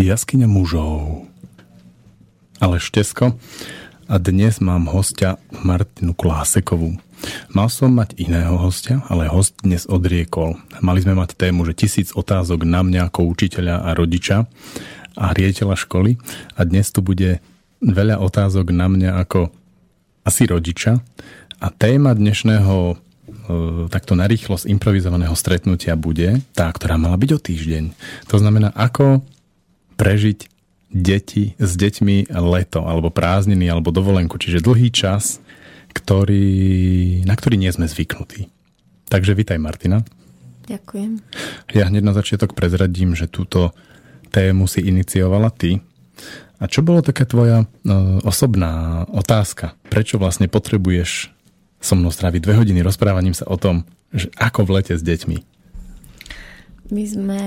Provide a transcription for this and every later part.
Jaskyňa mužov. Ale štesko. A dnes mám hostia Martinu Klásekovú. Mal som mať iného hostia, ale host dnes odriekol. Mali sme mať tému, že tisíc otázok na mňa ako učiteľa a rodiča a riediteľa školy a dnes tu bude veľa otázok na mňa ako asi rodiča a téma dnešného e, takto narýchlo improvizovaného stretnutia bude tá, ktorá mala byť o týždeň. To znamená, ako prežiť deti s deťmi leto, alebo prázdniny, alebo dovolenku, čiže dlhý čas, ktorý, na ktorý nie sme zvyknutí. Takže vítaj Martina. Ďakujem. Ja hneď na začiatok prezradím, že túto tému si iniciovala ty. A čo bolo taká tvoja no, osobná otázka? Prečo vlastne potrebuješ so mnou stráviť dve hodiny rozprávaním sa o tom, že ako v lete s deťmi? My sme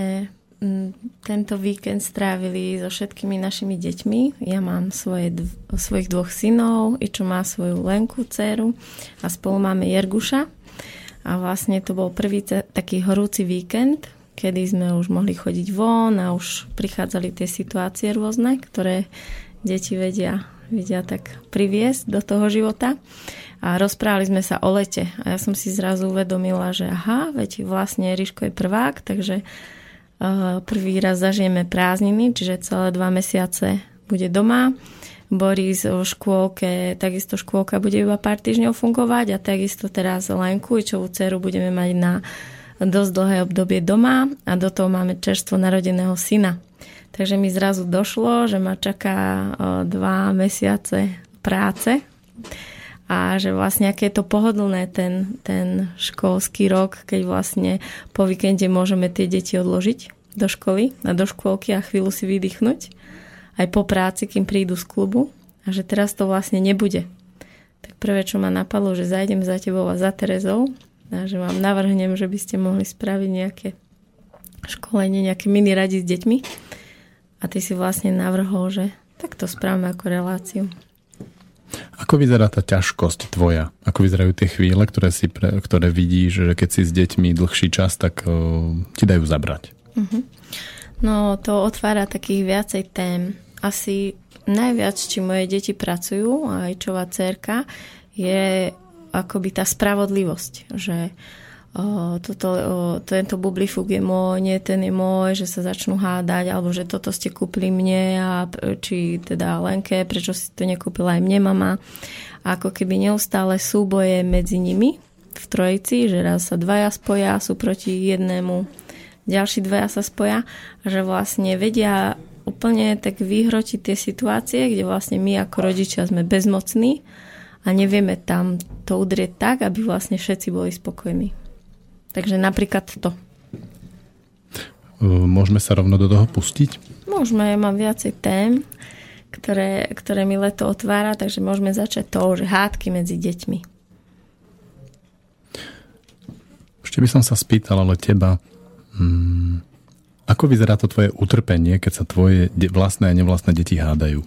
tento víkend strávili so všetkými našimi deťmi. Ja mám svoje, svojich dvoch synov, i čo má svoju Lenku, dceru a spolu máme Jerguša. A vlastne to bol prvý taký horúci víkend, kedy sme už mohli chodiť von a už prichádzali tie situácie rôzne, ktoré deti vedia, vedia tak priviesť do toho života. A rozprávali sme sa o lete. A ja som si zrazu uvedomila, že aha, veď vlastne Ríško je prvák, takže Prvý raz zažijeme prázdniny, čiže celé dva mesiace bude doma. Boris v škôlke, takisto škôlka bude iba pár týždňov fungovať a takisto teraz Lenku, čo dceru budeme mať na dosť dlhé obdobie doma a do toho máme čerstvo narodeného syna. Takže mi zrazu došlo, že ma čaká dva mesiace práce a že vlastne aké je to pohodlné ten, ten školský rok, keď vlastne po víkende môžeme tie deti odložiť do školy a do škôlky a chvíľu si vydýchnuť aj po práci, kým prídu z klubu a že teraz to vlastne nebude. Tak prvé, čo ma napadlo, že zajdem za tebou a za Terezou a že vám navrhnem, že by ste mohli spraviť nejaké školenie, nejaké mini radi s deťmi a ty si vlastne navrhol, že tak to správame ako reláciu. Ako vyzerá tá ťažkosť tvoja? Ako vyzerajú tie chvíle, ktoré, si pre, ktoré vidíš, že keď si s deťmi dlhší čas, tak uh, ti dajú zabrať? Uh-huh. No to otvára takých viacej tém. Asi najviac, či moje deti pracujú, aj čová cerka, je akoby tá spravodlivosť, že toto, tento bublifuk je môj, nie ten je môj, že sa začnú hádať, alebo že toto ste kúpili mne a či teda Lenke, prečo si to nekúpila aj mne mama. Ako keby neustále súboje medzi nimi v trojici, že raz sa dvaja spoja, sú proti jednému, ďalší dvaja sa spoja, že vlastne vedia úplne tak vyhrotiť tie situácie, kde vlastne my ako rodičia sme bezmocní a nevieme tam to udrieť tak, aby vlastne všetci boli spokojní. Takže napríklad to. Môžeme sa rovno do toho pustiť? Môžeme, ja mám viacej tém, ktoré, ktoré mi leto otvára, takže môžeme začať to, že hádky medzi deťmi. Ešte by som sa spýtal ale teba, Hmm. Ako vyzerá to tvoje utrpenie, keď sa tvoje vlastné a nevlastné deti hádajú?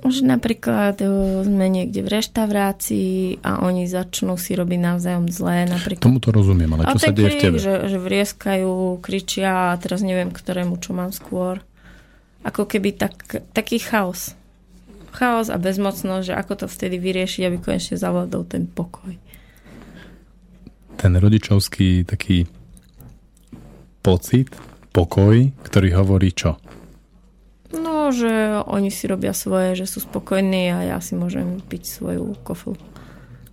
Už napríklad e, sme niekde v reštaurácii a oni začnú si robiť navzájom zlé. Napríklad. Tomu to rozumiem, ale čo sa deje v tebe? Že, že vrieskajú, kričia a teraz neviem, ktorému čo mám skôr. Ako keby tak, taký chaos. Chaos a bezmocnosť, že ako to vtedy vyriešiť, aby konečne zavládol ten pokoj. Ten rodičovský taký pocit, pokoj, ktorý hovorí čo? Že oni si robia svoje, že sú spokojní a ja si môžem piť svoju koflu.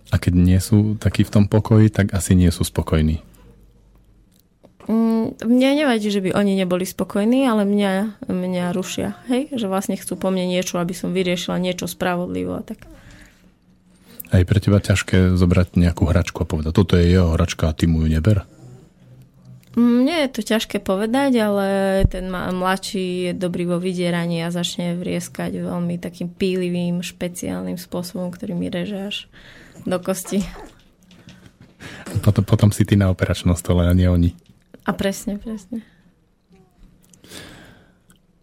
A keď nie sú takí v tom pokoji, tak asi nie sú spokojní. Mm, mne nevadí, že by oni neboli spokojní, ale mňa, mňa rušia. Hej? Že vlastne chcú po mne niečo, aby som vyriešila niečo spravodlivo a tak. A je pre teba ťažké zobrať nejakú hračku a povedať, toto je jeho hračka a ty mu ju neber? Nie je to ťažké povedať, ale ten mladší je dobrý vo vydieraní a začne vrieskať veľmi takým pílivým, špeciálnym spôsobom, ktorý mi reže až do kosti. Potom, potom si ty na operačnom stole a nie oni. A presne, presne.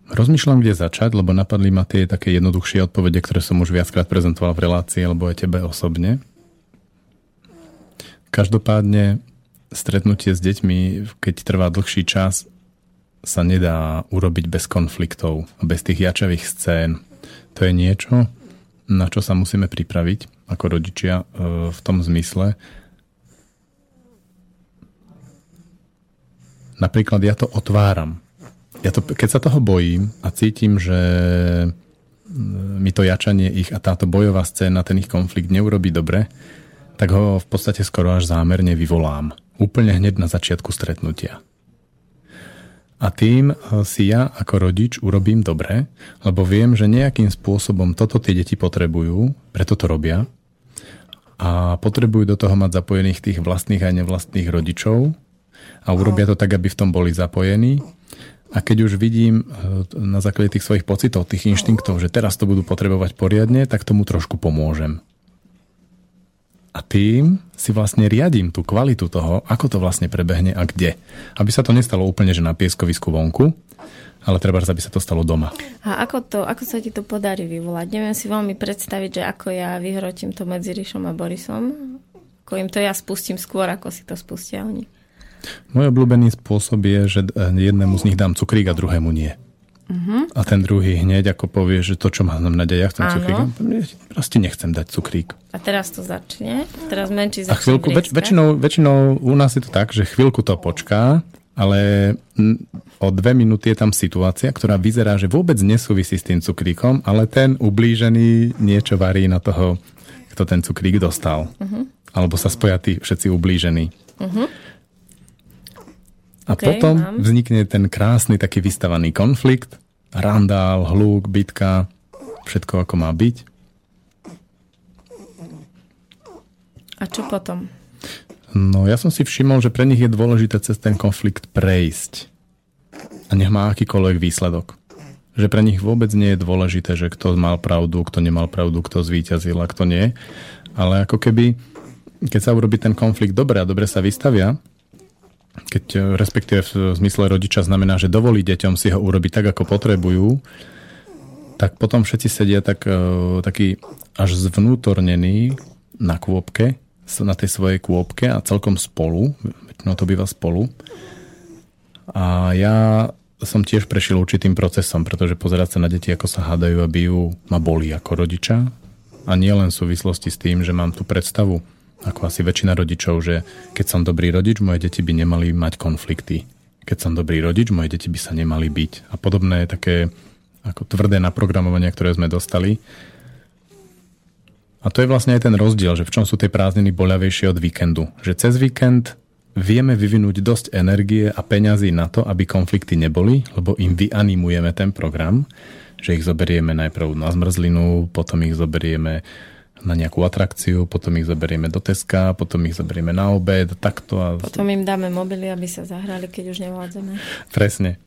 Rozmýšľam, kde začať, lebo napadli ma tie také jednoduchšie odpovede, ktoré som už viackrát prezentoval v relácii, alebo aj tebe osobne. Každopádne stretnutie s deťmi, keď trvá dlhší čas, sa nedá urobiť bez konfliktov, bez tých jačavých scén. To je niečo, na čo sa musíme pripraviť ako rodičia e, v tom zmysle. Napríklad ja to otváram. Ja to, keď sa toho bojím a cítim, že mi to jačanie ich a táto bojová scéna, ten ich konflikt neurobi dobre, tak ho v podstate skoro až zámerne vyvolám. Úplne hneď na začiatku stretnutia. A tým eh, si ja ako rodič urobím dobre, lebo viem, že nejakým spôsobom toto tie deti potrebujú, preto to robia. A potrebujú do toho mať zapojených tých vlastných aj nevlastných rodičov a urobia to tak, aby v tom boli zapojení. A keď už vidím eh, na základe tých svojich pocitov, tých inštinktov, že teraz to budú potrebovať poriadne, tak tomu trošku pomôžem. A tým si vlastne riadím tú kvalitu toho, ako to vlastne prebehne a kde. Aby sa to nestalo úplne, že na pieskovisku vonku, ale treba, aby sa to stalo doma. A ako, to, ako sa ti to podarí vyvolať? Neviem si veľmi predstaviť, že ako ja vyhrotím to medzi Ríšom a Borisom. Ako im to ja spustím skôr, ako si to spustia oni. Môj obľúbený spôsob je, že jednému z nich dám cukrík a druhému nie. Uh-huh. A ten druhý hneď ako povie, že to, čo má znamenať, ja chcem Áno. cukrík. Proste nechcem dať cukrík. A teraz to začne? Teraz menší začne A chvíľku, väč, väčšinou, väčšinou u nás je to tak, že chvíľku to počká, ale o dve minúty je tam situácia, ktorá vyzerá, že vôbec nesúvisí s tým cukríkom, ale ten ublížený niečo varí na toho, kto ten cukrík dostal. Uh-huh. Alebo sa spoja tí všetci ublížení. Uh-huh. A okay, potom mám. vznikne ten krásny taký vystavaný konflikt, randál, hluk, bitka, všetko ako má byť. A čo potom? No ja som si všimol, že pre nich je dôležité cez ten konflikt prejsť. A nech má akýkoľvek výsledok. Že pre nich vôbec nie je dôležité, že kto mal pravdu, kto nemal pravdu, kto zvíťazil a kto nie. Ale ako keby, keď sa urobí ten konflikt dobre a dobre sa vystavia, keď e, respektíve v zmysle rodiča znamená, že dovolí deťom si ho urobiť tak, ako potrebujú, tak potom všetci sedia tak, e, taký až zvnútornený na kôpke, na tej svojej kôpke a celkom spolu, no to býva spolu. A ja som tiež prešiel určitým procesom, pretože pozerať sa na deti, ako sa hádajú a bijú, ma bolí ako rodiča. A nie len v súvislosti s tým, že mám tú predstavu ako asi väčšina rodičov, že keď som dobrý rodič, moje deti by nemali mať konflikty. Keď som dobrý rodič, moje deti by sa nemali byť. A podobné také ako tvrdé naprogramovania, ktoré sme dostali. A to je vlastne aj ten rozdiel, že v čom sú tie prázdniny boľavejšie od víkendu. Že cez víkend vieme vyvinúť dosť energie a peňazí na to, aby konflikty neboli, lebo im vyanimujeme ten program, že ich zoberieme najprv na zmrzlinu, potom ich zoberieme na nejakú atrakciu, potom ich zoberieme do Teska, potom ich zoberieme na obed, takto. A... Potom im dáme mobily, aby sa zahrali, keď už nevládzeme. Presne.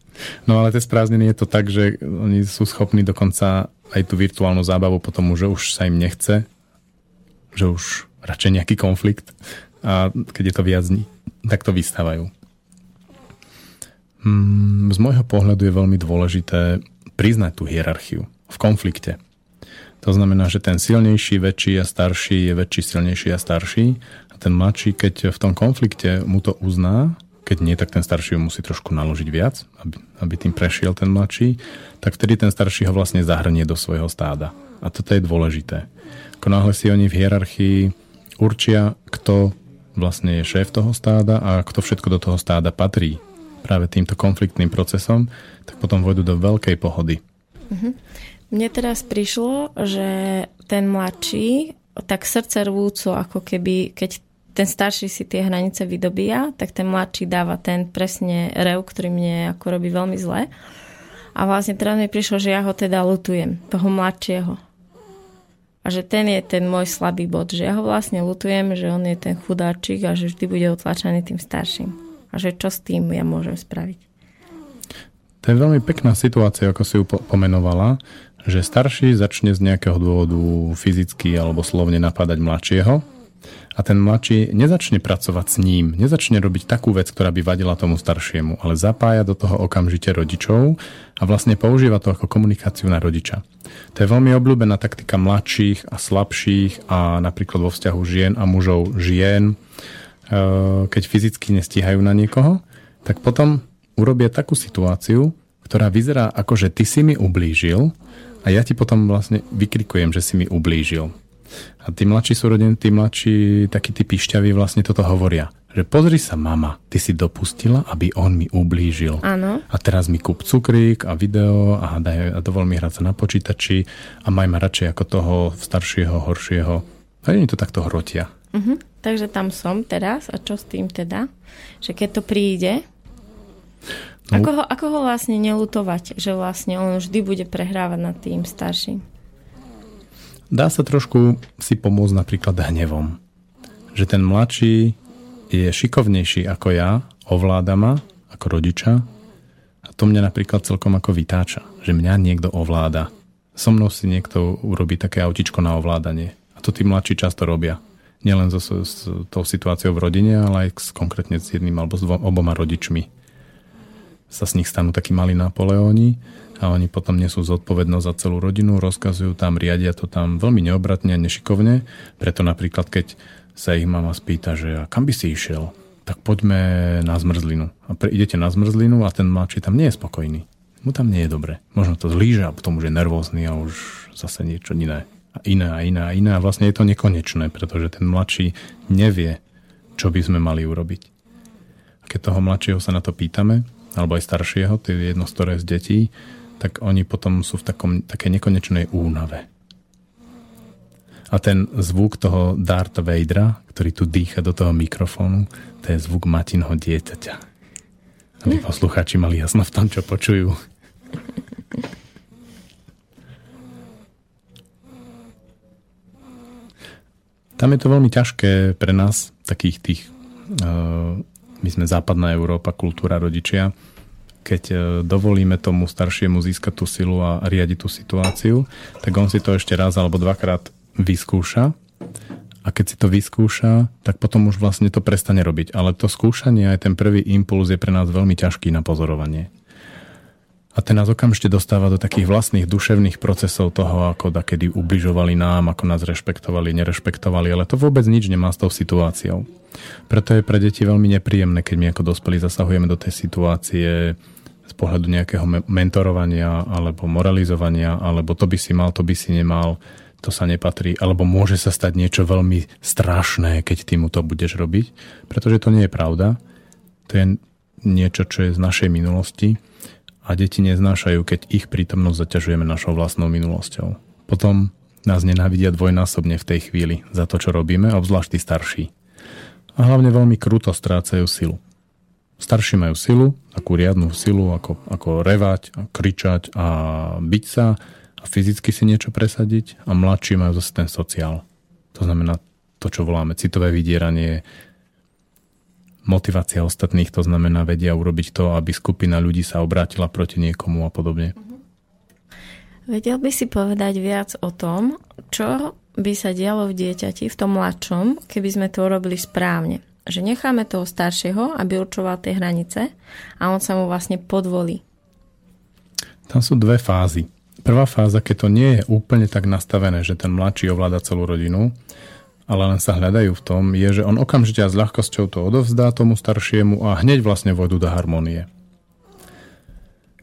No ale tie sprázdniny je to tak, že oni sú schopní dokonca aj tú virtuálnu zábavu potom už, už sa im nechce, že už radšej nejaký konflikt a keď je to viac dní, tak to vystávajú. Mm, z môjho pohľadu je veľmi dôležité priznať tú hierarchiu v konflikte to znamená, že ten silnejší, väčší a starší je väčší, silnejší a starší. A ten mladší, keď v tom konflikte mu to uzná, keď nie, tak ten starší ho musí trošku naložiť viac, aby, aby tým prešiel ten mladší, tak vtedy ten starší ho vlastne zahrnie do svojho stáda. A toto je dôležité. Ako náhle si oni v hierarchii určia, kto vlastne je šéf toho stáda a kto všetko do toho stáda patrí práve týmto konfliktným procesom, tak potom vojdu do veľkej pohody. Uh-huh. Mne teraz prišlo, že ten mladší tak srdce rvúco, ako keby, keď ten starší si tie hranice vydobíja, tak ten mladší dáva ten presne rev, ktorý mne ako robí veľmi zle. A vlastne teraz mi prišlo, že ja ho teda lutujem, toho mladšieho. A že ten je ten môj slabý bod, že ja ho vlastne lutujem, že on je ten chudáčik a že vždy bude otlačený tým starším. A že čo s tým ja môžem spraviť. To je veľmi pekná situácia, ako si ju pomenovala, že starší začne z nejakého dôvodu fyzicky alebo slovne napadať mladšieho a ten mladší nezačne pracovať s ním, nezačne robiť takú vec, ktorá by vadila tomu staršiemu, ale zapája do toho okamžite rodičov a vlastne používa to ako komunikáciu na rodiča. To je veľmi obľúbená taktika mladších a slabších a napríklad vo vzťahu žien a mužov žien, e, keď fyzicky nestíhajú na niekoho, tak potom urobia takú situáciu, ktorá vyzerá ako, že ty si mi ublížil a ja ti potom vlastne vykrikujem, že si mi ublížil. A tí mladší súrodení, tí mladší, takí tí pišťaví vlastne toto hovoria. Že pozri sa, mama, ty si dopustila, aby on mi ublížil. Áno. A teraz mi kúp cukrík a video a, daj, a dovol mi hrať sa na počítači a maj ma radšej ako toho staršieho, horšieho. A oni to takto hrotia. Uh-huh. Takže tam som teraz a čo s tým teda? Že keď to príde, no. ako, ho, ako ho vlastne nelutovať, že vlastne on vždy bude prehrávať nad tým starším? Dá sa trošku si pomôcť napríklad hnevom. Že ten mladší je šikovnejší ako ja, ovláda ma ako rodiča a to mňa napríklad celkom ako vytáča, že mňa niekto ovláda. So mnou si niekto urobí také autičko na ovládanie. A to tí mladší často robia. Nielen so, s tou situáciou v rodine, ale aj s, konkrétne s jedným alebo s oboma rodičmi. Sa z nich stanú takí malí Napoleóni a oni potom nesú zodpovednosť za celú rodinu, rozkazujú tam, riadia to tam veľmi neobratne a nešikovne. Preto napríklad, keď sa ich mama spýta, že a kam by si išiel, tak poďme na zmrzlinu. A pre, idete na zmrzlinu a ten mladší tam nie je spokojný. Mu tam nie je dobre. Možno to zlíže a potom už je nervózny a už zase niečo iné. A iné a iné a iné. A vlastne je to nekonečné, pretože ten mladší nevie, čo by sme mali urobiť. A keď toho mladšieho sa na to pýtame, alebo aj staršieho, to je jedno z ktoré z detí, tak oni potom sú v takom, také nekonečnej únave. A ten zvuk toho Darth Vadera, ktorý tu dýcha do toho mikrofónu, to je zvuk matinho dieťaťa. Aby poslucháči mali jasno v tom, čo počujú. Tam je to veľmi ťažké pre nás, takých tých, uh, my sme západná Európa, kultúra, rodičia, keď e, dovolíme tomu staršiemu získať tú silu a riadiť tú situáciu, tak on si to ešte raz alebo dvakrát vyskúša a keď si to vyskúša, tak potom už vlastne to prestane robiť. Ale to skúšanie, aj ten prvý impuls je pre nás veľmi ťažký na pozorovanie. A ten nás okamžite dostáva do takých vlastných duševných procesov toho, ako da kedy ubližovali nám, ako nás rešpektovali, nerešpektovali, ale to vôbec nič nemá s tou situáciou. Preto je pre deti veľmi nepríjemné, keď my ako dospelí zasahujeme do tej situácie, z pohľadu nejakého mentorovania alebo moralizovania, alebo to by si mal, to by si nemal, to sa nepatrí, alebo môže sa stať niečo veľmi strašné, keď ty mu to budeš robiť, pretože to nie je pravda. To je niečo, čo je z našej minulosti a deti neznášajú, keď ich prítomnosť zaťažujeme našou vlastnou minulosťou. Potom nás nenávidia dvojnásobne v tej chvíli za to, čo robíme, obzvlášť tí starší. A hlavne veľmi kruto strácajú silu. Starší majú silu, takú riadnu silu, ako, ako revať, a kričať a byť sa a fyzicky si niečo presadiť a mladší majú zase ten sociál. To znamená to, čo voláme citové vydieranie, motivácia ostatných, to znamená vedia urobiť to, aby skupina ľudí sa obrátila proti niekomu a podobne. Vedel by si povedať viac o tom, čo by sa dialo v dieťati, v tom mladšom, keby sme to urobili správne že necháme toho staršieho, aby určoval tie hranice a on sa mu vlastne podvolí. Tam sú dve fázy. Prvá fáza, keď to nie je úplne tak nastavené, že ten mladší ovláda celú rodinu, ale len sa hľadajú v tom, je, že on okamžite a s ľahkosťou to odovzdá tomu staršiemu a hneď vlastne vojdu do harmonie.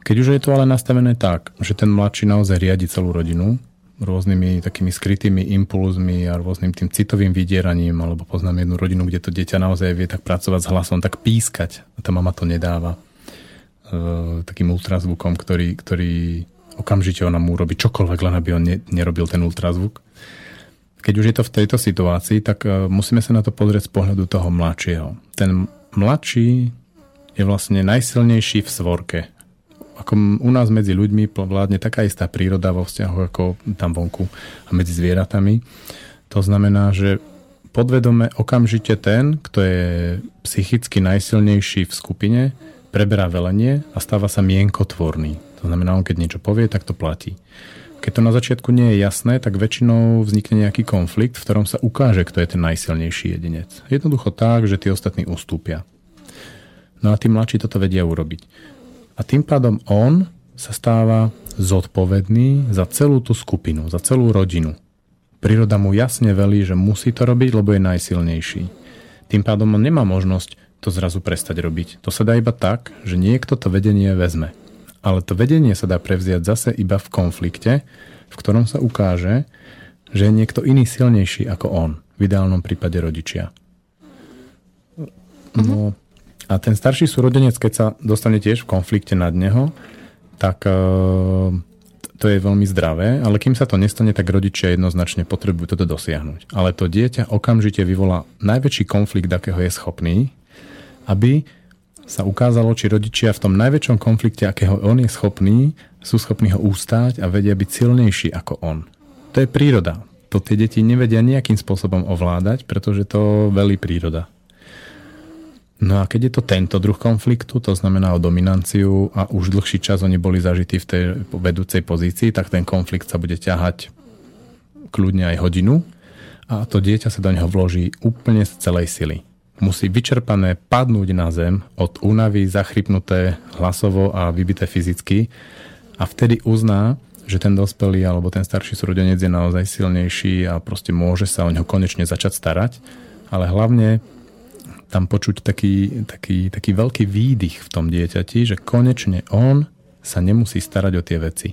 Keď už je to ale nastavené tak, že ten mladší naozaj riadi celú rodinu, rôznymi takými skrytými impulzmi a rôznym tým citovým vydieraním, alebo poznám jednu rodinu, kde to dieťa naozaj vie tak pracovať s hlasom, tak pískať. A tá mama to nedáva. E, takým ultrazvukom, ktorý, ktorý okamžite ona mu robí čokoľvek, len aby on ne, nerobil ten ultrazvuk. Keď už je to v tejto situácii, tak e, musíme sa na to pozrieť z pohľadu toho mladšieho. Ten mladší je vlastne najsilnejší v svorke ako u nás medzi ľuďmi vládne taká istá príroda vo vzťahu ako tam vonku a medzi zvieratami. To znamená, že podvedome okamžite ten, kto je psychicky najsilnejší v skupine, preberá velenie a stáva sa mienkotvorný. To znamená, on keď niečo povie, tak to platí. Keď to na začiatku nie je jasné, tak väčšinou vznikne nejaký konflikt, v ktorom sa ukáže, kto je ten najsilnejší jedinec. Jednoducho tak, že tí ostatní ustúpia. No a tí mladší toto vedia urobiť. A tým pádom on sa stáva zodpovedný za celú tú skupinu, za celú rodinu. Príroda mu jasne velí, že musí to robiť, lebo je najsilnejší. Tým pádom on nemá možnosť to zrazu prestať robiť. To sa dá iba tak, že niekto to vedenie vezme. Ale to vedenie sa dá prevziať zase iba v konflikte, v ktorom sa ukáže, že je niekto iný silnejší ako on. V ideálnom prípade rodičia. No, a ten starší súrodenec, keď sa dostane tiež v konflikte nad neho, tak uh, to je veľmi zdravé, ale kým sa to nestane, tak rodičia jednoznačne potrebujú toto dosiahnuť. Ale to dieťa okamžite vyvolá najväčší konflikt, akého je schopný, aby sa ukázalo, či rodičia v tom najväčšom konflikte, akého on je schopný, sú schopní ho ústať a vedia byť silnejší ako on. To je príroda. To tie deti nevedia nejakým spôsobom ovládať, pretože to velí príroda. No a keď je to tento druh konfliktu, to znamená o dominanciu a už dlhší čas oni boli zažití v tej vedúcej pozícii, tak ten konflikt sa bude ťahať kľudne aj hodinu a to dieťa sa do neho vloží úplne z celej sily. Musí vyčerpané padnúť na zem od únavy, zachrypnuté hlasovo a vybité fyzicky a vtedy uzná, že ten dospelý alebo ten starší súrodenec je naozaj silnejší a proste môže sa o neho konečne začať starať, ale hlavne tam počuť taký, taký, taký veľký výdych v tom dieťati, že konečne on sa nemusí starať o tie veci.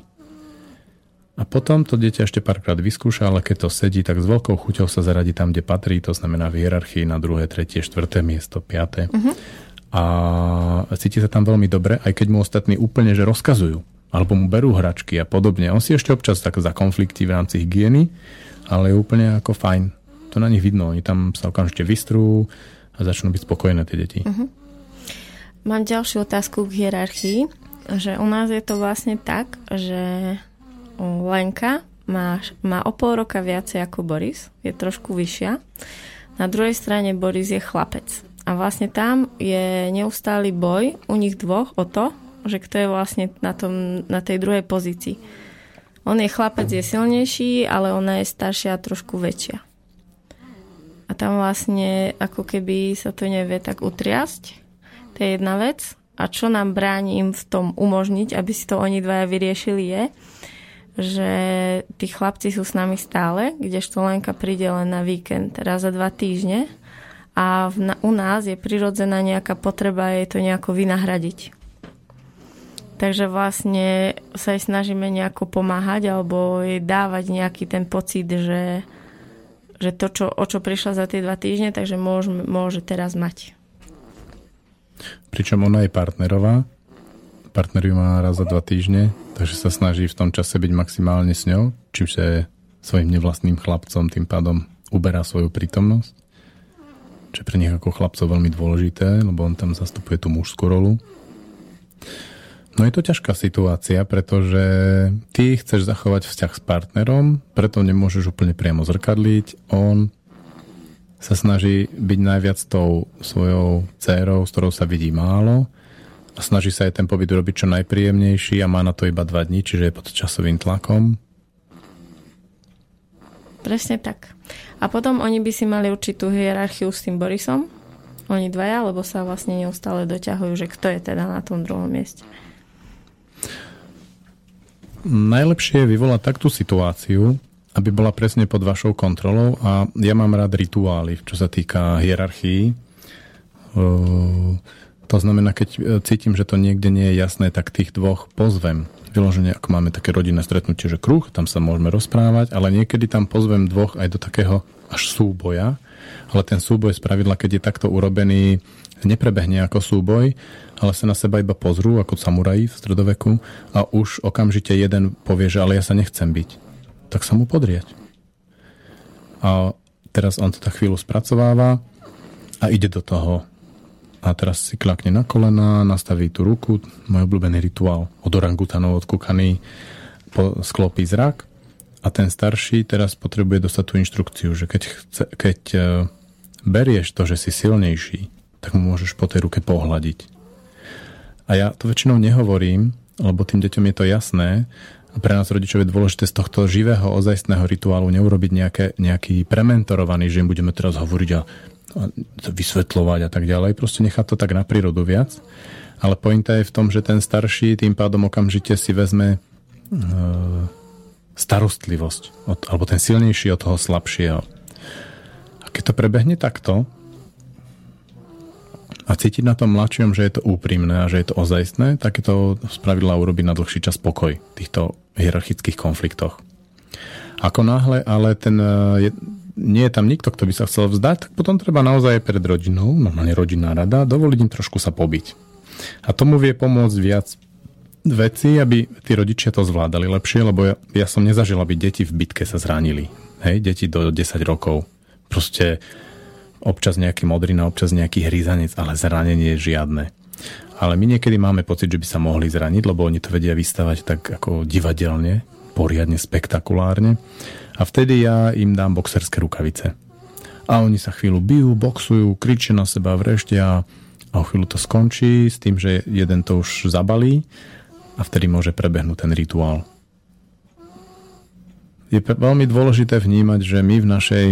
A potom to dieťa ešte párkrát vyskúša, ale keď to sedí, tak s veľkou chuťou sa zaradí tam, kde patrí, to znamená v hierarchii na druhé, tretie, štvrté miesto, piaté. Uh-huh. A cíti sa tam veľmi dobre, aj keď mu ostatní úplne že rozkazujú, alebo mu berú hračky a podobne. On si ešte občas tak za konflikty v rámci hygieny, ale je úplne ako fajn. To na nich vidno, oni tam sa okamžite vystrú, začnú byť spokojné tie deti. Uh-huh. Mám ďalšiu otázku k hierarchii, že u nás je to vlastne tak, že Lenka má, má o pol roka viacej ako Boris, je trošku vyššia. Na druhej strane Boris je chlapec. A vlastne tam je neustály boj u nich dvoch o to, že kto je vlastne na, tom, na tej druhej pozícii. On je chlapec, je silnejší, ale ona je staršia a trošku väčšia a tam vlastne ako keby sa to nevie tak utriasť. To je jedna vec. A čo nám bráni im v tom umožniť, aby si to oni dvaja vyriešili je, že tí chlapci sú s nami stále, kdežto Lenka príde len na víkend, raz za dva týždne a v, na, u nás je prirodzená nejaká potreba jej to nejako vynahradiť. Takže vlastne sa jej snažíme nejako pomáhať alebo jej dávať nejaký ten pocit, že že to, čo, o čo prišla za tie dva týždne, takže môže, môže teraz mať. Pričom ona je partnerová, partner ju má raz za dva týždne, takže sa snaží v tom čase byť maximálne s ňou, čím sa svojim nevlastným chlapcom tým pádom uberá svoju prítomnosť, čo je pre nich ako chlapcov veľmi dôležité, lebo on tam zastupuje tú mužskú rolu. No je to ťažká situácia, pretože ty chceš zachovať vzťah s partnerom, preto nemôžeš úplne priamo zrkadliť. On sa snaží byť najviac tou svojou dcérou, s ktorou sa vidí málo a snaží sa aj ten pobyt urobiť čo najpríjemnejší a má na to iba dva dní, čiže je pod časovým tlakom. Presne tak. A potom oni by si mali určitú hierarchiu s tým Borisom, oni dvaja, lebo sa vlastne neustále doťahujú, že kto je teda na tom druhom mieste. Najlepšie je vyvolať takú situáciu, aby bola presne pod vašou kontrolou a ja mám rád rituály, čo sa týka hierarchii. To znamená, keď e, cítim, že to niekde nie je jasné, tak tých dvoch pozvem. Vyloženie, ako máme také rodinné stretnutie, že kruh, tam sa môžeme rozprávať, ale niekedy tam pozvem dvoch aj do takého až súboja, ale ten súboj z pravidla, keď je takto urobený, neprebehne ako súboj, ale sa na seba iba pozrú ako samuraji v stredoveku a už okamžite jeden povie, že ale ja sa nechcem byť. Tak sa mu podrieť. A teraz on to tak chvíľu spracováva a ide do toho. A teraz si klakne na kolena, nastaví tú ruku, môj obľúbený rituál od orangutanov odkúkaný, sklopí zrak a ten starší teraz potrebuje dostať tú inštrukciu, že keď, chce, keď e, berieš to, že si silnejší, tak mu môžeš po tej ruke pohľadiť. A ja to väčšinou nehovorím, lebo tým deťom je to jasné. A pre nás rodičov je dôležité z tohto živého, ozajstného rituálu neurobiť nejaké, nejaký prementorovaný, že im budeme teraz hovoriť a, a vysvetľovať a tak ďalej. Proste nechať to tak na prírodu viac. Ale pointa je v tom, že ten starší tým pádom okamžite si vezme e, starostlivosť, od, alebo ten silnejší od toho slabšieho. A keď to prebehne takto, a cítiť na tom mladšom, že je to úprimné a že je to ozajstné, tak je to spravidla urobiť na dlhší čas pokoj v týchto hierarchických konfliktoch. Ako náhle, ale ten, e, je, nie je tam nikto, kto by sa chcel vzdať, tak potom treba naozaj pred rodinou, normálne rodinná rada, dovoliť im trošku sa pobiť. A tomu vie pomôcť viac veci, aby tí rodičia to zvládali lepšie, lebo ja, ja som nezažil, aby deti v bitke sa zranili. Hej, deti do 10 rokov. Proste občas nejaký modrina, občas nejaký hryzanec, ale zranenie žiadne. Ale my niekedy máme pocit, že by sa mohli zraniť, lebo oni to vedia vystavať tak ako divadelne, poriadne, spektakulárne. A vtedy ja im dám boxerské rukavice. A oni sa chvíľu bijú, boxujú, kričia na seba, vreštia a o chvíľu to skončí s tým, že jeden to už zabalí a vtedy môže prebehnúť ten rituál. Je veľmi dôležité vnímať, že my v našej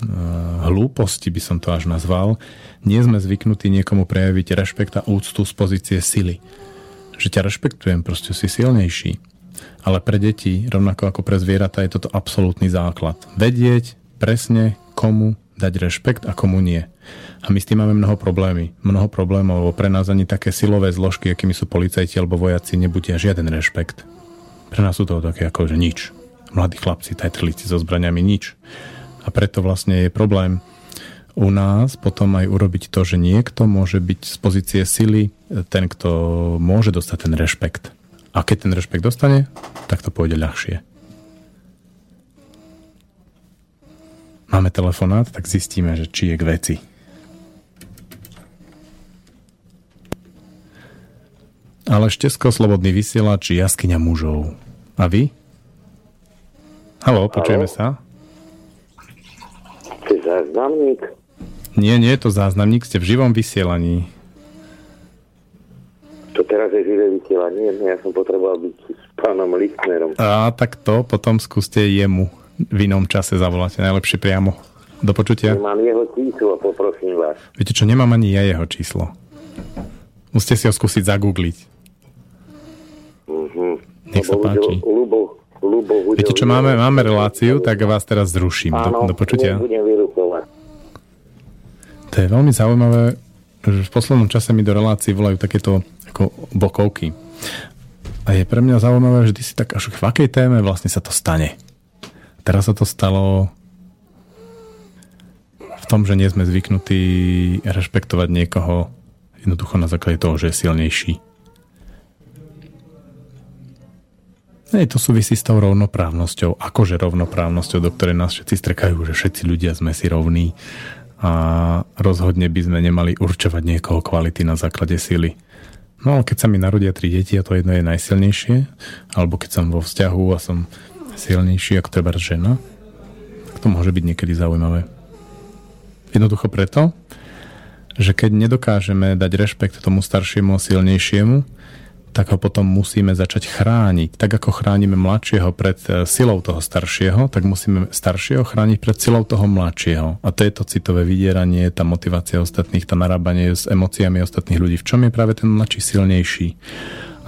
Eh, hlúposti by som to až nazval, nie sme zvyknutí niekomu prejaviť rešpekt a úctu z pozície sily. Že ťa rešpektujem, proste si silnejší. Ale pre deti, rovnako ako pre zvieratá, je toto absolútny základ. Vedieť presne, komu dať rešpekt a komu nie. A my s tým máme mnoho problémy. Mnoho problémov, lebo pre nás ani také silové zložky, akými sú policajti alebo vojaci, nebudia žiaden rešpekt. Pre nás sú to také ako, že nič. Mladí chlapci, tajtrlíci so zbraniami, nič. A preto vlastne je problém u nás potom aj urobiť to, že niekto môže byť z pozície sily ten, kto môže dostať ten rešpekt. A keď ten rešpekt dostane, tak to pôjde ľahšie. Máme telefonát, tak zistíme, že či je k veci. Ale Štesko, Slobodný vysielač, jaskyňa mužov. A vy? Halo, počujeme sa? záznamník? Nie, nie je to záznamník, ste v živom vysielaní. To teraz je živé vysielanie? Ja som potreboval byť s pánom Lichtnerom. A tak to potom skúste jemu v inom čase zavolať, najlepšie priamo. Do počutia. Nemám jeho číslo, poprosím vás. Viete čo, nemám ani ja jeho číslo. Musíte si ho skúsiť zagoogliť. Uh-huh. Nech sa páči. Ľubo, Ľubo Viete čo, máme, máme reláciu, tak vás teraz zruším. Áno, do, do počutia. To je veľmi zaujímavé, že v poslednom čase mi do relácií volajú takéto ako bokovky. A je pre mňa zaujímavé, že ty si tak až v akej téme vlastne sa to stane. Teraz sa to stalo v tom, že nie sme zvyknutí rešpektovať niekoho jednoducho na základe toho, že je silnejší. Hej, to súvisí s tou rovnoprávnosťou, akože rovnoprávnosťou, do ktorej nás všetci strekajú, že všetci ľudia sme si rovní a rozhodne by sme nemali určovať niekoho kvality na základe sily. No ale keď sa mi narodia tri deti a to jedno je najsilnejšie, alebo keď som vo vzťahu a som silnejší ako treba žena, tak to môže byť niekedy zaujímavé. Jednoducho preto, že keď nedokážeme dať rešpekt tomu staršiemu silnejšiemu, tak ho potom musíme začať chrániť. Tak ako chránime mladšieho pred e, silou toho staršieho, tak musíme staršieho chrániť pred silou toho mladšieho. A to je to citové vydieranie, tá motivácia ostatných, tá narábanie s emóciami ostatných ľudí. V čom je práve ten mladší silnejší?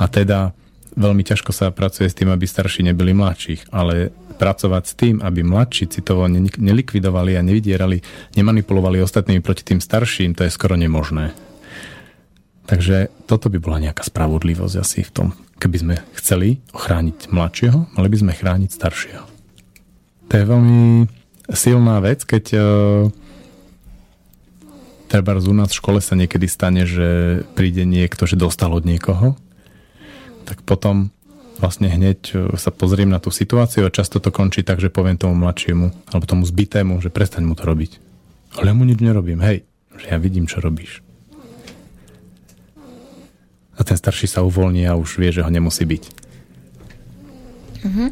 A teda veľmi ťažko sa pracuje s tým, aby starší nebyli mladších, ale pracovať s tým, aby mladší citovo nelikvidovali a nevydierali, nemanipulovali ostatnými proti tým starším, to je skoro nemožné. Takže toto by bola nejaká spravodlivosť asi v tom. Keby sme chceli ochrániť mladšieho, mali by sme chrániť staršieho. To je veľmi silná vec, keď uh, treba u nás v škole sa niekedy stane, že príde niekto, že dostal od niekoho, tak potom vlastne hneď e, sa pozriem na tú situáciu a často to končí tak, že poviem tomu mladšiemu alebo tomu zbitému, že prestaň mu to robiť. Ale ja mu nič nerobím. Hej, že ja vidím, čo robíš a ten starší sa uvoľní a už vie, že ho nemusí byť. Uh-huh.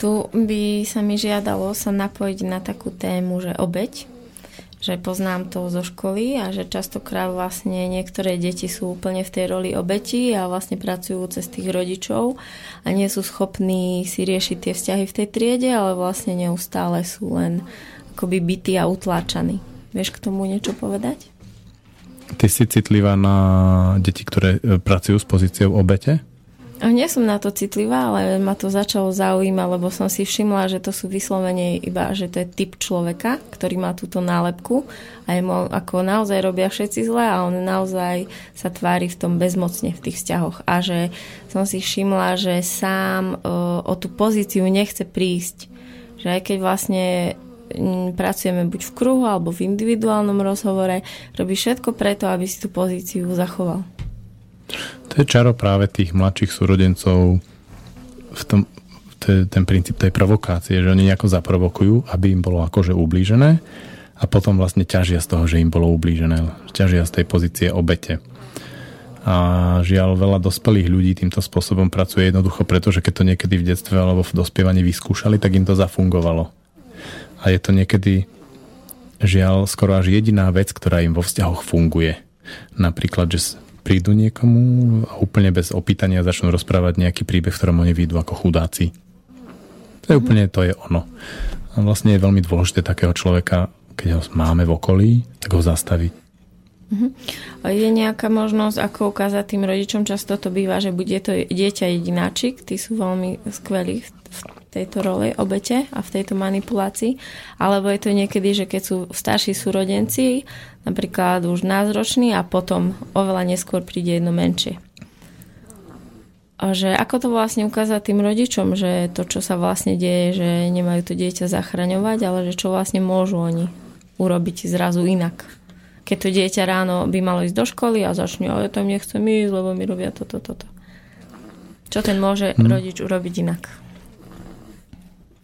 Tu by sa mi žiadalo sa napojiť na takú tému, že obeď, že poznám to zo školy a že častokrát vlastne niektoré deti sú úplne v tej roli obeti a vlastne pracujú cez tých rodičov a nie sú schopní si riešiť tie vzťahy v tej triede, ale vlastne neustále sú len akoby bytí a utláčaní. Vieš k tomu niečo povedať? Ty si citlivá na deti, ktoré e, pracujú s pozíciou obete? Nie som na to citlivá, ale ma to začalo zaujímať, lebo som si všimla, že to sú vyslovene iba, že to je typ človeka, ktorý má túto nálepku a je mo- ako naozaj robia všetci zle a on naozaj sa tvári v tom bezmocne v tých vzťahoch. A že som si všimla, že sám o, o tú pozíciu nechce prísť. Že aj keď vlastne pracujeme buď v kruhu alebo v individuálnom rozhovore, robí všetko preto, aby si tú pozíciu zachoval. To je čaro práve tých mladších súrodencov v tom, to je ten princíp tej provokácie, že oni nejako zaprovokujú, aby im bolo akože ublížené a potom vlastne ťažia z toho, že im bolo ublížené. Ťažia z tej pozície obete. A žiaľ, veľa dospelých ľudí týmto spôsobom pracuje jednoducho preto, že keď to niekedy v detstve alebo v dospievaní vyskúšali, tak im to zafungovalo. A je to niekedy žiaľ skoro až jediná vec, ktorá im vo vzťahoch funguje. Napríklad, že prídu niekomu a úplne bez opýtania začnú rozprávať nejaký príbeh, v ktorom oni výjdu ako chudáci. To je mm-hmm. úplne, to je ono. A vlastne je veľmi dôležité takého človeka, keď ho máme v okolí, tak ho zastaviť. Uh-huh. Je nejaká možnosť, ako ukázať tým rodičom, často to býva, že bude to dieťa jedináčik, tí sú veľmi skvelí v tejto roli obete a v tejto manipulácii, alebo je to niekedy, že keď sú starší súrodenci, napríklad už názročný a potom oveľa neskôr príde jedno menšie. A že ako to vlastne ukázať tým rodičom, že to, čo sa vlastne deje, že nemajú to dieťa zachraňovať, ale že čo vlastne môžu oni urobiť zrazu inak. Keď to dieťa ráno by malo ísť do školy a začne, ale tam nechcem ísť, lebo mi robia toto, toto. Čo ten môže hmm. rodič urobiť inak?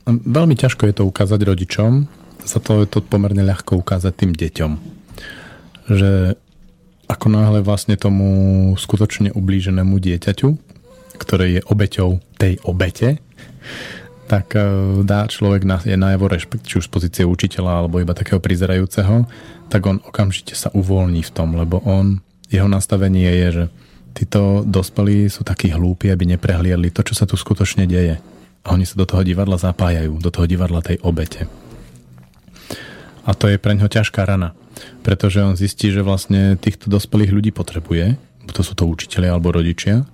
Veľmi ťažko je to ukázať rodičom, za to je to pomerne ľahko ukázať tým deťom že ako náhle vlastne tomu skutočne ublíženému dieťaťu, ktoré je obeťou tej obete, tak e, dá človek na, je najavo rešpekt, či už z pozície učiteľa alebo iba takého prizerajúceho, tak on okamžite sa uvoľní v tom, lebo on, jeho nastavenie je, že títo dospelí sú takí hlúpi, aby neprehliadli to, čo sa tu skutočne deje. A oni sa do toho divadla zapájajú, do toho divadla tej obete. A to je pre ňo ťažká rana pretože on zistí, že vlastne týchto dospelých ľudí potrebuje, to sú to učiteľi alebo rodičia,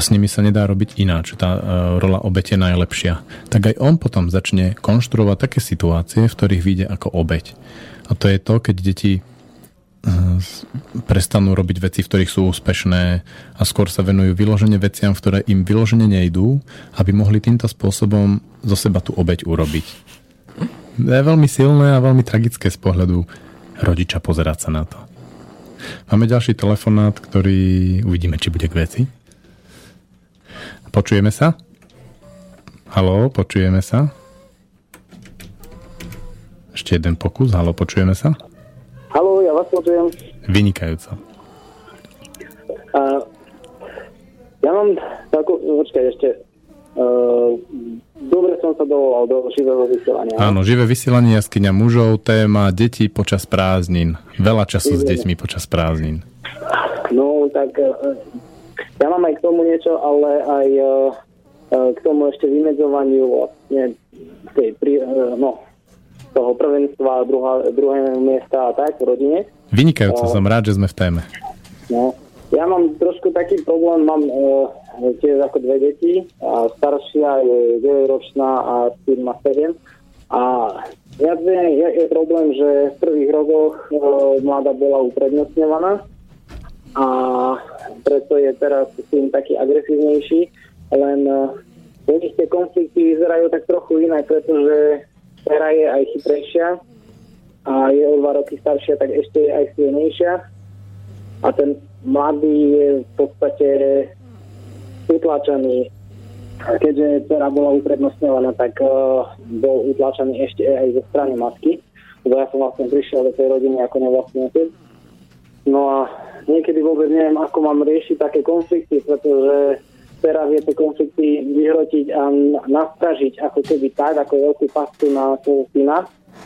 s nimi sa nedá robiť ináč, tá uh, rola obete najlepšia. Tak aj on potom začne konštruovať také situácie, v ktorých vyjde ako obeť. A to je to, keď deti uh, prestanú robiť veci, v ktorých sú úspešné a skôr sa venujú vyložene veciam, ktoré im vyložene nejdú, aby mohli týmto spôsobom zo seba tú obeť urobiť. To je veľmi silné a veľmi tragické z pohľadu rodiča pozerať sa na to. Máme ďalší telefonát, ktorý uvidíme, či bude k veci. Počujeme sa? Haló, počujeme sa? Ešte jeden pokus. Haló, počujeme sa? Haló, ja vás počujem. Vynikajúco. Uh, ja mám takú, počkaj ešte, uh, dobre som sa dovolal do živého vysielania. Áno, živé vysielanie jaskyňa mužov, téma deti počas prázdnin. Veľa času s deťmi počas prázdnin. No, tak e, ja mám aj k tomu niečo, ale aj e, e, k tomu ešte vymedzovaniu vlastne tej, no, toho prvenstva, druhá, druhého miesta a tak v rodine. Vynikajúco, som rád, že sme v téme. No, ja mám trošku taký problém, mám tiež ako dve deti. A staršia je 9-ročná a syn má 7. A viac je, je problém, že v prvých rokoch e, mladá bola uprednostňovaná a preto je teraz syn taký agresívnejší, len e, nich tie konflikty vyzerajú tak trochu inak, pretože dcera je aj chytrejšia a je o dva roky staršia, tak ešte je aj silnejšia. A ten mladý je v podstate utlačený. Keďže dcera bola uprednostňovaná, tak uh, bol utlačený ešte aj zo strany matky, lebo ja som vlastne prišiel do tej rodiny ako nevlastný otec. No a niekedy vôbec neviem, ako mám riešiť také konflikty, pretože dcera vie tie konflikty vyhrotiť a nastražiť ako keby tak, ako veľkú pastu na svojho syna,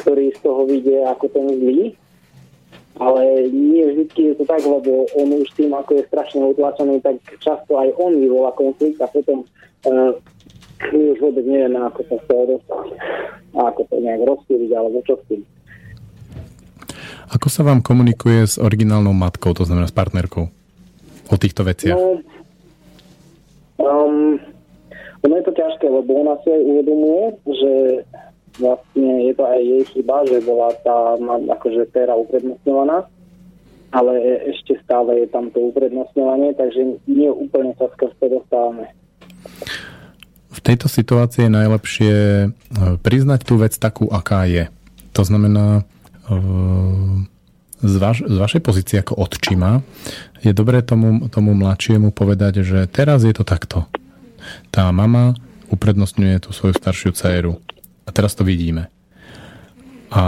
ktorý z toho vidie ako ten zlý ale nie vždy je to tak, lebo on už tým, ako je strašne utlačený, tak často aj on vyvolá konflikt a potom uh, už vôbec nevieme, ako sa z toho dostať a ako to nejak rozpíliť alebo čo s tým. Ako sa vám komunikuje s originálnou matkou, to znamená s partnerkou, o týchto veciach? No, Um, ono je to ťažké, lebo ona si aj uvedomuje, že vlastne je to aj jej chyba, že bola tá akože téra uprednostňovaná, ale ešte stále je tam to uprednostňovanie, takže nie úplne sa skrz dostávame. V tejto situácii je najlepšie e, priznať tú vec takú, aká je. To znamená, z, vaš, z vašej pozície ako odčima je dobré tomu, tomu mladšiemu povedať, že teraz je to takto. Tá mama uprednostňuje tú svoju staršiu dceru. A teraz to vidíme. A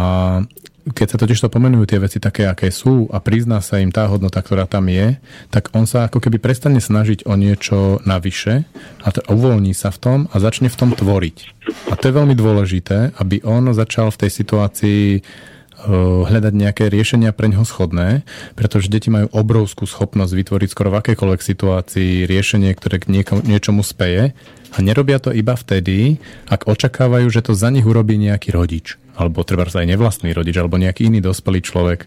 keď sa totiž to pomenujú tie veci také, aké sú a prizná sa im tá hodnota, ktorá tam je, tak on sa ako keby prestane snažiť o niečo navyše a to uvoľní sa v tom a začne v tom tvoriť. A to je veľmi dôležité, aby on začal v tej situácii hľadať nejaké riešenia pre ňoho schodné, pretože deti majú obrovskú schopnosť vytvoriť skoro v akékoľvek situácii riešenie, ktoré k niečomu speje a nerobia to iba vtedy, ak očakávajú, že to za nich urobí nejaký rodič alebo treba aj nevlastný rodič, alebo nejaký iný dospelý človek.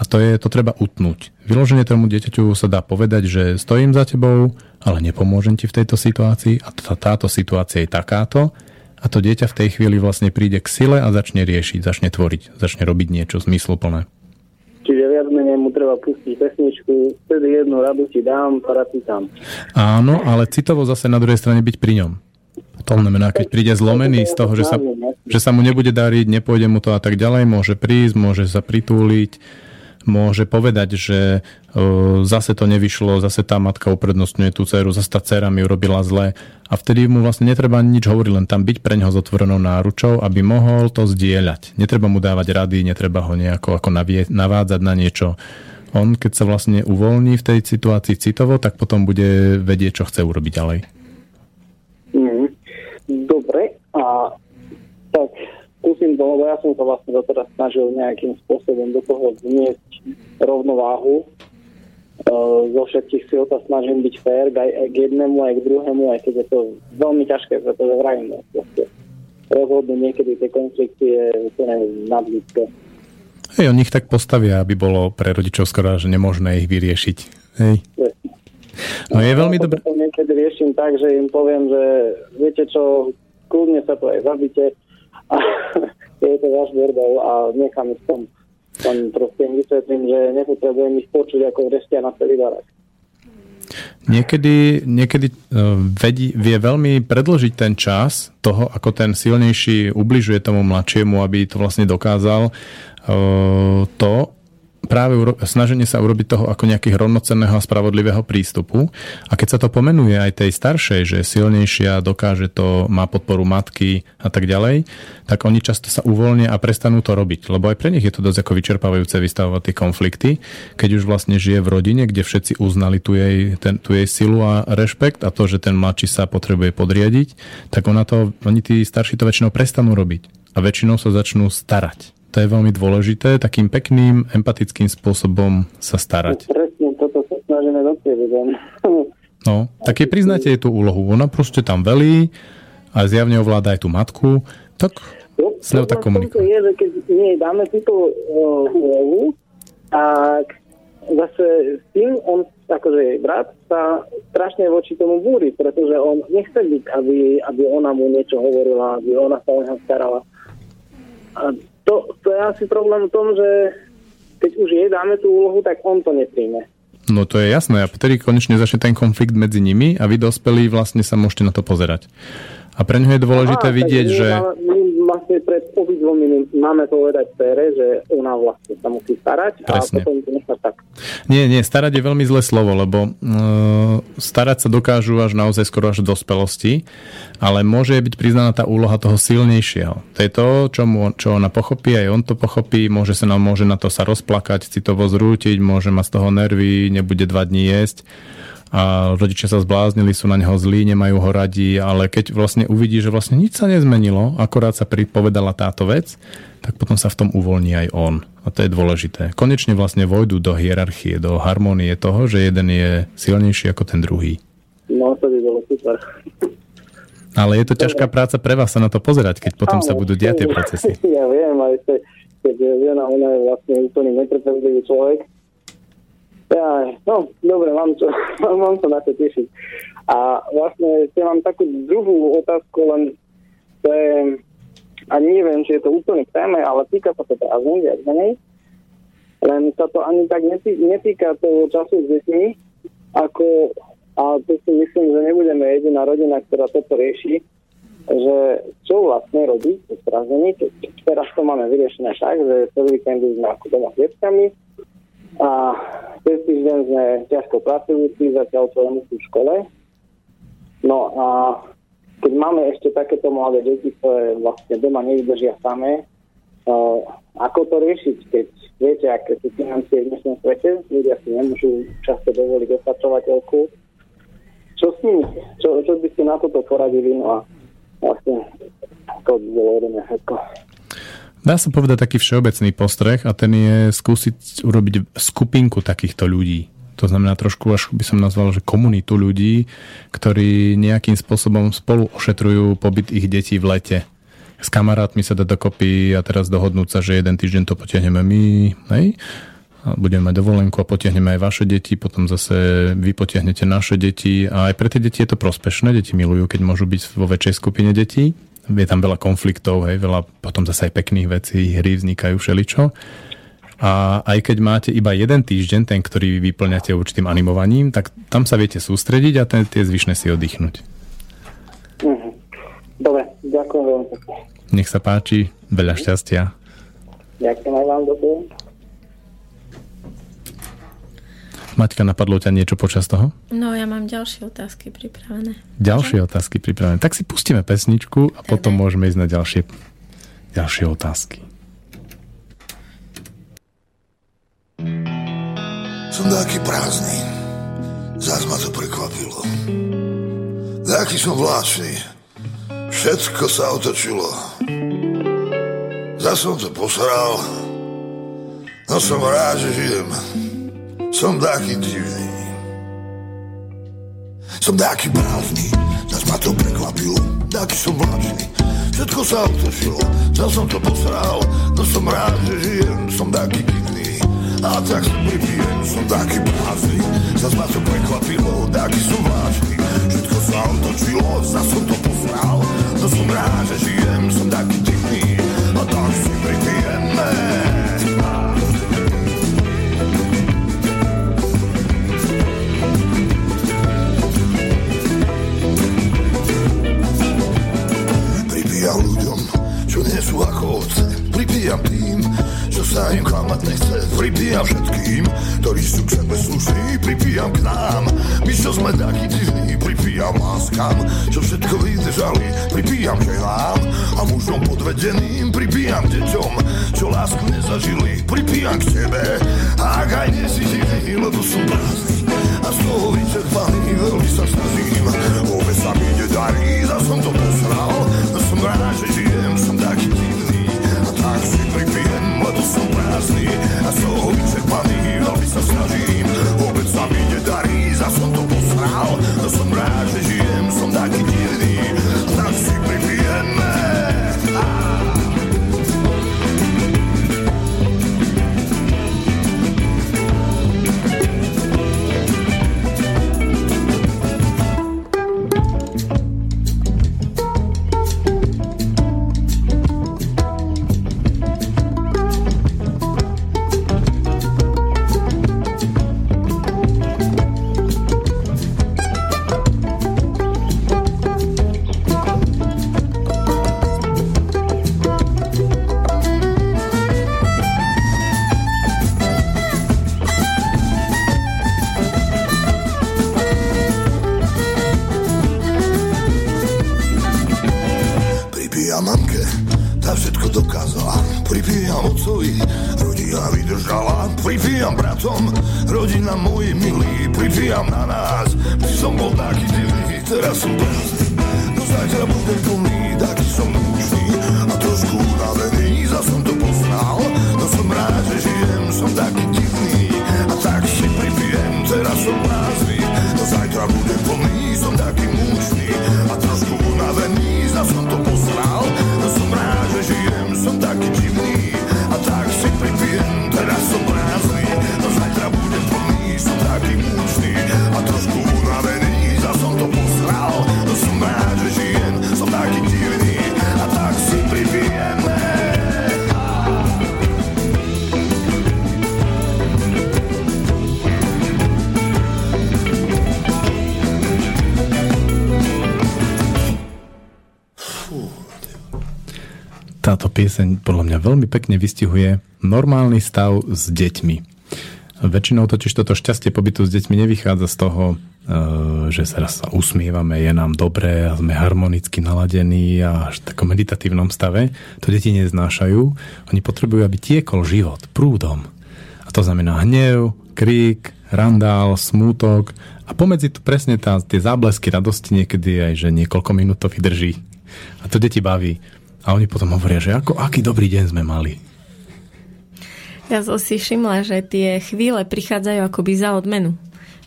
A to je, to treba utnúť. Vyloženie tomu dieťaťu sa dá povedať, že stojím za tebou, ale nepomôžem ti v tejto situácii a tá, táto situácia je takáto a to dieťa v tej chvíli vlastne príde k sile a začne riešiť, začne tvoriť, začne robiť niečo zmysluplné. Čiže viac menej mu treba pustiť pesničku, vtedy jednu radu ti dám, tam. Áno, ale citovo zase na druhej strane byť pri ňom. To znamená, keď príde zlomený z toho, že sa, že sa mu nebude dariť, nepôjde mu to a tak ďalej, môže prísť, môže sa pritúliť, môže povedať, že zase to nevyšlo, zase tá matka uprednostňuje tú dceru, zase tá dcera mi urobila zle a vtedy mu vlastne netreba nič hovoriť, len tam byť pre neho s otvorenou náručou, aby mohol to zdieľať. Netreba mu dávať rady, netreba ho nejako ako navie, navádzať na niečo. On, keď sa vlastne uvoľní v tej situácii citovo, tak potom bude vedieť, čo chce urobiť ďalej. Dobre, a tak skúsim to, lebo ja som sa vlastne doteraz snažil nejakým spôsobom do toho vniesť rovnováhu. E, zo všetkých síl sa snažím byť fér aj, aj k jednému, aj k druhému, aj keď je to veľmi ťažké, pretože vrajím, no, rozhodnú niekedy tie konflikty je úplne nadlidské. Hej, oni ich tak postavia, aby bolo pre rodičov skoro, že nemožné ich vyriešiť. Hej. No je veľmi dobré. Niekedy riešim tak, že im poviem, že viete čo, kľudne sa to aj zabite je to váš bordel a nechám ich tom. Len proste im vysvetlím, že nepotrebujem ich počuť ako vrestia na celý barak. Niekedy, niekedy uh, vedí, vie veľmi predložiť ten čas toho, ako ten silnejší ubližuje tomu mladšiemu, aby to vlastne dokázal uh, to, práve snaženie sa urobiť toho ako nejakého rovnocenného a spravodlivého prístupu. A keď sa to pomenuje aj tej staršej, že je silnejšia, dokáže to, má podporu matky a tak ďalej, tak oni často sa uvoľnia a prestanú to robiť. Lebo aj pre nich je to dosť ako vyčerpávajúce vystavovať tie konflikty, keď už vlastne žije v rodine, kde všetci uznali tu jej, ten, tu jej silu a rešpekt a to, že ten mladší sa potrebuje podriadiť, tak ona to, oni tí starší to väčšinou prestanú robiť a väčšinou sa začnú starať to je veľmi dôležité, takým pekným, empatickým spôsobom sa starať. Presne, toto sa snažíme No, tak je priznáte jej tú úlohu. Ona proste tam velí a zjavne ovláda aj tú matku, tak s ňou tak komunikuje. je, že keď nie dáme túto úlohu, tak zase s tým on, akože jej brat, sa strašne voči tomu búri, pretože on nechce byť, aby, aby ona mu niečo hovorila, aby ona sa o neho starala. A to, to je asi problém v tom, že keď už jej dáme tú úlohu, tak on to nepríjme. No to je jasné. A vtedy konečne začne ten konflikt medzi nimi a vy dospelí vlastne sa môžete na to pozerať. A pre ňo je dôležité Aha, vidieť, že... My pred obidvomi máme povedať pere, že ona vlastne sa musí starať Presne. a potom to nechá tak. Nie, nie, starať je veľmi zlé slovo, lebo uh, starať sa dokážu až naozaj skoro až do dospelosti, ale môže byť priznaná tá úloha toho silnejšieho. To je to, čo, mu, čo ona pochopí, aj on to pochopí, môže sa nám, môže na to sa rozplakať, citovo zrútiť, môže mať z toho nervy, nebude dva dní jesť a rodičia sa zbláznili, sú na neho zlí, nemajú ho radi, ale keď vlastne uvidí, že vlastne nič sa nezmenilo, akorát sa pripovedala táto vec, tak potom sa v tom uvoľní aj on. A to je dôležité. Konečne vlastne vojdu do hierarchie, do harmonie toho, že jeden je silnejší ako ten druhý. No, to by bolo super. Ale je to ťažká práca pre vás sa na to pozerať, keď potom Áno, sa budú diať tie procesy. Ja viem, aj keď žena, ona je vlastne úplný netrpezlivý človek, ja, no, dobre, mám, čo, mám sa na to tešiť. A vlastne ja mám takú druhú otázku, len to je, a neviem, či je to úplne téme, ale týka sa to prázdnin, viac menej. Len sa to ani tak netý, netýka toho času s deťmi, ako, a to si myslím, že nebudeme jediná rodina, ktorá toto rieši, že čo vlastne robiť s prázdniny. Teraz to máme vyriešené však, že celý víkend sme ako doma s deckami a cez týždeň sme ťažko pracujúci, zatiaľ čo musí v škole. No a keď máme ešte takéto mladé deti, ktoré vlastne doma nevydržia samé, uh, ako to riešiť, keď viete, aké sú financie v dnešnom svete, ľudia si nemôžu často dovoliť opatrovateľku. Čo s nimi? Čo, čo by ste na toto poradili? No a vlastne to bolo ode všetko. Dá sa povedať taký všeobecný postreh a ten je skúsiť urobiť skupinku takýchto ľudí. To znamená trošku, až by som nazval, že komunitu ľudí, ktorí nejakým spôsobom spolu ošetrujú pobyt ich detí v lete. S kamarátmi sa dá dokopy a teraz dohodnúť sa, že jeden týždeň to potiahneme my, hej? A budeme mať dovolenku a potiahneme aj vaše deti, potom zase vy potiahnete naše deti a aj pre tie deti je to prospešné, deti milujú, keď môžu byť vo väčšej skupine detí. Je tam veľa konfliktov, hej, veľa potom zase aj pekných vecí, hry vznikajú všeličo. A aj keď máte iba jeden týždeň, ten, ktorý vy vyplňate určitým animovaním, tak tam sa viete sústrediť a ten, tie zvyšné si oddychnúť. Mhm. Dobre, ďakujem veľmi pekne. Nech sa páči, veľa šťastia. Ďakujem aj vám, dobre. Maťka, napadlo ťa niečo počas toho? No, ja mám ďalšie otázky pripravené. Ďalšie otázky pripravené. Tak si pustíme pesničku a potom môžeme ísť na ďalšie, ďalšie otázky. Som taký prázdny, zás ma to prekvapilo. Taký som vláčný, všetko sa otočilo. Zas som to posral, no som rád, že žijem. Som taký divný. Som taký prázdny, zas ma to prekvapilo. Taký som vláčný, všetko sa otočilo. Zas som to posral, no som rád, že žijem. Som taký divný. A tak sa pripijem, som taký prázdny Zas ma to prekvapilo, taký som vážny Všetko sa otočilo, zas som to posral No som rád, že žijem, som sú ako ovce. Pripijam tým, čo sa im klamať nechce. Pripijam všetkým, ktorí sú k sebe slušní Pripijam k nám, my čo sme takí divní. Pripijam láskam, čo všetko vydržali. Pripijam ženám a mužom podvedeným. Pripijam deťom, čo lásku nezažili. Pripijam k tebe, a ak aj nie si divný Lebo som prázdny a z toho vyčerpaný Veľmi sa snažím, vôbec sa mi nedarí Za som to posral, no som rád, že žijem som prázdny a toho vyčerpaný Veľmi sa snažím, vôbec sa mi nedarí Za som to posral, som rád, že žijem Som taký divný pieseň podľa mňa veľmi pekne vystihuje normálny stav s deťmi. Väčšinou totiž toto šťastie pobytu s deťmi nevychádza z toho, e, že sa sa usmievame, je nám dobré a sme harmonicky naladení a až v takom meditatívnom stave. To deti neznášajú. Oni potrebujú, aby tiekol život prúdom. A to znamená hnev, krík, randál, smútok a pomedzi tu presne tá, tie záblesky radosti niekedy aj, že niekoľko minút to vydrží. A to deti baví. A oni potom hovoria, že ako, aký dobrý deň sme mali. Ja som si všimla, že tie chvíle prichádzajú akoby za odmenu.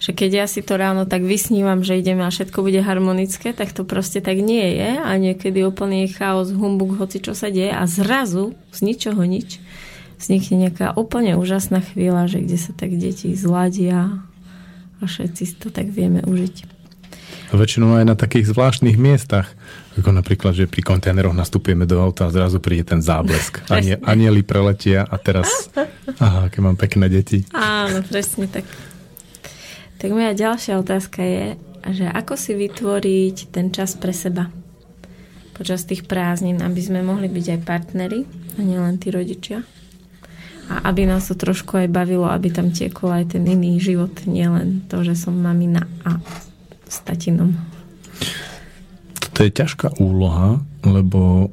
Že keď ja si to ráno tak vysnívam, že ideme a všetko bude harmonické, tak to proste tak nie je a niekedy úplný chaos, humbuk, hoci čo sa deje a zrazu z ničoho nič vznikne nejaká úplne úžasná chvíľa, že kde sa tak deti zladia a všetci si to tak vieme užiť. A väčšinou aj na takých zvláštnych miestach, ako napríklad, že pri kontajneroch nastupujeme do auta a zrazu príde ten záblesk. Anie, anieli preletia a teraz, aha, aké mám pekné deti. Áno, presne tak. Tak moja ďalšia otázka je, že ako si vytvoriť ten čas pre seba počas tých prázdnin, aby sme mohli byť aj partneri a nielen tí rodičia. A aby nás to trošku aj bavilo, aby tam tiekol aj ten iný život, nielen to, že som mamina a s tatinom. To je ťažká úloha, lebo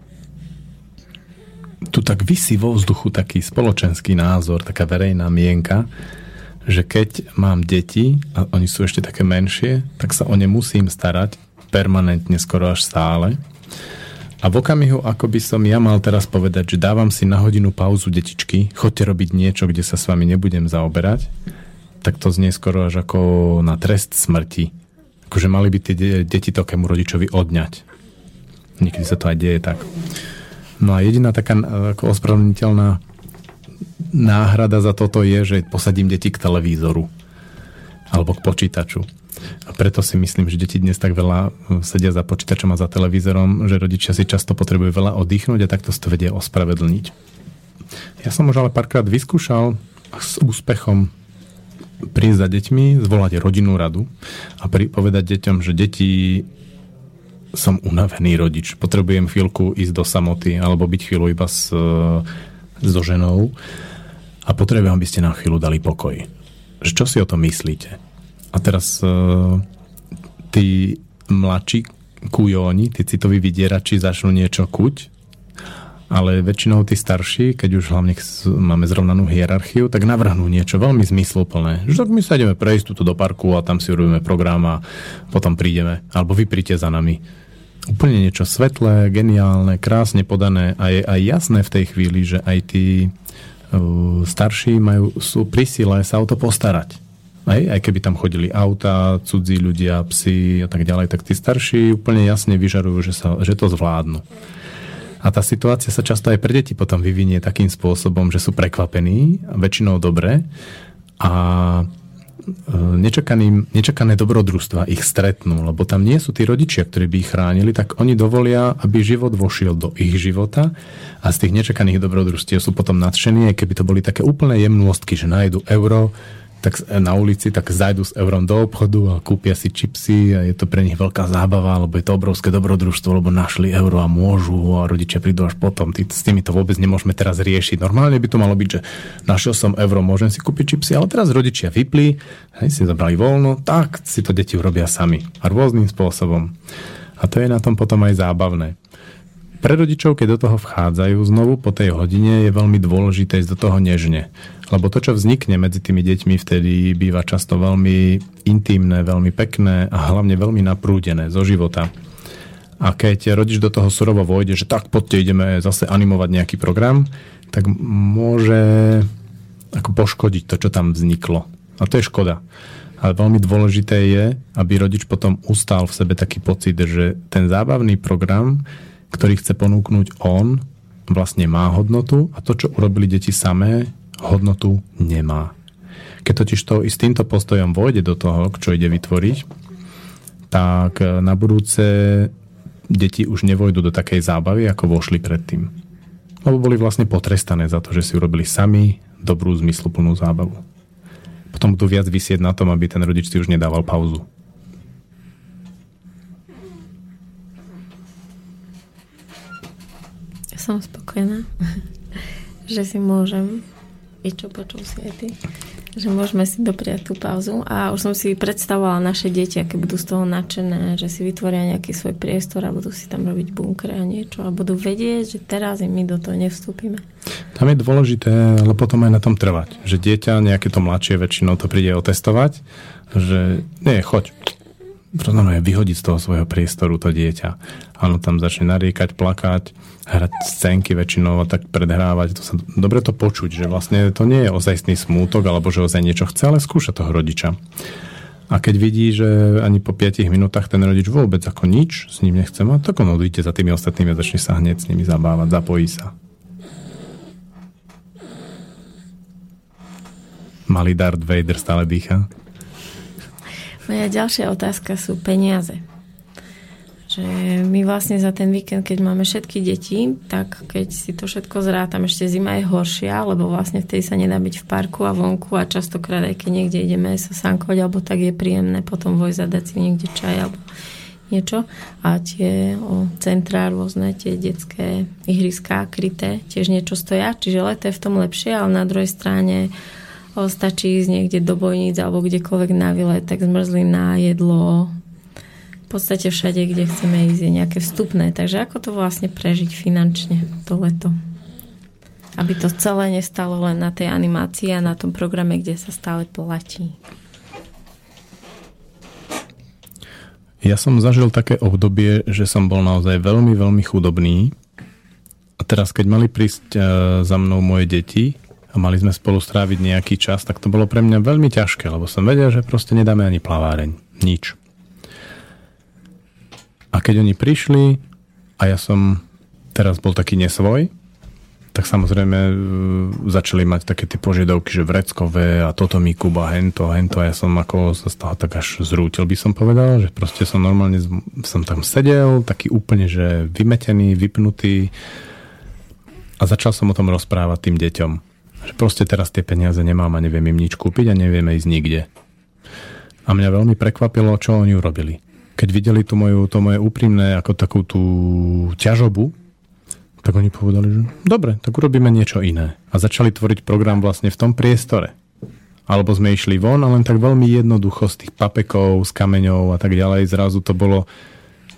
tu tak vysí vo vzduchu taký spoločenský názor, taká verejná mienka, že keď mám deti a oni sú ešte také menšie, tak sa o ne musím starať permanentne, skoro až stále. A v okamihu, ako by som ja mal teraz povedať, že dávam si na hodinu pauzu detičky, chodte robiť niečo, kde sa s vami nebudem zaoberať, tak to znie skoro až ako na trest smrti akože mali by tie deti takému rodičovi odňať. Niekedy sa to aj deje tak. No a jediná taká ako ospravedlniteľná náhrada za toto je, že posadím deti k televízoru alebo k počítaču. A preto si myslím, že deti dnes tak veľa hm, sedia za počítačom a za televízorom, že rodičia si často potrebujú veľa oddychnúť a takto si to vedie ospravedlniť. Ja som už ale párkrát vyskúšal s úspechom prísť za deťmi, zvolať rodinnú radu a pri, povedať deťom, že deti som unavený rodič, potrebujem chvíľku ísť do samoty alebo byť chvíľu iba s, so ženou a potrebujem, aby ste na chvíľu dali pokoj. Že čo si o tom myslíte? A teraz uh, tí mladší kujóni, tí citoví vydierači začnú niečo kuť ale väčšinou tí starší, keď už hlavne máme zrovnanú hierarchiu, tak navrhnú niečo veľmi zmysluplné. Že tak my sa ideme prejsť túto do parku a tam si urobíme program a potom prídeme. Alebo vy príďte za nami. Úplne niečo svetlé, geniálne, krásne podané a je aj jasné v tej chvíli, že aj tí uh, starší majú, sú pri sile sa o to postarať. Aj, aj keby tam chodili auta, cudzí ľudia, psi a tak ďalej, tak tí starší úplne jasne vyžarujú, že, sa, že to zvládnu. A tá situácia sa často aj pre deti potom vyvinie takým spôsobom, že sú prekvapení, väčšinou dobre, a e, nečakaný, nečakané dobrodružstva ich stretnú, lebo tam nie sú tí rodičia, ktorí by ich chránili, tak oni dovolia, aby život vošiel do ich života a z tých nečakaných dobrodružstiev sú potom nadšení, aj keby to boli také úplné jemnostky, že nájdu euro, tak na ulici, tak zajdu s eurom do obchodu a kúpia si čipsy a je to pre nich veľká zábava, lebo je to obrovské dobrodružstvo, lebo našli euro a môžu a rodičia prídu až potom. Tý, s tými to vôbec nemôžeme teraz riešiť. Normálne by to malo byť, že našiel som euro, môžem si kúpiť čipsy, ale teraz rodičia vypli, hej, si zabrali voľno, tak si to deti urobia sami a rôznym spôsobom. A to je na tom potom aj zábavné. Pre rodičov, keď do toho vchádzajú znovu po tej hodine, je veľmi dôležité ísť do toho nežne. Lebo to, čo vznikne medzi tými deťmi, vtedy býva často veľmi intimné, veľmi pekné a hlavne veľmi naprúdené zo života. A keď rodič do toho surovo vojde, že tak poďte, ideme zase animovať nejaký program, tak môže ako poškodiť to, čo tam vzniklo. A to je škoda. Ale veľmi dôležité je, aby rodič potom ustal v sebe taký pocit, že ten zábavný program ktorý chce ponúknuť on, vlastne má hodnotu a to, čo urobili deti samé, hodnotu nemá. Keď totiž to i s týmto postojom vojde do toho, čo ide vytvoriť, tak e, na budúce deti už nevojdu do takej zábavy, ako vošli predtým. Lebo boli vlastne potrestané za to, že si urobili sami dobrú, zmysluplnú zábavu. Potom budú viac vysieť na tom, aby ten rodič si už nedával pauzu. Som spokojná, že si môžem i čo počul si aj ty, že môžeme si dopriať tú pauzu a už som si predstavovala naše deti, aké budú z toho nadšené, že si vytvoria nejaký svoj priestor a budú si tam robiť bunkre a niečo a budú vedieť, že teraz my do toho nevstúpime. Tam je dôležité, ale potom aj na tom trvať, že dieťa, nejaké to mladšie väčšinou to príde otestovať, že nie, choď, znamená vyhodiť z toho svojho priestoru to dieťa. Áno, tam začne nariekať, plakať, hrať scénky väčšinou a tak predhrávať. To sa, dobre to počuť, že vlastne to nie je ozajstný smútok, alebo že ozaj niečo chce, ale skúša toho rodiča. A keď vidí, že ani po 5 minútach ten rodič vôbec ako nič s ním nechce mať, tak on odíde za tými ostatnými a začne sa hneď s nimi zabávať, zapojí sa. Malý Darth Vader stále dýcha. Moja ďalšia otázka sú peniaze. Že my vlastne za ten víkend, keď máme všetky deti, tak keď si to všetko zrátam, ešte zima je horšia, lebo vlastne vtedy sa nedá byť v parku a vonku a častokrát aj keď niekde ideme sa sankovať, alebo tak je príjemné potom vojsť a si niekde čaj alebo niečo. A tie o, centrá rôzne, tie detské ihriská kryté, tiež niečo stoja, čiže leto je v tom lepšie, ale na druhej strane stačí ísť niekde do bojníc alebo kdekoľvek na výlet, tak zmrzlina, jedlo, v podstate všade, kde chceme ísť, je nejaké vstupné. Takže ako to vlastne prežiť finančne to leto? Aby to celé nestalo len na tej animácii a na tom programe, kde sa stále platí. Ja som zažil také obdobie, že som bol naozaj veľmi, veľmi chudobný. A teraz, keď mali prísť e, za mnou moje deti, a mali sme spolu stráviť nejaký čas, tak to bolo pre mňa veľmi ťažké, lebo som vedel, že proste nedáme ani plaváreň. Nič. A keď oni prišli a ja som teraz bol taký nesvoj, tak samozrejme e, začali mať také tie požiadavky, že vreckové a toto mi Kuba, hento, hento a ja som ako sa z toho tak až zrútil by som povedal, že proste som normálne som tam sedel, taký úplne, že vymetený, vypnutý a začal som o tom rozprávať tým deťom že proste teraz tie peniaze nemám a neviem im nič kúpiť a nevieme ísť nikde. A mňa veľmi prekvapilo, čo oni urobili. Keď videli tú moju, to moje úprimné, ako takú tú ťažobu, tak oni povedali, že dobre, tak urobíme niečo iné. A začali tvoriť program vlastne v tom priestore. Alebo sme išli von a len tak veľmi jednoducho z tých papekov, z kameňov a tak ďalej. Zrazu to bolo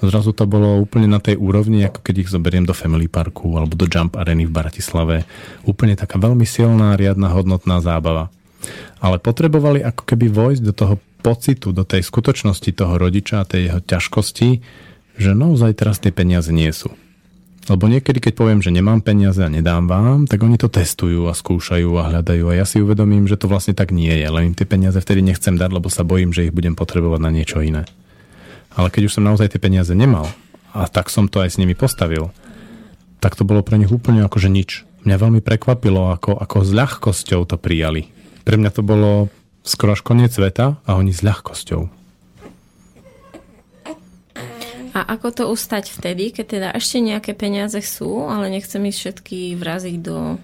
Zrazu to bolo úplne na tej úrovni, ako keď ich zoberiem do Family Parku alebo do Jump Areny v Bratislave. Úplne taká veľmi silná, riadna, hodnotná zábava. Ale potrebovali ako keby vojsť do toho pocitu, do tej skutočnosti toho rodiča a tej jeho ťažkosti, že naozaj teraz tie peniaze nie sú. Lebo niekedy, keď poviem, že nemám peniaze a nedám vám, tak oni to testujú a skúšajú a hľadajú a ja si uvedomím, že to vlastne tak nie je, len im tie peniaze vtedy nechcem dať, lebo sa bojím, že ich budem potrebovať na niečo iné. Ale keď už som naozaj tie peniaze nemal a tak som to aj s nimi postavil, tak to bolo pre nich úplne ako že nič. Mňa veľmi prekvapilo, ako, ako s ľahkosťou to prijali. Pre mňa to bolo skoro až koniec sveta a oni s ľahkosťou. A ako to ustať vtedy, keď teda ešte nejaké peniaze sú, ale nechcem ich všetky vraziť do,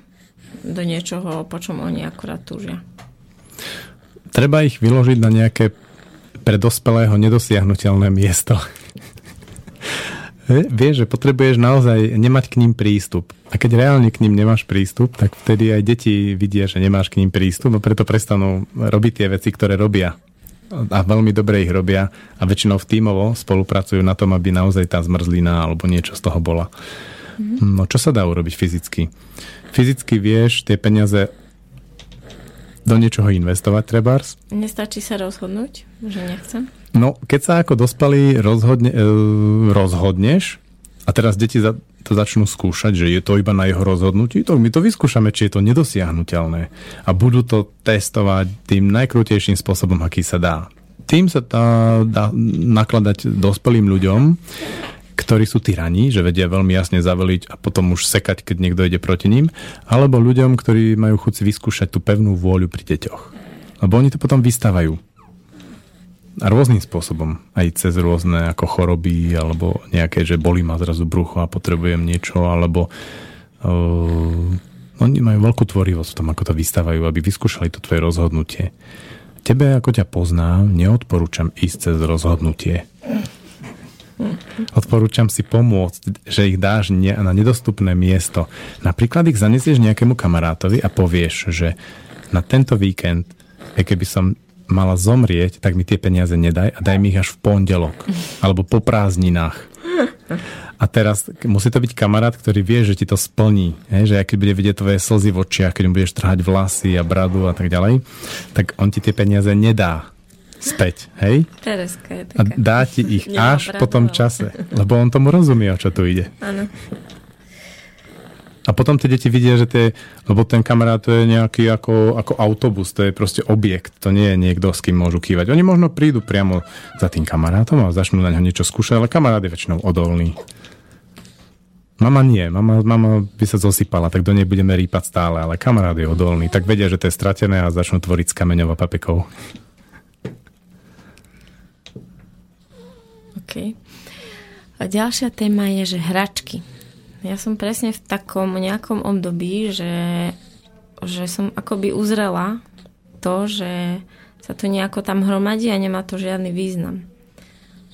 do niečoho, po čom oni akurát túžia? Treba ich vyložiť na nejaké pre dospelého nedosiahnutelné miesto. Vieš, že potrebuješ naozaj nemať k ním prístup. A keď reálne k ním nemáš prístup, tak vtedy aj deti vidia, že nemáš k ním prístup a preto prestanú robiť tie veci, ktoré robia. A veľmi dobre ich robia a väčšinou v tímovo spolupracujú na tom, aby naozaj tá zmrzlina alebo niečo z toho bola. Mm-hmm. No čo sa dá urobiť fyzicky? Fyzicky vieš tie peniaze do niečoho investovať, trebárs. Nestačí sa rozhodnúť, že nechcem? No, keď sa ako dospelý rozhodne, e, rozhodneš a teraz deti za, to začnú skúšať, že je to iba na jeho rozhodnutí, to my to vyskúšame, či je to nedosiahnutelné. A budú to testovať tým najkrutejším spôsobom, aký sa dá. Tým sa dá, dá nakladať dospelým ľuďom, ktorí sú tyraní, že vedia veľmi jasne zaveliť a potom už sekať, keď niekto ide proti ním, alebo ľuďom, ktorí majú chuť vyskúšať tú pevnú vôľu pri deťoch. Lebo oni to potom vystávajú. A rôznym spôsobom. Aj cez rôzne ako choroby, alebo nejaké, že bolí ma zrazu brucho a potrebujem niečo, alebo uh, oni majú veľkú tvorivosť v tom, ako to vystávajú, aby vyskúšali to tvoje rozhodnutie. Tebe, ako ťa poznám, neodporúčam ísť cez rozhodnutie Odporúčam si pomôcť, že ich dáš na nedostupné miesto. Napríklad ich zanesieš nejakému kamarátovi a povieš, že na tento víkend, keby som mala zomrieť, tak mi tie peniaze nedaj a daj mi ich až v pondelok. Alebo po prázdninách. A teraz musí to byť kamarát, ktorý vie, že ti to splní. Hej? Že keď bude vidieť tvoje slzy v očiach, keď mu budeš trhať vlasy a bradu a tak ďalej, tak on ti tie peniaze nedá späť. Hej? Tereska je taká. A dá ti ich Nemá až bradu, po tom čase. Lebo on tomu rozumie, o čo tu ide. Áno. A potom tie deti vidia, že tie, lebo ten kamarát to je nejaký ako, ako autobus, to je proste objekt, to nie je niekto, s kým môžu kývať. Oni možno prídu priamo za tým kamarátom a začnú na ňo niečo skúšať, ale kamarát je väčšinou odolný. Mama nie, mama, mama by sa zosypala, tak do nej budeme rýpať stále, ale kamarát je odolný, tak vedia, že to je stratené a začnú tvoriť s kameňov a papekov. OK. A ďalšia téma je, že hračky. Ja som presne v takom nejakom období, že, že som akoby uzrela to, že sa to nejako tam hromadí a nemá to žiadny význam.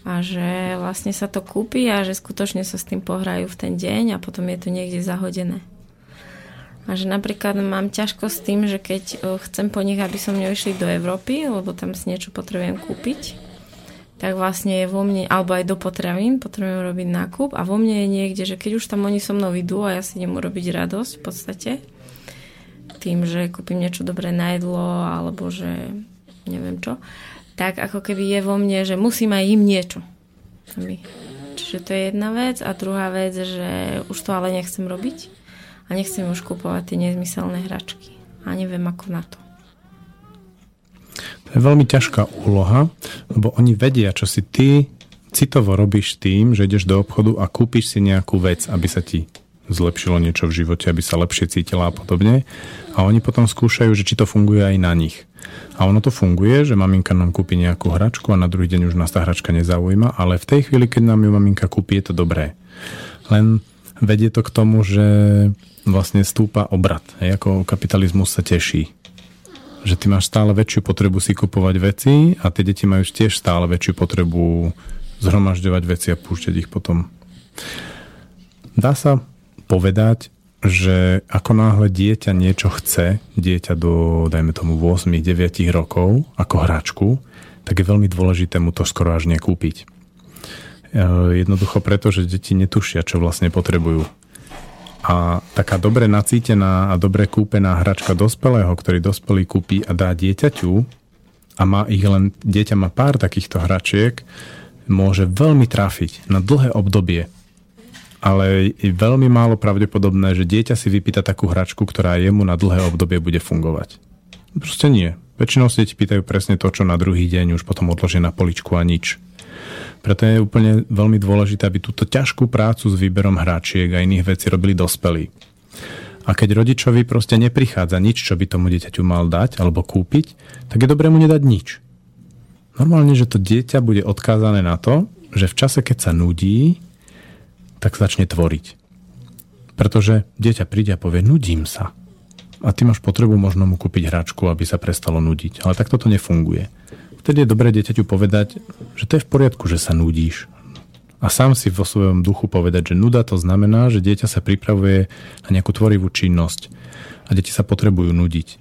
A že vlastne sa to kúpi a že skutočne sa s tým pohrajú v ten deň a potom je to niekde zahodené. A že napríklad mám ťažko s tým, že keď chcem po nich, aby som išli do Európy, lebo tam si niečo potrebujem kúpiť, tak vlastne je vo mne, alebo aj do potravín, potrebujem robiť nákup a vo mne je niekde, že keď už tam oni so mnou idú a ja si idem urobiť radosť v podstate, tým, že kúpim niečo dobré na jedlo alebo že neviem čo, tak ako keby je vo mne, že musím aj im niečo. Čiže to je jedna vec a druhá vec, že už to ale nechcem robiť a nechcem už kupovať tie nezmyselné hračky a neviem ako na to. To je veľmi ťažká úloha, lebo oni vedia, čo si ty citovo robíš tým, že ideš do obchodu a kúpiš si nejakú vec, aby sa ti zlepšilo niečo v živote, aby sa lepšie cítila a podobne. A oni potom skúšajú, že či to funguje aj na nich. A ono to funguje, že maminka nám kúpi nejakú hračku a na druhý deň už nás tá hračka nezaujíma, ale v tej chvíli, keď nám ju maminka kúpi, je to dobré. Len vedie to k tomu, že vlastne stúpa obrad. Hej, ako kapitalizmus sa teší že ty máš stále väčšiu potrebu si kupovať veci a tie deti majú tiež stále väčšiu potrebu zhromažďovať veci a púšťať ich potom. Dá sa povedať, že ako náhle dieťa niečo chce, dieťa do, dajme tomu, 8-9 rokov, ako hračku, tak je veľmi dôležité mu to skoro až nekúpiť. E, jednoducho preto, že deti netušia, čo vlastne potrebujú. A taká dobre nacítená a dobre kúpená hračka dospelého, ktorý dospelý kúpi a dá dieťaťu a má ich len, dieťa má pár takýchto hračiek, môže veľmi trafiť na dlhé obdobie. Ale je veľmi málo pravdepodobné, že dieťa si vypýta takú hračku, ktorá jemu na dlhé obdobie bude fungovať. Proste nie. Väčšinou si deti pýtajú presne to, čo na druhý deň už potom odložia na poličku a nič. Preto je úplne veľmi dôležité, aby túto ťažkú prácu s výberom hráčiek a iných vecí robili dospelí. A keď rodičovi proste neprichádza nič, čo by tomu dieťaťu mal dať alebo kúpiť, tak je dobré mu nedať nič. Normálne, že to dieťa bude odkázané na to, že v čase, keď sa nudí, tak začne tvoriť. Pretože dieťa príde a povie, nudím sa. A ty máš potrebu možno mu kúpiť hračku, aby sa prestalo nudiť. Ale takto to nefunguje vtedy je dobré dieťaťu povedať, že to je v poriadku, že sa nudíš. A sám si vo svojom duchu povedať, že nuda to znamená, že dieťa sa pripravuje na nejakú tvorivú činnosť a deti sa potrebujú nudiť.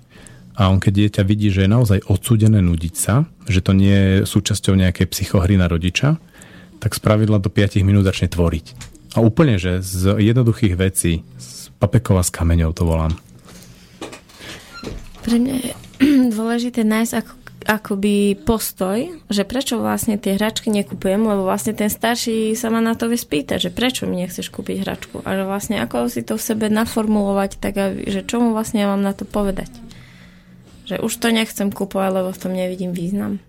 A on keď dieťa vidí, že je naozaj odsúdené nudiť sa, že to nie je súčasťou nejakej psychohry na rodiča, tak spravidla do 5 minút začne tvoriť. A úplne, že z jednoduchých vecí, z papekova s kameňou to volám. Pre mňa je dôležité nájsť ako akoby postoj, že prečo vlastne tie hračky nekupujem, lebo vlastne ten starší sa ma na to vie spýtať, že prečo mi nechceš kúpiť hračku a že vlastne ako si to v sebe naformulovať, tak aby, že čo mu vlastne ja mám na to povedať. Že už to nechcem kúpovať, lebo v tom nevidím význam.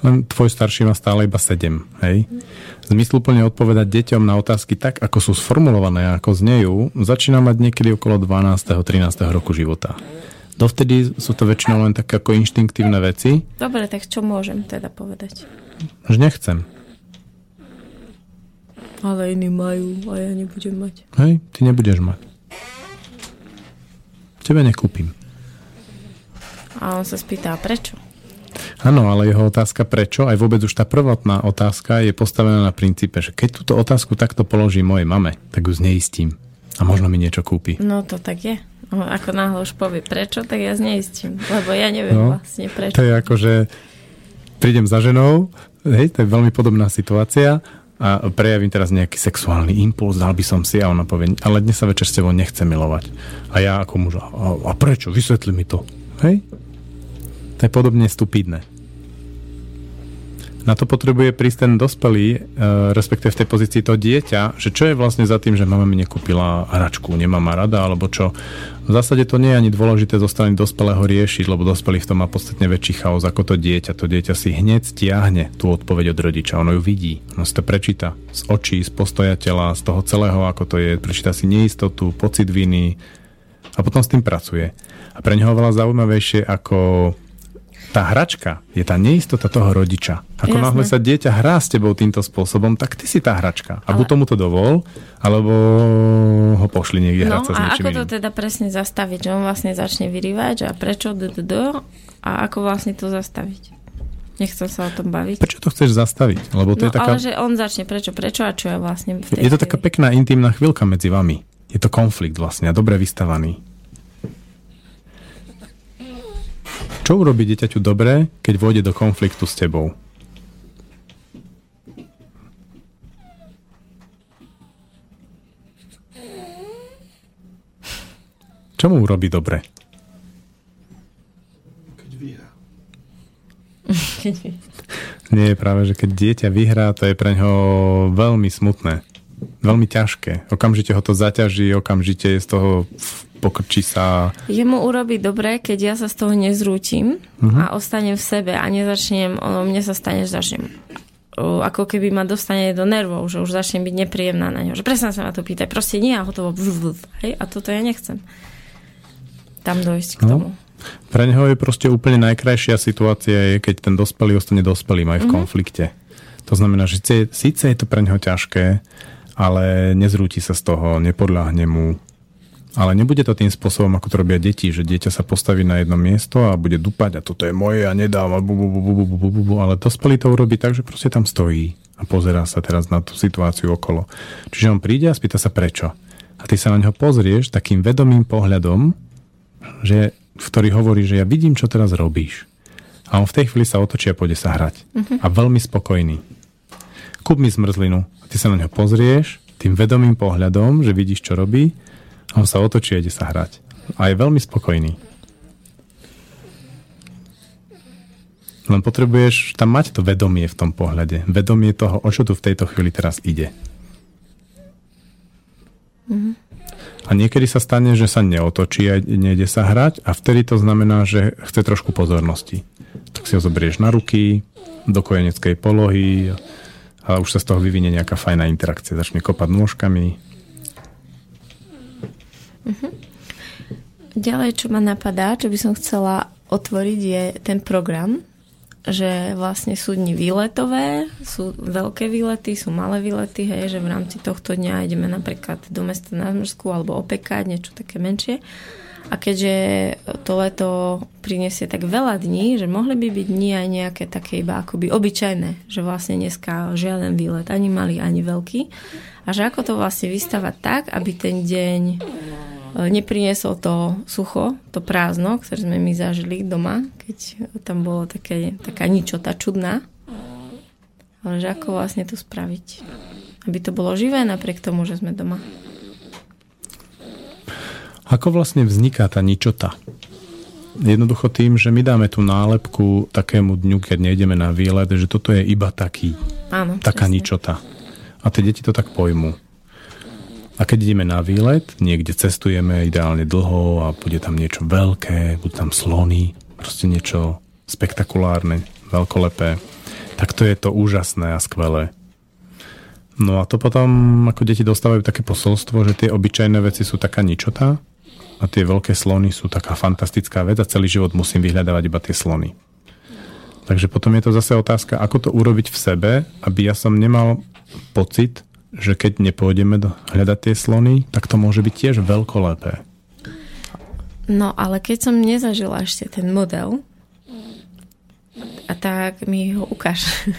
Len tvoj starší má stále iba 7, hej? Zmysluplne odpovedať deťom na otázky tak, ako sú sformulované, ako znejú, začína mať niekedy okolo 12. 13. roku života. Dovtedy sú to väčšinou len také ako inštinktívne veci. Dobre, tak čo môžem teda povedať? Že nechcem. Ale iní majú a ja nebudem mať. Hej, ty nebudeš mať. Tebe nekúpim. A on sa spýta, prečo? Áno, ale jeho otázka prečo, aj vôbec už tá prvotná otázka je postavená na princípe, že keď túto otázku takto položím mojej mame, tak ju zneistím. A možno mi niečo kúpi. No to tak je. No, ako náhle už povie prečo, tak ja zneistím. Lebo ja neviem no, vlastne prečo. To je ako, že prídem za ženou, hej, to je veľmi podobná situácia a prejavím teraz nejaký sexuálny impuls, dal by som si a ona povie, ale dnes sa večer s tebou nechce milovať. A ja ako muž, a, a prečo? Vysvetli mi to. Hej? To je podobne stupidné. Na to potrebuje prísť ten dospelý, e, respektíve v tej pozícii to dieťa, že čo je vlastne za tým, že mama mi nekúpila hračku, nemá ma rada, alebo čo. V zásade to nie je ani dôležité zo strany dospelého riešiť, lebo dospelý v tom má podstatne väčší chaos ako to dieťa. To dieťa si hneď stiahne tú odpoveď od rodiča, ono ju vidí, ono si to prečíta z očí, z postoja tela, z toho celého, ako to je, prečíta si neistotu, pocit viny a potom s tým pracuje. A pre neho veľa zaujímavejšie ako tá hračka je tá neistota toho rodiča. Ako Jasne. náhle sa dieťa hrá s tebou týmto spôsobom, tak ty si tá hračka. A Ale... buď tomu to dovol, alebo ho pošli niekde no, hrať sa s a ako iným. to teda presne zastaviť? Že on vlastne začne vyrývať a prečo d, d, d, a ako vlastne to zastaviť? Nechcem sa o tom baviť. Prečo to chceš zastaviť? Lebo to no, je taká... ale že on začne prečo, prečo a čo je vlastne v tej Je to taká pekná intimná chvíľka medzi vami. Je to konflikt vlastne a dobre vystavaný. Čo urobí dieťaťu dobré, keď vôjde do konfliktu s tebou? Čo mu urobí dobre? Keď vyhrá. Nie, práve, že keď dieťa vyhrá, to je pre ňo veľmi smutné. Veľmi ťažké. Okamžite ho to zaťaží, okamžite je z toho pokrčí sa. Jemu urobí dobre, keď ja sa z toho nezrútim uh-huh. a ostanem v sebe a nezačnem, ono mne sa stane, že začnem ako keby ma dostane do nervov, že už začnem byť nepríjemná na ňo. Že presne sa ma to pýtaj, proste nie a hotovo. Hej, a toto ja nechcem. Tam dojsť k no. tomu. Pre neho je proste úplne najkrajšia situácia, je, keď ten dospelý ostane dospelým aj v uh-huh. konflikte. To znamená, že síce je to pre neho ťažké, ale nezrúti sa z toho, nepodľahne mu, ale nebude to tým spôsobom, ako to robia deti, že dieťa sa postaví na jedno miesto a bude dupať a toto je moje a nedám a bu, bu, bu, bu, bu, bu, bu, ale dospelý to urobí tak, že proste tam stojí a pozerá sa teraz na tú situáciu okolo. Čiže on príde a spýta sa prečo. A ty sa na neho pozrieš takým vedomým pohľadom, že, v ktorý hovorí, že ja vidím, čo teraz robíš. A on v tej chvíli sa otočí a pôjde sa hrať. Uh-huh. A veľmi spokojný. Kúp mi zmrzlinu. A ty sa na neho pozrieš tým vedomým pohľadom, že vidíš, čo robí on sa otočí a ide sa hrať. A je veľmi spokojný. Len potrebuješ tam mať to vedomie v tom pohľade. Vedomie toho, o čo tu v tejto chvíli teraz ide. Mm-hmm. A niekedy sa stane, že sa neotočí a nejde sa hrať a vtedy to znamená, že chce trošku pozornosti. Tak si ho zoberieš na ruky, do kojeneckej polohy a už sa z toho vyvinie nejaká fajná interakcia. Začne kopať nôžkami, Uh-huh. Ďalej, čo ma napadá, čo by som chcela otvoriť, je ten program, že vlastne sú dni výletové, sú veľké výlety, sú malé výlety, hej, že v rámci tohto dňa ideme napríklad do mesta na Zmrzku alebo opekať, niečo také menšie. A keďže to leto prinesie tak veľa dní, že mohli by byť dní aj nejaké také iba akoby obyčajné, že vlastne dneska žiaden výlet, ani malý, ani veľký. A že ako to vlastne vystavať tak, aby ten deň nepriniesol to sucho, to prázdno, ktoré sme my zažili doma, keď tam bolo také, taká ničota čudná. Ale že ako vlastne to spraviť? Aby to bolo živé napriek tomu, že sme doma. Ako vlastne vzniká tá ničota? Jednoducho tým, že my dáme tú nálepku takému dňu, keď nejdeme na výlet, že toto je iba taký. Áno, taká presne. ničota. A tie deti to tak pojmú. A keď ideme na výlet, niekde cestujeme ideálne dlho a bude tam niečo veľké, budú tam slony, proste niečo spektakulárne, veľkolepé, tak to je to úžasné a skvelé. No a to potom, ako deti dostávajú také posolstvo, že tie obyčajné veci sú taká ničota a tie veľké slony sú taká fantastická vec a celý život musím vyhľadávať iba tie slony. Takže potom je to zase otázka, ako to urobiť v sebe, aby ja som nemal pocit, že keď nepôjdeme do, hľadať tie slony, tak to môže byť tiež veľkolepé. No, ale keď som nezažila ešte ten model, a tak mi ho ukáž.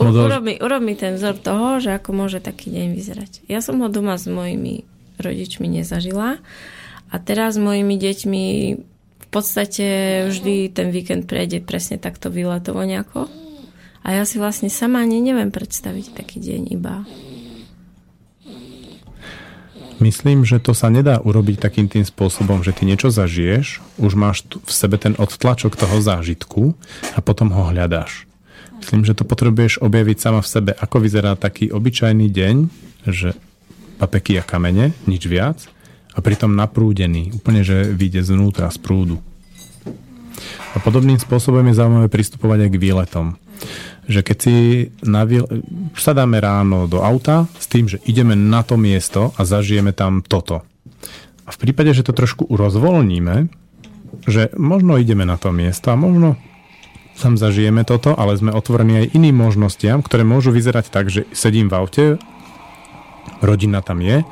No U, do- urob, mi, urob mi ten vzor toho, že ako môže taký deň vyzerať. Ja som ho doma s mojimi rodičmi nezažila a teraz s mojimi deťmi v podstate vždy ten víkend prejde presne takto výletovo nejako. A ja si vlastne sama ani neviem predstaviť taký deň iba. Myslím, že to sa nedá urobiť takým tým spôsobom, že ty niečo zažiješ, už máš v sebe ten odtlačok toho zážitku a potom ho hľadáš. Myslím, že to potrebuješ objaviť sama v sebe, ako vyzerá taký obyčajný deň, že papeky a kamene, nič viac, a pritom naprúdený, úplne, že vyjde znútra z prúdu. A podobným spôsobom je zaujímavé pristupovať aj k výletom. Že keď si na výl... sadáme ráno do auta s tým, že ideme na to miesto a zažijeme tam toto. A v prípade, že to trošku rozvolníme, že možno ideme na to miesto a možno tam zažijeme toto, ale sme otvorení aj iným možnostiam, ktoré môžu vyzerať tak, že sedím v aute, rodina tam je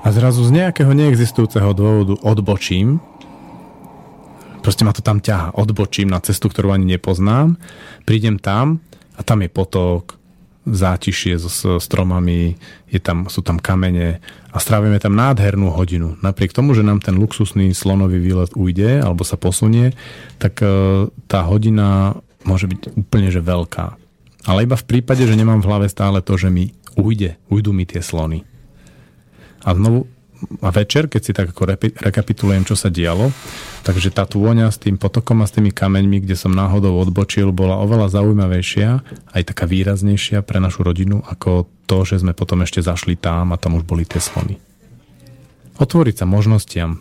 a zrazu z nejakého neexistujúceho dôvodu odbočím Proste ma to tam ťaha. Odbočím na cestu, ktorú ani nepoznám. Prídem tam a tam je potok, zátišie so, stromami, je tam, sú tam kamene a strávime tam nádhernú hodinu. Napriek tomu, že nám ten luxusný slonový výlet ujde alebo sa posunie, tak e, tá hodina môže byť úplne že veľká. Ale iba v prípade, že nemám v hlave stále to, že mi ujde, ujdu mi tie slony. A znovu večer, keď si tak ako repi- rekapitulujem, čo sa dialo, takže tá tôňa s tým potokom a s tými kameňmi, kde som náhodou odbočil, bola oveľa zaujímavejšia, aj taká výraznejšia pre našu rodinu, ako to, že sme potom ešte zašli tam a tam už boli tie slony. Otvoriť sa možnostiam.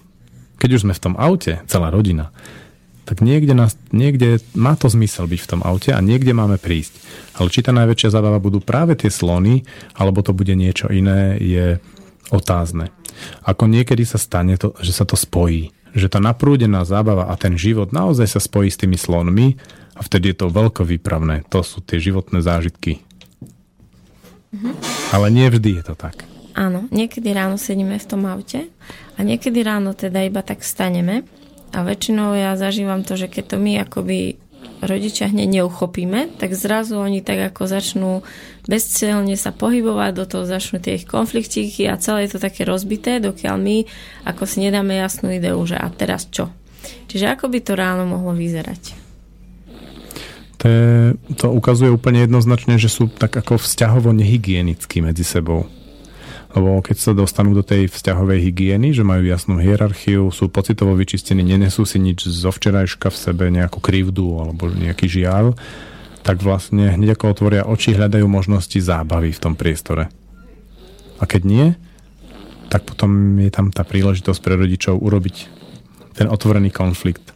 Keď už sme v tom aute, celá rodina, tak niekde, nás, niekde má to zmysel byť v tom aute a niekde máme prísť. Ale či tá najväčšia zábava budú práve tie slony, alebo to bude niečo iné, je otázne. Ako niekedy sa stane to, že sa to spojí. Že tá naprúdená zábava a ten život naozaj sa spojí s tými slonmi a vtedy je to veľko výpravné. To sú tie životné zážitky. Mhm. Ale nie vždy je to tak. Áno, niekedy ráno sedíme v tom aute a niekedy ráno teda iba tak staneme a väčšinou ja zažívam to, že keď to my akoby rodičia hneď neuchopíme, tak zrazu oni tak ako začnú bezcelne sa pohybovať, do toho začnú tie ich konfliktíky a celé je to také rozbité, dokiaľ my ako si nedáme jasnú ideu, že a teraz čo. Čiže ako by to ráno mohlo vyzerať? To, to ukazuje úplne jednoznačne, že sú tak ako vzťahovo nehygienickí medzi sebou. Lebo keď sa dostanú do tej vzťahovej hygieny, že majú jasnú hierarchiu, sú pocitovo vyčistení, nenesú si nič zo včerajška v sebe, nejakú krivdu alebo nejaký žiaľ, tak vlastne hneď ako otvoria oči, hľadajú možnosti zábavy v tom priestore. A keď nie, tak potom je tam tá príležitosť pre rodičov urobiť ten otvorený konflikt,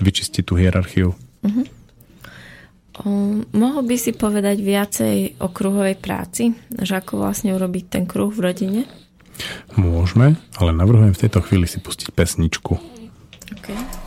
vyčistiť tú hierarchiu. Uh-huh. O, mohol by si povedať viacej o kruhovej práci? Že ako vlastne urobiť ten kruh v rodine? Môžeme, ale navrhujem v tejto chvíli si pustiť pesničku. Okay.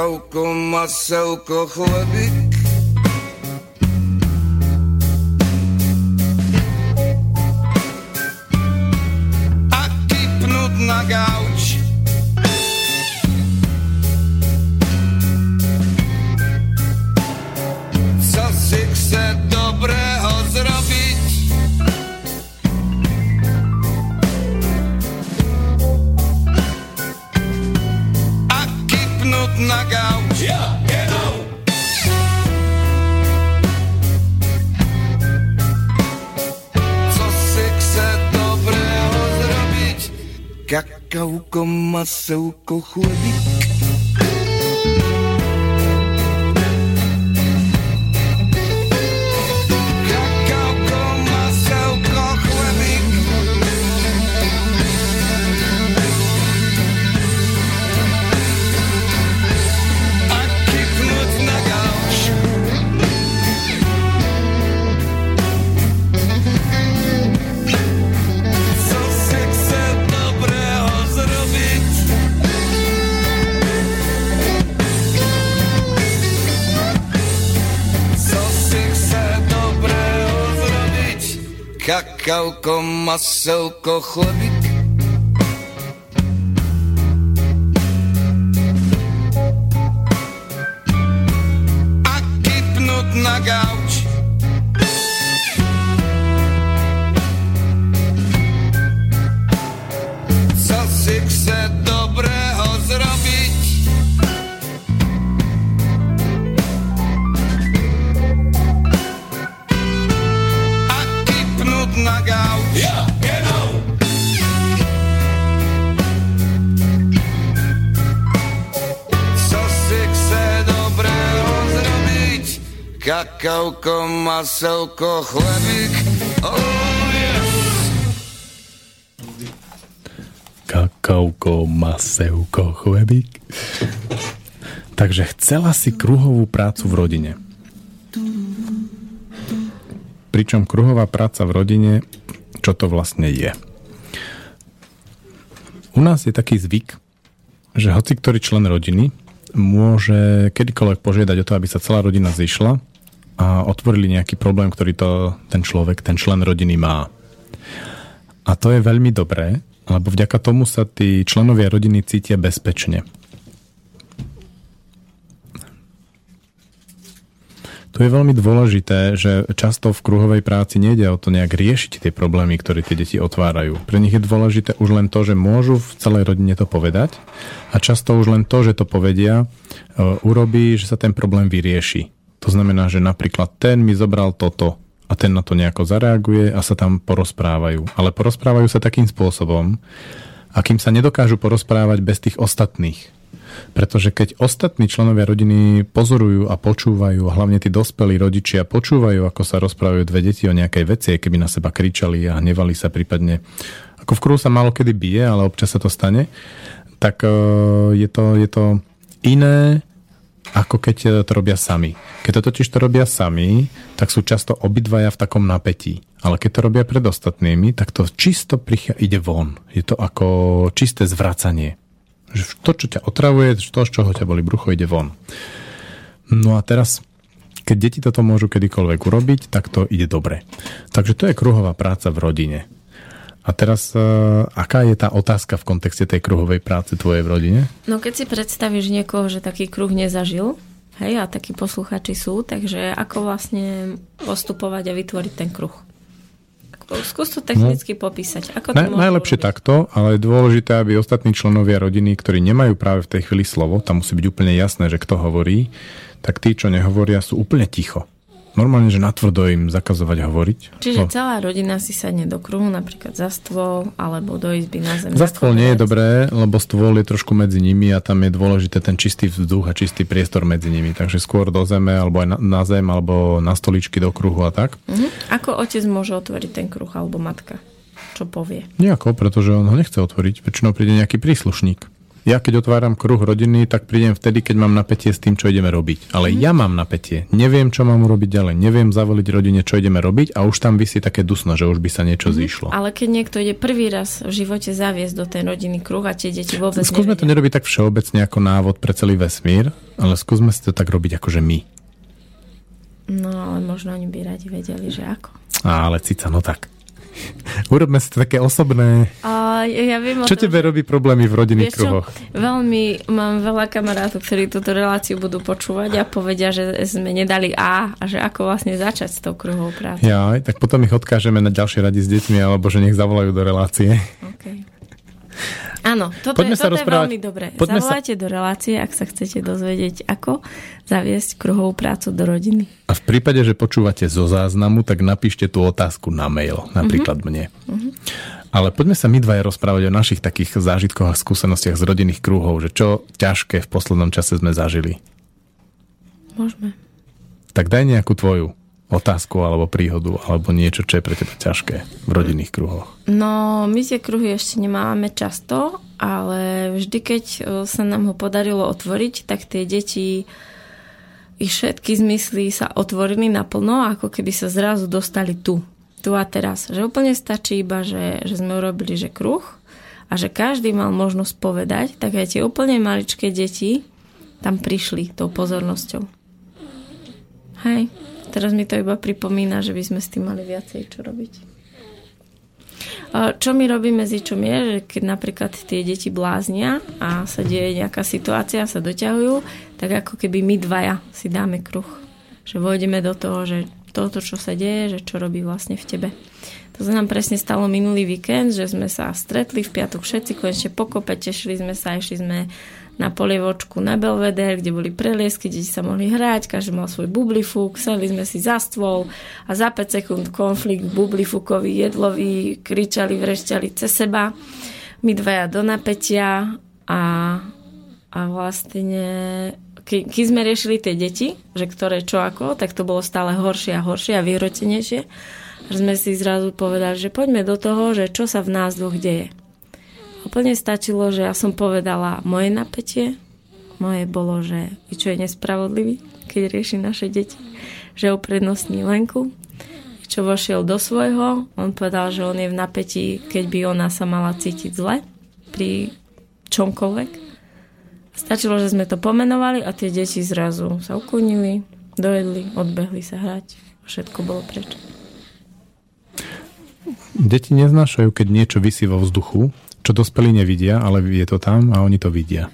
Kakauko, masełko, chlebik. A Kakauko, maseuko, kakauko, maselko, chlebík. Maselko, chlebík. Oh, yes. Kakauko, masevko, chlebík. Takže chcela si kruhovú prácu v rodine. Pričom kruhová práca v rodine, čo to vlastne je? U nás je taký zvyk, že hoci ktorý člen rodiny môže kedykoľvek požiadať o to, aby sa celá rodina zišla a otvorili nejaký problém, ktorý to ten človek, ten člen rodiny má. A to je veľmi dobré, lebo vďaka tomu sa tí členovia rodiny cítia bezpečne. Tu je veľmi dôležité, že často v kruhovej práci nejde o to nejak riešiť tie problémy, ktoré tie deti otvárajú. Pre nich je dôležité už len to, že môžu v celej rodine to povedať a často už len to, že to povedia, e, urobí, že sa ten problém vyrieši. To znamená, že napríklad ten mi zobral toto a ten na to nejako zareaguje a sa tam porozprávajú. Ale porozprávajú sa takým spôsobom, akým sa nedokážu porozprávať bez tých ostatných. Pretože keď ostatní členovia rodiny pozorujú a počúvajú, a hlavne tí dospelí rodičia počúvajú, ako sa rozprávajú dve deti o nejakej veci, keby na seba kričali a hnevali sa prípadne. Ako v kruhu sa málo kedy bije, ale občas sa to stane. Tak e, je to, je to iné, ako keď e, to robia sami. Keď to totiž to robia sami, tak sú často obidvaja v takom napätí. Ale keď to robia pred ostatnými, tak to čisto prichá, ide von. Je to ako čisté zvracanie. Že to, čo ťa otravuje, to, z čoho ťa boli brucho, ide von. No a teraz, keď deti toto môžu kedykoľvek urobiť, tak to ide dobre. Takže to je kruhová práca v rodine. A teraz, uh, aká je tá otázka v kontexte tej kruhovej práce tvojej v rodine? No keď si predstavíš niekoho, že taký kruh nezažil, hej, a takí posluchači sú, takže ako vlastne postupovať a vytvoriť ten kruh? Skús to technicky no. popísať. Ako to Na, najlepšie urobiť? takto, ale je dôležité, aby ostatní členovia rodiny, ktorí nemajú práve v tej chvíli slovo, tam musí byť úplne jasné, že kto hovorí, tak tí, čo nehovoria, sú úplne ticho normálne, že natvrdo im zakazovať hovoriť. Čiže no. celá rodina si sadne do kruhu, napríklad za stôl alebo do izby na zem. Za stôl nie je dobré, lebo stôl je trošku medzi nimi a tam je dôležité ten čistý vzduch a čistý priestor medzi nimi. Takže skôr do zeme alebo aj na, na zem alebo na stoličky do kruhu a tak. Uh-huh. Ako otec môže otvoriť ten kruh alebo matka? Čo povie? Nejako, pretože on ho nechce otvoriť. Väčšinou príde nejaký príslušník. Ja keď otváram kruh rodiny, tak prídem vtedy, keď mám napätie s tým, čo ideme robiť. Ale mm. ja mám napätie. Neviem, čo mám urobiť ďalej. Neviem zavoliť rodine, čo ideme robiť a už tam vysí také dusno, že už by sa niečo mm. zišlo. Ale keď niekto ide prvý raz v živote zaviesť do tej rodiny kruh a tie deti vôbec Skúsme nevedia. to nerobiť tak všeobecne ako návod pre celý vesmír, ale skúsme si to tak robiť akože my. No, ale možno oni by radi vedeli, že ako. Ale cica, no tak. Urobme si to také osobné. A ja viem čo tom, tebe robí problémy v rodinných kruhoch? Veľmi mám veľa kamarátov, ktorí túto reláciu budú počúvať a povedia, že sme nedali A a že ako vlastne začať s tou kruhovou prácou. Ja, tak potom ich odkážeme na ďalšie rady s deťmi alebo že nech zavolajú do relácie. Okay. Áno, toto, Poďme je, toto je veľmi dobré. Poďme Zavolajte sa... do relácie, ak sa chcete dozvedieť, ako zaviesť kruhovú prácu do rodiny. A v prípade, že počúvate zo záznamu, tak napíšte tú otázku na mail, napríklad uh-huh. mne. Uh-huh. Ale poďme sa my dvaja rozprávať o našich takých zážitkoch a skúsenostiach z rodinných kruhov, že čo ťažké v poslednom čase sme zažili. Môžeme. Tak daj nejakú tvoju otázku alebo príhodu alebo niečo, čo je pre teba ťažké v rodinných kruhoch? No, my tie kruhy ešte nemáme často, ale vždy, keď e, sa nám ho podarilo otvoriť, tak tie deti ich všetky zmysly sa otvorili naplno, ako keby sa zrazu dostali tu. Tu a teraz. Že úplne stačí iba, že, že sme urobili, že kruh a že každý mal možnosť povedať, tak aj tie úplne maličké deti tam prišli tou pozornosťou. Hej. Teraz mi to iba pripomína, že by sme s tým mali viacej čo robiť. Čo my robíme s čom je, že keď napríklad tie deti bláznia a sa deje nejaká situácia, sa doťahujú, tak ako keby my dvaja si dáme kruh. Že vojdeme do toho, že toto, čo sa deje, že čo robí vlastne v tebe. To sa nám presne stalo minulý víkend, že sme sa stretli v piatok všetci, konečne pokope, tešili sme sa, išli sme na polievočku na Belvedere, kde boli preliesky, deti sa mohli hrať, každý mal svoj bublifúk, sedli sme si za stôl a za 5 sekúnd konflikt bublifúkový, jedlový, kričali, vrešťali cez seba. My dvaja do napätia a, a vlastne ke, keď sme riešili tie deti, že ktoré čo ako, tak to bolo stále horšie a horšie a vyhrotenejšie. Že sme si zrazu povedali, že poďme do toho, že čo sa v nás dvoch deje. Úplne stačilo, že ja som povedala moje napätie. Moje bolo, že čo je nespravodlivý, keď rieši naše deti, že uprednostní Lenku. Čo vošiel do svojho, on povedal, že on je v napätí, keď by ona sa mala cítiť zle pri čomkoľvek. Stačilo, že sme to pomenovali a tie deti zrazu sa uklonili, dojedli, odbehli sa hrať. Všetko bolo preč. Deti neznášajú, keď niečo vysí vo vzduchu čo dospelí nevidia, ale je to tam a oni to vidia.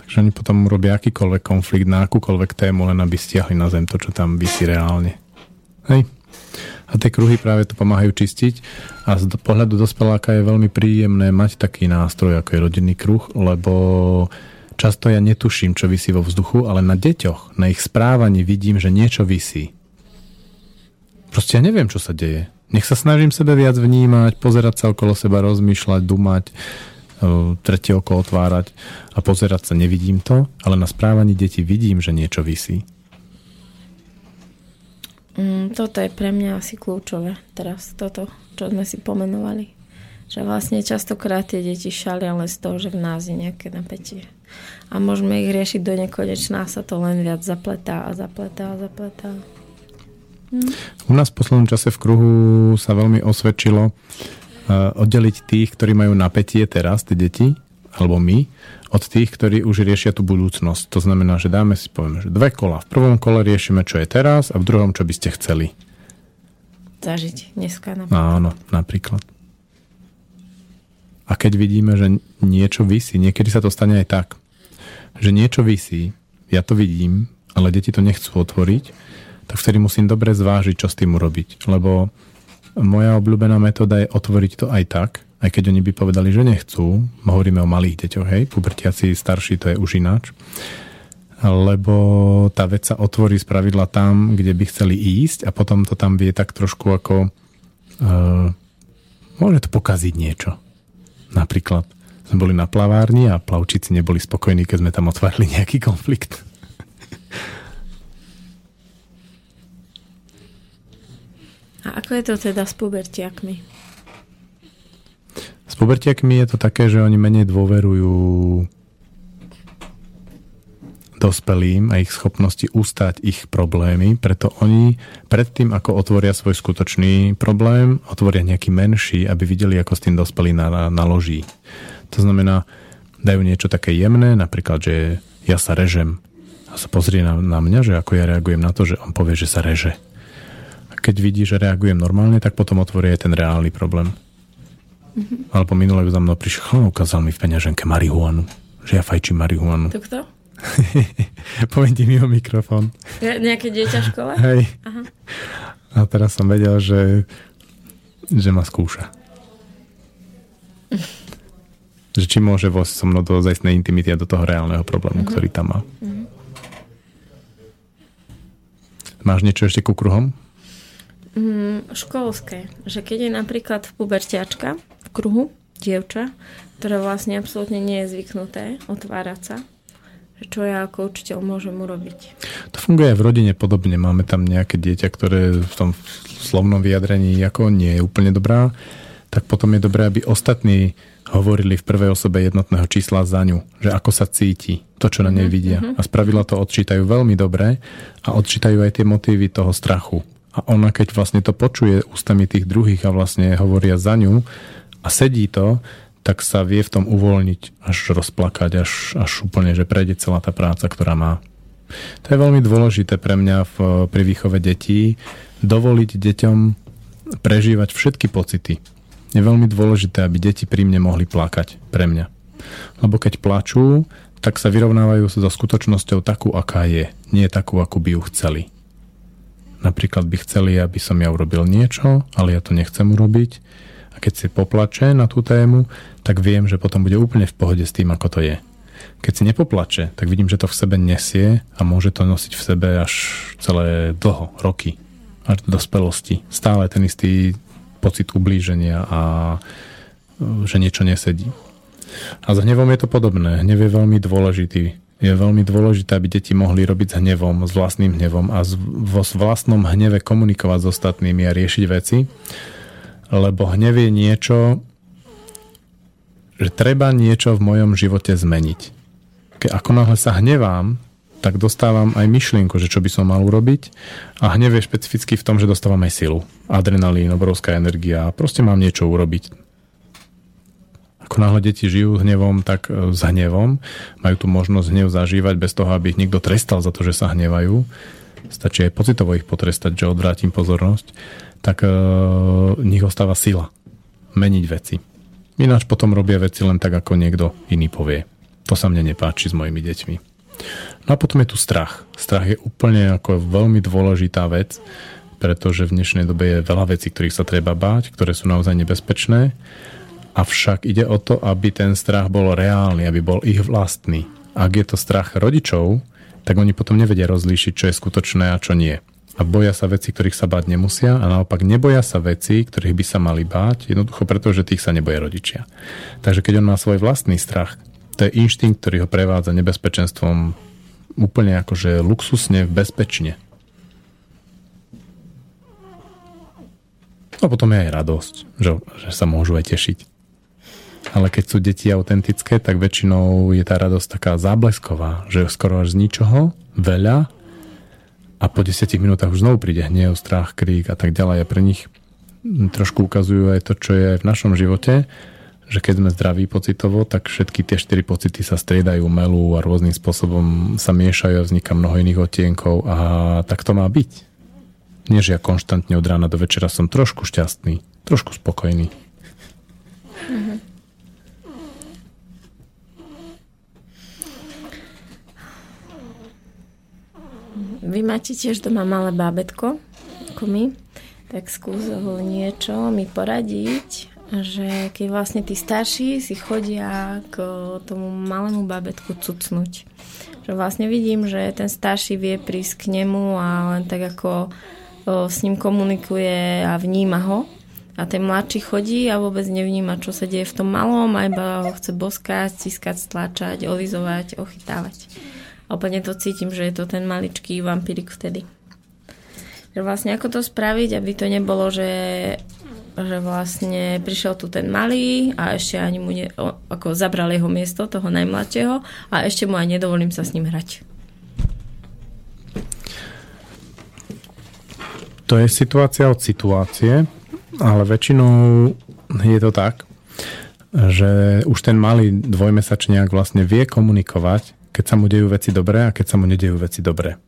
Takže oni potom robia akýkoľvek konflikt na akúkoľvek tému, len aby stiahli na zem to, čo tam vysí reálne. Hej. A tie kruhy práve to pomáhajú čistiť a z pohľadu dospeláka je veľmi príjemné mať taký nástroj, ako je rodinný kruh, lebo často ja netuším, čo vysí vo vzduchu, ale na deťoch, na ich správaní vidím, že niečo vysí. Proste ja neviem, čo sa deje. Nech sa snažím sebe viac vnímať, pozerať sa okolo seba, rozmýšľať, dumať, e, tretie oko otvárať a pozerať sa, nevidím to, ale na správaní detí vidím, že niečo vysí. Mm, toto je pre mňa asi kľúčové teraz, toto, čo sme si pomenovali. Že vlastne častokrát tie deti šalia len z toho, že v nás je nejaké napätie. A môžeme ich riešiť do nekonečná, sa to len viac zapletá a zapletá a zapletá. U nás v poslednom čase v kruhu sa veľmi osvedčilo uh, oddeliť tých, ktorí majú napätie teraz, tie deti, alebo my, od tých, ktorí už riešia tú budúcnosť. To znamená, že dáme si, povieme, že dve kola. V prvom kole riešime, čo je teraz a v druhom, čo by ste chceli. Zažiť dneska napríklad. Áno, napríklad. A keď vidíme, že niečo vysí, niekedy sa to stane aj tak, že niečo vysí, ja to vidím, ale deti to nechcú otvoriť, tak vtedy musím dobre zvážiť, čo s tým urobiť. Lebo moja obľúbená metóda je otvoriť to aj tak, aj keď oni by povedali, že nechcú. Hovoríme o malých deťoch, hej, pubertiaci starší to je už ináč. Lebo tá vec sa otvorí z pravidla tam, kde by chceli ísť a potom to tam vie tak trošku ako... Uh, môže to pokaziť niečo. Napríklad sme boli na plavárni a plavčici neboli spokojní, keď sme tam otvárali nejaký konflikt. A ako je to teda s pubertiakmi? S pubertiakmi je to také, že oni menej dôverujú dospelým a ich schopnosti ustať ich problémy, preto oni predtým, ako otvoria svoj skutočný problém, otvoria nejaký menší, aby videli, ako s tým dospelý naloží. To znamená, dajú niečo také jemné, napríklad, že ja sa režem a sa pozrie na, na mňa, že ako ja reagujem na to, že on povie, že sa reže keď vidí, že reagujem normálne, tak potom otvorí aj ten reálny problém. Mm-hmm. Alebo minule za mnou prišiel ukázal mi v peňaženke marihuanu. Že ja fajčím marihuanu. To kto? Poviem ti mimo mikrofón. Ja, nejaké dieťa v škole? Hej. Aha. A teraz som vedel, že, že ma skúša. že či môže vôjsť so mnou do zajstnej intimity a do toho reálneho problému, mm-hmm. ktorý tam má. Mm-hmm. Máš niečo ešte ku kruhom? Mm, školské. Že keď je napríklad pubertiačka v kruhu, dievča, ktoré vlastne absolútne nie je zvyknuté otvárať sa, že čo ja ako učiteľ môžem urobiť. To funguje aj v rodine podobne. Máme tam nejaké dieťa, ktoré v tom slovnom vyjadrení ako nie je úplne dobrá, tak potom je dobré, aby ostatní hovorili v prvej osobe jednotného čísla za ňu, že ako sa cíti, to, čo na nej mhm, vidia. Uh-huh. A spravidla to odčítajú veľmi dobre a odčítajú aj tie motívy toho strachu a ona keď vlastne to počuje ústami tých druhých a vlastne hovoria za ňu a sedí to, tak sa vie v tom uvoľniť, až rozplakať, až, až úplne, že prejde celá tá práca, ktorá má. To je veľmi dôležité pre mňa v, pri výchove detí, dovoliť deťom prežívať všetky pocity. Je veľmi dôležité, aby deti pri mne mohli plakať pre mňa. Lebo keď plačú, tak sa vyrovnávajú so skutočnosťou takú, aká je. Nie takú, akú by ju chceli. Napríklad by chceli, aby som ja urobil niečo, ale ja to nechcem urobiť. A keď si poplače na tú tému, tak viem, že potom bude úplne v pohode s tým, ako to je. Keď si nepoplače, tak vidím, že to v sebe nesie a môže to nosiť v sebe až celé dlho, roky, až do dospelosti. Stále ten istý pocit ublíženia a že niečo nesedí. A s hnevom je to podobné. Hnev je veľmi dôležitý. Je veľmi dôležité, aby deti mohli robiť s hnevom, s vlastným hnevom a vo vlastnom hneve komunikovať s ostatnými a riešiť veci. Lebo hnev je niečo, že treba niečo v mojom živote zmeniť keď ako náhle sa hnevám, tak dostávam aj myšlienku, že čo by som mal urobiť a hnev je špecificky v tom, že dostávam aj silu. Adrenalín, obrovská energia proste mám niečo urobiť. Ako náhle deti žijú hnevom, tak e, s hnevom majú tu možnosť hnev zažívať bez toho, aby ich niekto trestal za to, že sa hnevajú. Stačí aj pocitovo ich potrestať, že odvrátim pozornosť. Tak e, nich ostáva sila meniť veci. Ináč potom robia veci len tak, ako niekto iný povie. To sa mne nepáči s mojimi deťmi. No a potom je tu strach. Strach je úplne ako veľmi dôležitá vec, pretože v dnešnej dobe je veľa vecí, ktorých sa treba báť, ktoré sú naozaj nebezpečné. Avšak ide o to, aby ten strach bol reálny, aby bol ich vlastný. Ak je to strach rodičov, tak oni potom nevedia rozlíšiť, čo je skutočné a čo nie. A boja sa veci, ktorých sa báť nemusia a naopak neboja sa veci, ktorých by sa mali báť, jednoducho preto, že tých sa neboja rodičia. Takže keď on má svoj vlastný strach, to je inštinkt, ktorý ho prevádza nebezpečenstvom úplne akože luxusne, bezpečne. A potom je aj radosť, že, že sa môžu aj tešiť. Ale keď sú deti autentické, tak väčšinou je tá radosť taká záblesková, že skoro až z ničoho, veľa a po 10 minútach už znovu príde hnev, strach, krík a tak ďalej. A pre nich trošku ukazujú aj to, čo je aj v našom živote, že keď sme zdraví pocitovo, tak všetky tie štyri pocity sa striedajú, melú a rôznym spôsobom sa miešajú a vzniká mnoho iných odtienkov a tak to má byť. Nie, že ja konštantne od rána do večera som trošku šťastný, trošku spokojný. Mm-hmm. Vy máte tiež doma malé bábetko, ako my, tak skús ho niečo mi poradiť, že keď vlastne tí starší si chodia k tomu malému babetku cucnúť. Že vlastne vidím, že ten starší vie prísť k nemu a len tak ako s ním komunikuje a vníma ho. A ten mladší chodí a vôbec nevníma, čo sa deje v tom malom a iba ho chce boskať, ciskať, stlačať, olizovať, ochytávať. A úplne to cítim, že je to ten maličký vampírik vtedy. Že vlastne ako to spraviť, aby to nebolo, že že vlastne prišiel tu ten malý a ešte ani mu ne, ako zabral jeho miesto, toho najmladšieho a ešte mu aj nedovolím sa s ním hrať. To je situácia od situácie, ale väčšinou je to tak, že už ten malý dvojmesačniak vlastne vie komunikovať, keď sa mu dejú veci dobré a keď sa mu nedejú veci dobré.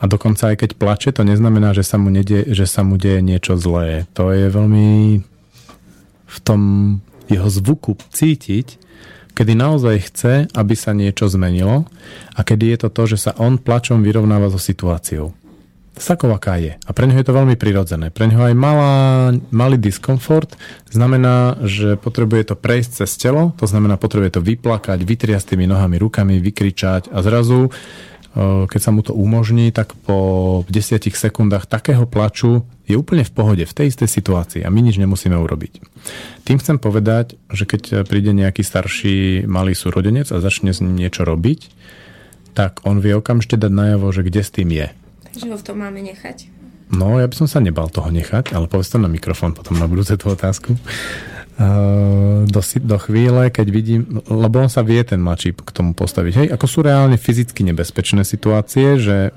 A dokonca aj keď plače, to neznamená, že sa mu, nedie, že sa mu deje niečo zlé. To je veľmi v tom jeho zvuku cítiť, kedy naozaj chce, aby sa niečo zmenilo a kedy je to to, že sa on plačom vyrovnáva so situáciou. Takou, aká je. A pre neho je to veľmi prirodzené. Pre neho aj malá, malý diskomfort znamená, že potrebuje to prejsť cez telo, to znamená, potrebuje to vyplakať, vytriasť tými nohami, rukami, vykričať a zrazu keď sa mu to umožní, tak po 10 sekundách takého plaču je úplne v pohode, v tej istej situácii a my nič nemusíme urobiť. Tým chcem povedať, že keď príde nejaký starší malý súrodenec a začne s ním niečo robiť, tak on vie okamžite dať najavo, že kde s tým je. Takže ho v tom máme nechať? No, ja by som sa nebal toho nechať, ale povedz to na mikrofón potom na budúce tú otázku do, do chvíle, keď vidím, lebo on sa vie ten mladší k tomu postaviť. Hej, ako sú reálne fyzicky nebezpečné situácie, že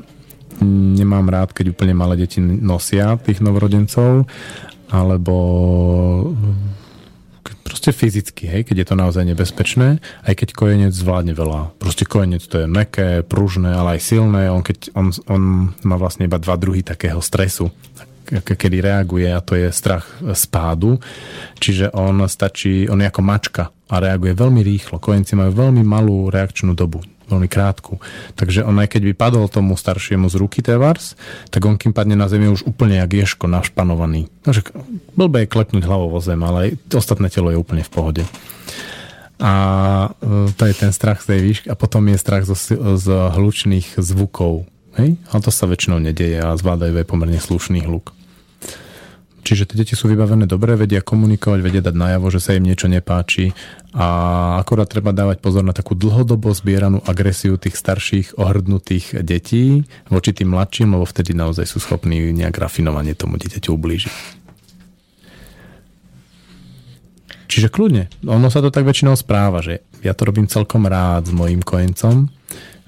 nemám rád, keď úplne malé deti nosia tých novorodencov, alebo proste fyzicky, hej, keď je to naozaj nebezpečné, aj keď kojenec zvládne veľa. Proste kojenec to je meké, pružné, ale aj silné. On, keď, on, on má vlastne iba dva druhy takého stresu kedy reaguje a to je strach z pádu. Čiže on stačí, on je ako mačka a reaguje veľmi rýchlo. Kojenci majú veľmi malú reakčnú dobu, veľmi krátku. Takže on aj keď by padol tomu staršiemu z ruky Tevars, tak on kým padne na zemi už úplne jak ješko našpanovaný. Takže blbé je klepnúť hlavou o zem, ale ostatné telo je úplne v pohode. A e, to je ten strach z tej výšky. A potom je strach z, z hlučných zvukov. Hej? Ale to sa väčšinou nedieje a zvládajú aj pomerne slušný hluk. Čiže tie deti sú vybavené dobre, vedia komunikovať, vedia dať najavo, že sa im niečo nepáči. A akorát treba dávať pozor na takú dlhodobo zbieranú agresiu tých starších ohrdnutých detí voči tým mladším, lebo vtedy naozaj sú schopní nejak rafinovanie tomu dieťaťu ublížiť. Čiže kľudne, ono sa to tak väčšinou správa, že ja to robím celkom rád s mojim kojencom,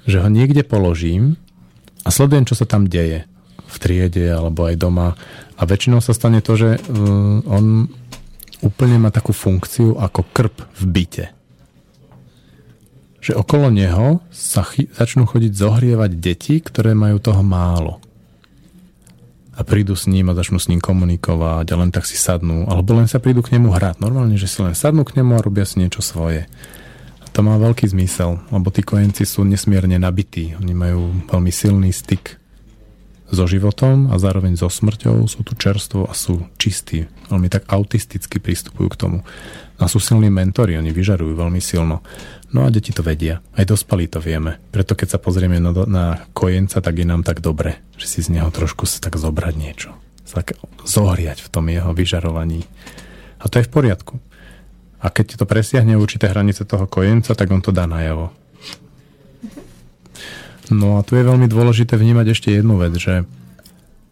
že ho niekde položím a sledujem, čo sa tam deje v triede alebo aj doma a väčšinou sa stane to, že uh, on úplne má takú funkciu ako krp v byte. Že okolo neho sa chy- začnú chodiť zohrievať deti, ktoré majú toho málo. A prídu s ním a začnú s ním komunikovať a len tak si sadnú. Alebo len sa prídu k nemu hrať. Normálne, že si len sadnú k nemu a robia si niečo svoje. A to má veľký zmysel, lebo tí kojenci sú nesmierne nabití. Oni majú veľmi silný styk so životom a zároveň so smrťou, sú tu čerstvo a sú čistí. Veľmi tak autisticky pristupujú k tomu. A sú silní mentori, oni vyžarujú veľmi silno. No a deti to vedia. Aj dospelí to vieme. Preto keď sa pozrieme na, na kojenca, tak je nám tak dobre, že si z neho trošku sa tak zobrať niečo. Sa tak zohriať v tom jeho vyžarovaní. A to je v poriadku. A keď to presiahne určité hranice toho kojenca, tak on to dá najavo. No a tu je veľmi dôležité vnímať ešte jednu vec, že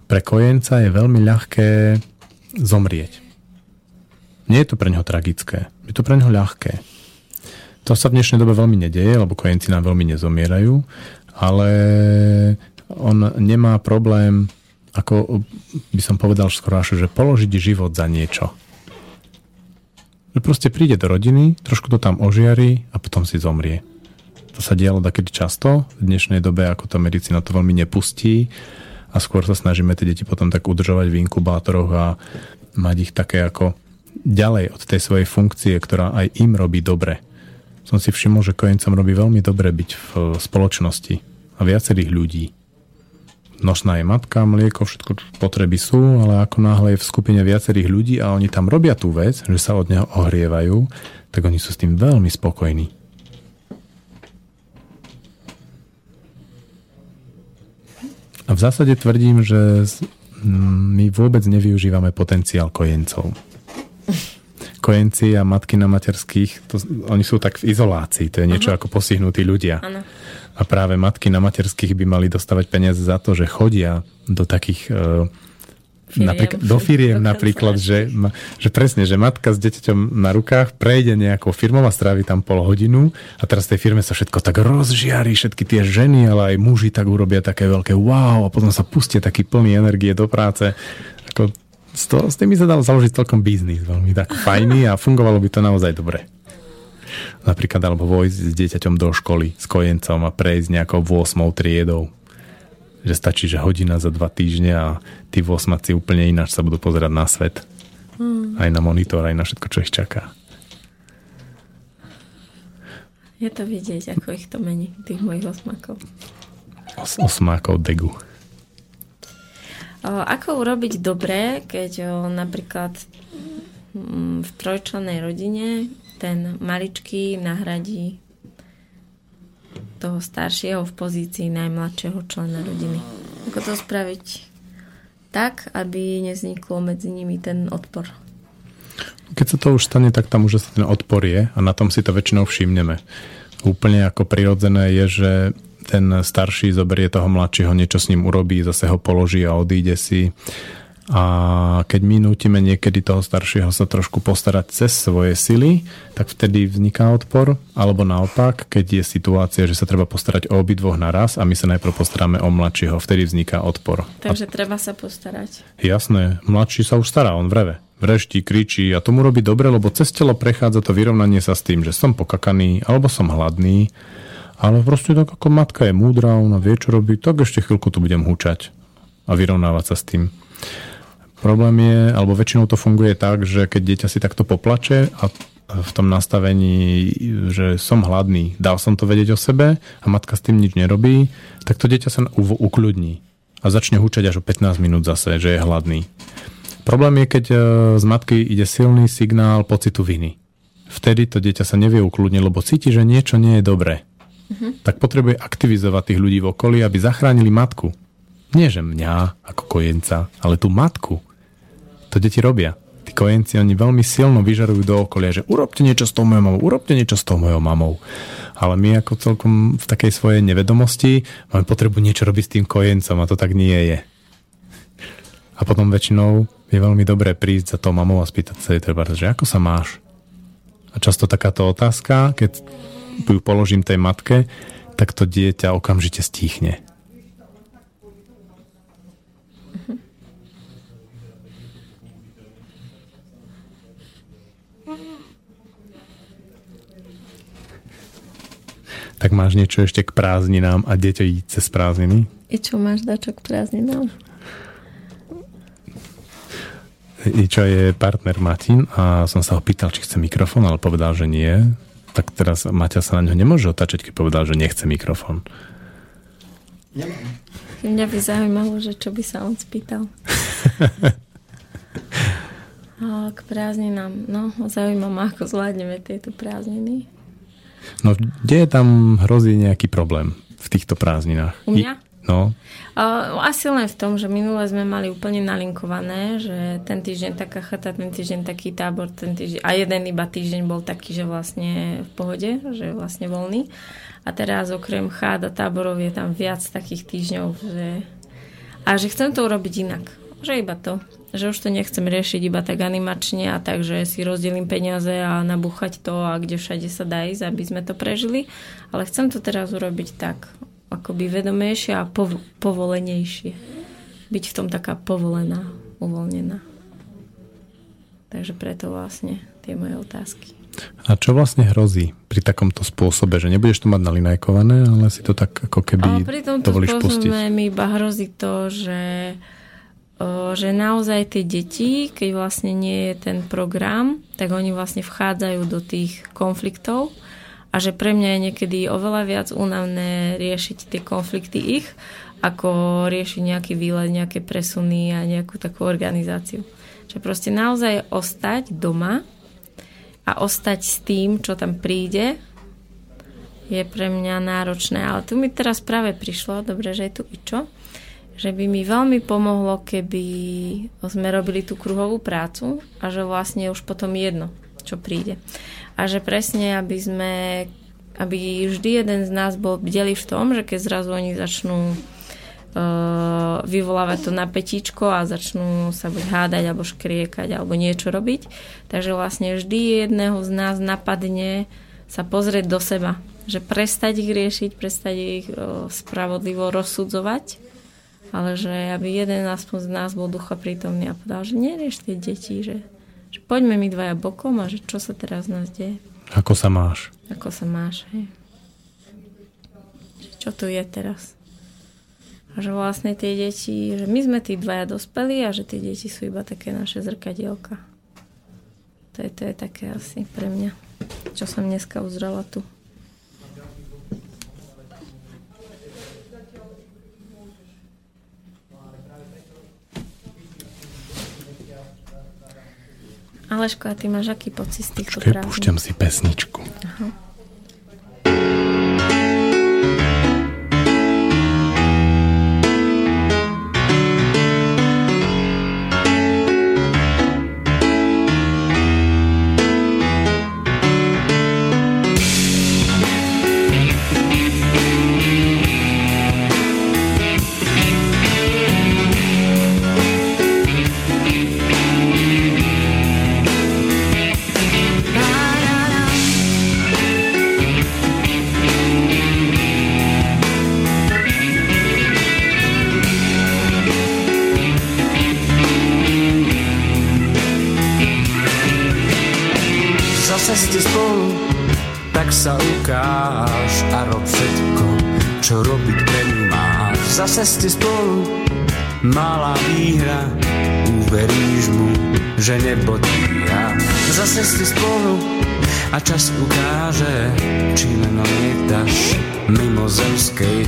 pre kojenca je veľmi ľahké zomrieť. Nie je to pre neho tragické, je to pre neho ľahké. To sa v dnešnej dobe veľmi nedieje, lebo kojenci nám veľmi nezomierajú, ale on nemá problém, ako by som povedal skoro až, že položiť život za niečo. Že proste príde do rodiny, trošku to tam ožiari a potom si zomrie. To sa dialo takedy často. V dnešnej dobe, ako to medicína to veľmi nepustí a skôr sa snažíme tie deti potom tak udržovať v inkubátoroch a mať ich také ako ďalej od tej svojej funkcie, ktorá aj im robí dobre. Som si všimol, že kojencom robí veľmi dobre byť v spoločnosti a viacerých ľudí. Nosná je matka, mlieko, všetko potreby sú, ale ako náhle je v skupine viacerých ľudí a oni tam robia tú vec, že sa od neho ohrievajú, tak oni sú s tým veľmi spokojní. A v zásade tvrdím, že my vôbec nevyužívame potenciál kojencov. Kojenci a matky na materských, to, oni sú tak v izolácii, to je niečo uh-huh. ako postihnutí ľudia. Ano. A práve matky na materských by mali dostávať peniaze za to, že chodia do takých uh, firiem. Napríklad, do firiem napríklad, že, že presne, že matka s dieťaťom na rukách prejde nejakou firmou a strávi tam pol hodinu a teraz tej firme sa všetko tak rozžiari, všetky tie ženy, ale aj muži tak urobia také veľké wow a potom sa pustia taký plný energie do práce. Ako, s, to, s tým by sa dal založiť celkom biznis, veľmi tak fajný a fungovalo by to naozaj dobre. Napríklad, alebo vojsť s dieťaťom do školy s kojencom a prejsť nejakou 8 triedou že stačí, že hodina za dva týždne a tí osmaci úplne ináč sa budú pozerať na svet. Hmm. Aj na monitor, aj na všetko, čo ich čaká. Je to vidieť, ako ich to mení, tých mojich osmákov. Os- osmákov degu. Ako urobiť dobré, keď o, napríklad m, v trojčlennej rodine ten maličký nahradí toho staršieho v pozícii najmladšieho člena rodiny. Ako to spraviť tak, aby nezniklo medzi nimi ten odpor? Keď sa to už stane, tak tam už sa ten odpor je a na tom si to väčšinou všimneme. Úplne ako prirodzené je, že ten starší zoberie toho mladšieho, niečo s ním urobí, zase ho položí a odíde si a keď my nutíme niekedy toho staršieho sa trošku postarať cez svoje sily, tak vtedy vzniká odpor, alebo naopak, keď je situácia, že sa treba postarať o obidvoch naraz a my sa najprv postaráme o mladšieho, vtedy vzniká odpor. Takže a... treba sa postarať. Jasné, mladší sa už stará, on vreve. Vreští, kričí a tomu robí dobre, lebo cez telo prechádza to vyrovnanie sa s tým, že som pokakaný alebo som hladný, ale proste tak ako matka je múdra, ona vie, čo robí, tak ešte chvíľku tu budem húčať a vyrovnávať sa s tým. Problém je, alebo väčšinou to funguje tak, že keď dieťa si takto poplače a v tom nastavení, že som hladný, dal som to vedieť o sebe a matka s tým nič nerobí, tak to dieťa sa ukľudní a začne hučať až o 15 minút zase, že je hladný. Problém je, keď e, z matky ide silný signál pocitu viny. Vtedy to dieťa sa nevie ukludniť, lebo cíti, že niečo nie je dobré. Uh-huh. Tak potrebuje aktivizovať tých ľudí v okolí, aby zachránili matku. Nie, že mňa ako kojenca, ale tú matku. To deti robia tí kojenci, oni veľmi silno vyžarujú do okolia, že urobte niečo s tou mojou mamou, urobte niečo s tou mojou mamou. Ale my ako celkom v takej svojej nevedomosti máme potrebu niečo robiť s tým kojencom a to tak nie je. A potom väčšinou je veľmi dobré prísť za tou mamou a spýtať sa jej treba, že ako sa máš? A často takáto otázka, keď ju položím tej matke, tak to dieťa okamžite stíchne. Tak máš niečo ešte k prázdninám a dieťa ide cez prázdniny? I čo máš dačo k prázdninám? I čo je partner Matin a som sa ho pýtal, či chce mikrofón, ale povedal, že nie. Tak teraz Maťa sa na ňo nemôže otačať, keď povedal, že nechce mikrofón. Nemám. Mňa by zaujímalo, že čo by sa on spýtal. k prázdninám. No, zaujíma ma, ako zvládneme tieto prázdniny. No, kde je tam hrozí nejaký problém v týchto prázdninách? U mňa? No. Asi len v tom, že minule sme mali úplne nalinkované, že ten týždeň taká chata, ten týždeň taký tábor, ten týždeň, a jeden iba týždeň bol taký, že vlastne v pohode, že vlastne voľný. A teraz okrem chád a táborov je tam viac takých týždňov, že... A že chcem to urobiť inak. Že iba to že už to nechcem riešiť iba tak animačne a tak, že si rozdelím peniaze a nabúchať to a kde všade sa dá ísť, aby sme to prežili. Ale chcem to teraz urobiť tak, akoby vedomejšie a pov- povolenejšie. Byť v tom taká povolená, uvoľnená. Takže preto vlastne tie moje otázky. A čo vlastne hrozí pri takomto spôsobe, že nebudeš to mať nalinajkované, ale si to tak ako keby pri tomto dovolíš mi iba hrozí to, že že naozaj tie deti, keď vlastne nie je ten program, tak oni vlastne vchádzajú do tých konfliktov a že pre mňa je niekedy oveľa viac únavné riešiť tie konflikty ich, ako riešiť nejaký výlet, nejaké presuny a nejakú takú organizáciu. Že proste naozaj ostať doma a ostať s tým, čo tam príde, je pre mňa náročné. Ale tu mi teraz práve prišlo, dobre, že je tu i čo, že by mi veľmi pomohlo, keby sme robili tú kruhovú prácu a že vlastne už potom jedno, čo príde. A že presne, aby sme aby vždy jeden z nás bol bdeli v tom, že keď zrazu oni začnú uh, vyvolávať to napätíčko a začnú sa buď hádať alebo škriekať alebo niečo robiť. Takže vlastne vždy jedného z nás napadne sa pozrieť do seba. Že prestať ich riešiť, prestať ich uh, spravodlivo rozsudzovať ale že aby jeden aspoň z nás bol ducha prítomný a povedal, že nerieš tie deti, že, že poďme my dvaja bokom a že čo sa teraz nás deje. Ako sa máš? Ako sa máš, hej. Čo tu je teraz? A že vlastne tie deti, že my sme tí dvaja dospelí a že tie deti sú iba také naše zrkadielka. To je, to je také asi pre mňa, čo som dneska uzrela tu. Aleško, a ty máš aký pocit z týchto prázdnin? púšťam si pesničku. Aha. Ste spolu a čas ukáže, či len lietaš mimo zemskej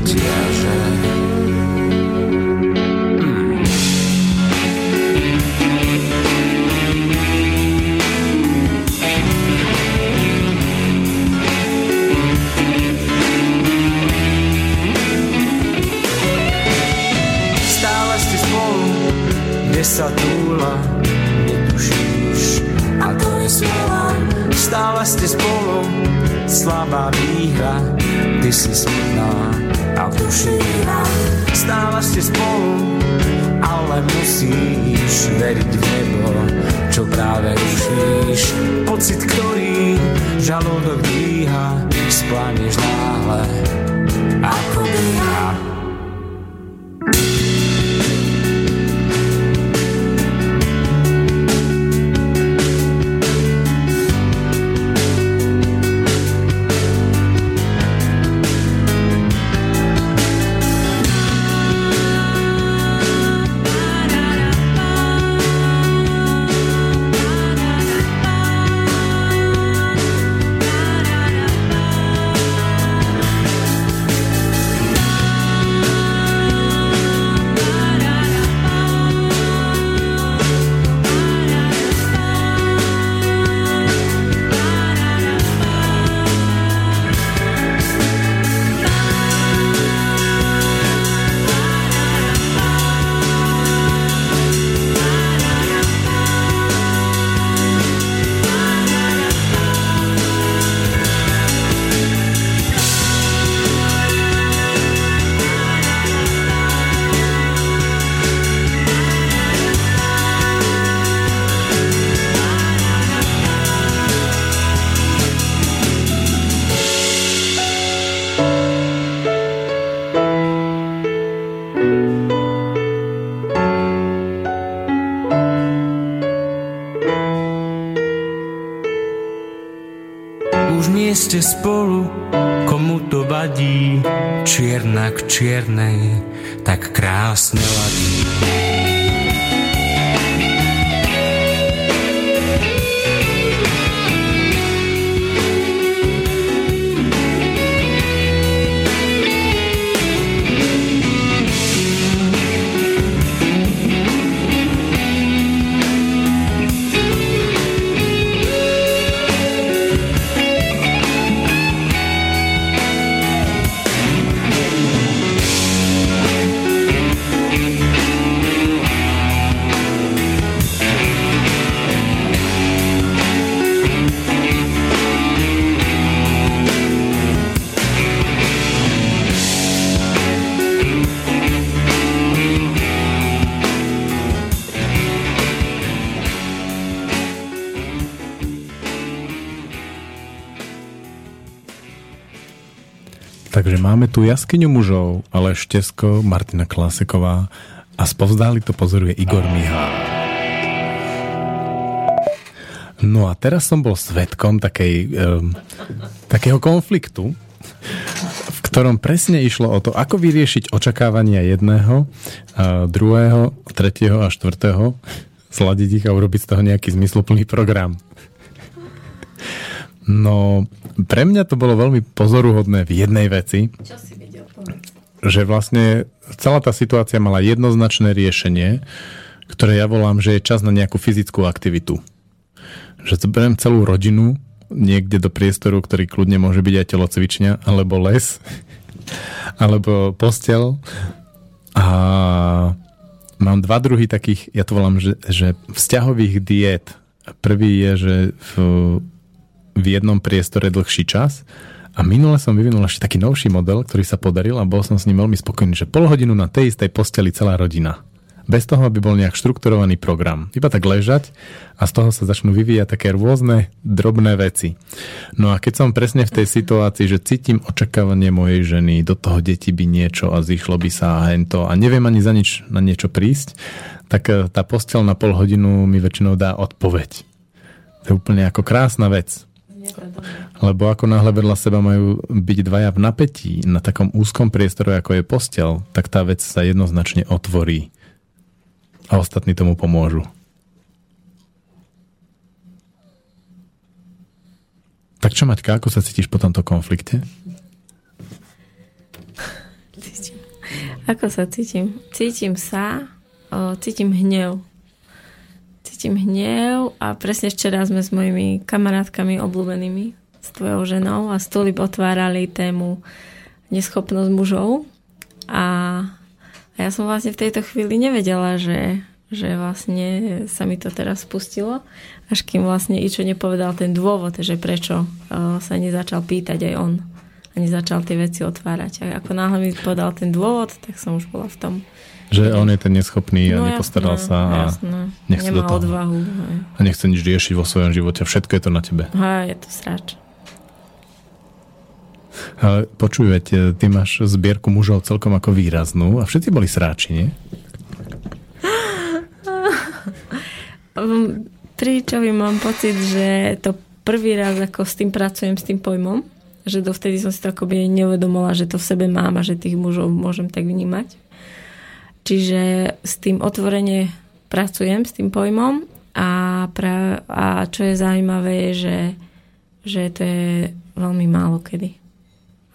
Tu jaskyňu mužov, ale Štesko, Martina Klaseková a spovzdáli to pozoruje Igor Mihal. No a teraz som bol svetkom takej, um, takého konfliktu, v ktorom presne išlo o to, ako vyriešiť očakávania jedného, uh, druhého, tretieho a štvrtého, zladiť ich a urobiť z toho nejaký zmysluplný program. No, pre mňa to bolo veľmi pozoruhodné v jednej veci. Čo si videl? Že vlastne celá tá situácia mala jednoznačné riešenie, ktoré ja volám, že je čas na nejakú fyzickú aktivitu. Že zoberiem celú rodinu niekde do priestoru, ktorý kľudne môže byť aj telocvičňa, alebo les, alebo postel. A mám dva druhy takých, ja to volám, že, že vzťahových diet. Prvý je, že v v jednom priestore dlhší čas. A minule som vyvinul ešte taký novší model, ktorý sa podaril a bol som s ním veľmi spokojný, že pol hodinu na tej istej posteli celá rodina. Bez toho, aby bol nejak štrukturovaný program. Iba tak ležať a z toho sa začnú vyvíjať také rôzne drobné veci. No a keď som presne v tej situácii, že cítim očakávanie mojej ženy, do toho deti by niečo a zichlo by sa a hento a neviem ani za nič na niečo prísť, tak eh, tá postel na pol hodinu mi väčšinou dá odpoveď. To je úplne ako krásna vec. Lebo ako náhle vedľa seba majú byť dvaja v napätí na takom úzkom priestore, ako je postel, tak tá vec sa jednoznačne otvorí. A ostatní tomu pomôžu. Tak čo, Maťka, ako sa cítiš po tomto konflikte? Cítim. Ako sa cítim? Cítim sa, o, cítim hnev. Cítim hnev a presne včera sme s mojimi kamarátkami obľúbenými, s tvojou ženou a stolib otvárali tému neschopnosť mužov a, a ja som vlastne v tejto chvíli nevedela, že, že vlastne sa mi to teraz spustilo, až kým vlastne Ičo nepovedal ten dôvod, že prečo uh, sa nezačal pýtať aj on a nezačal tie veci otvárať. A ako náhle mi povedal ten dôvod, tak som už bola v tom. Že on je ten neschopný a No nepostaral jasné, sa a jasné. nechce do Nemá toho. odvahu. Hej. A nechce nič riešiť vo svojom živote. Všetko je to na tebe. Hej, je to srač. Ale počuj, veď, e, ty máš zbierku mužov celkom ako výraznú a všetci boli sráči, nie? Um, Pri Ičovi mám pocit, že to prvý raz ako s tým pracujem, s tým pojmom, že dovtedy som si to akoby neuvedomila, že to v sebe mám a že tých mužov môžem tak vnímať. Čiže s tým otvorene pracujem, s tým pojmom a, pra, a čo je zaujímavé je, že, že to je veľmi málo kedy.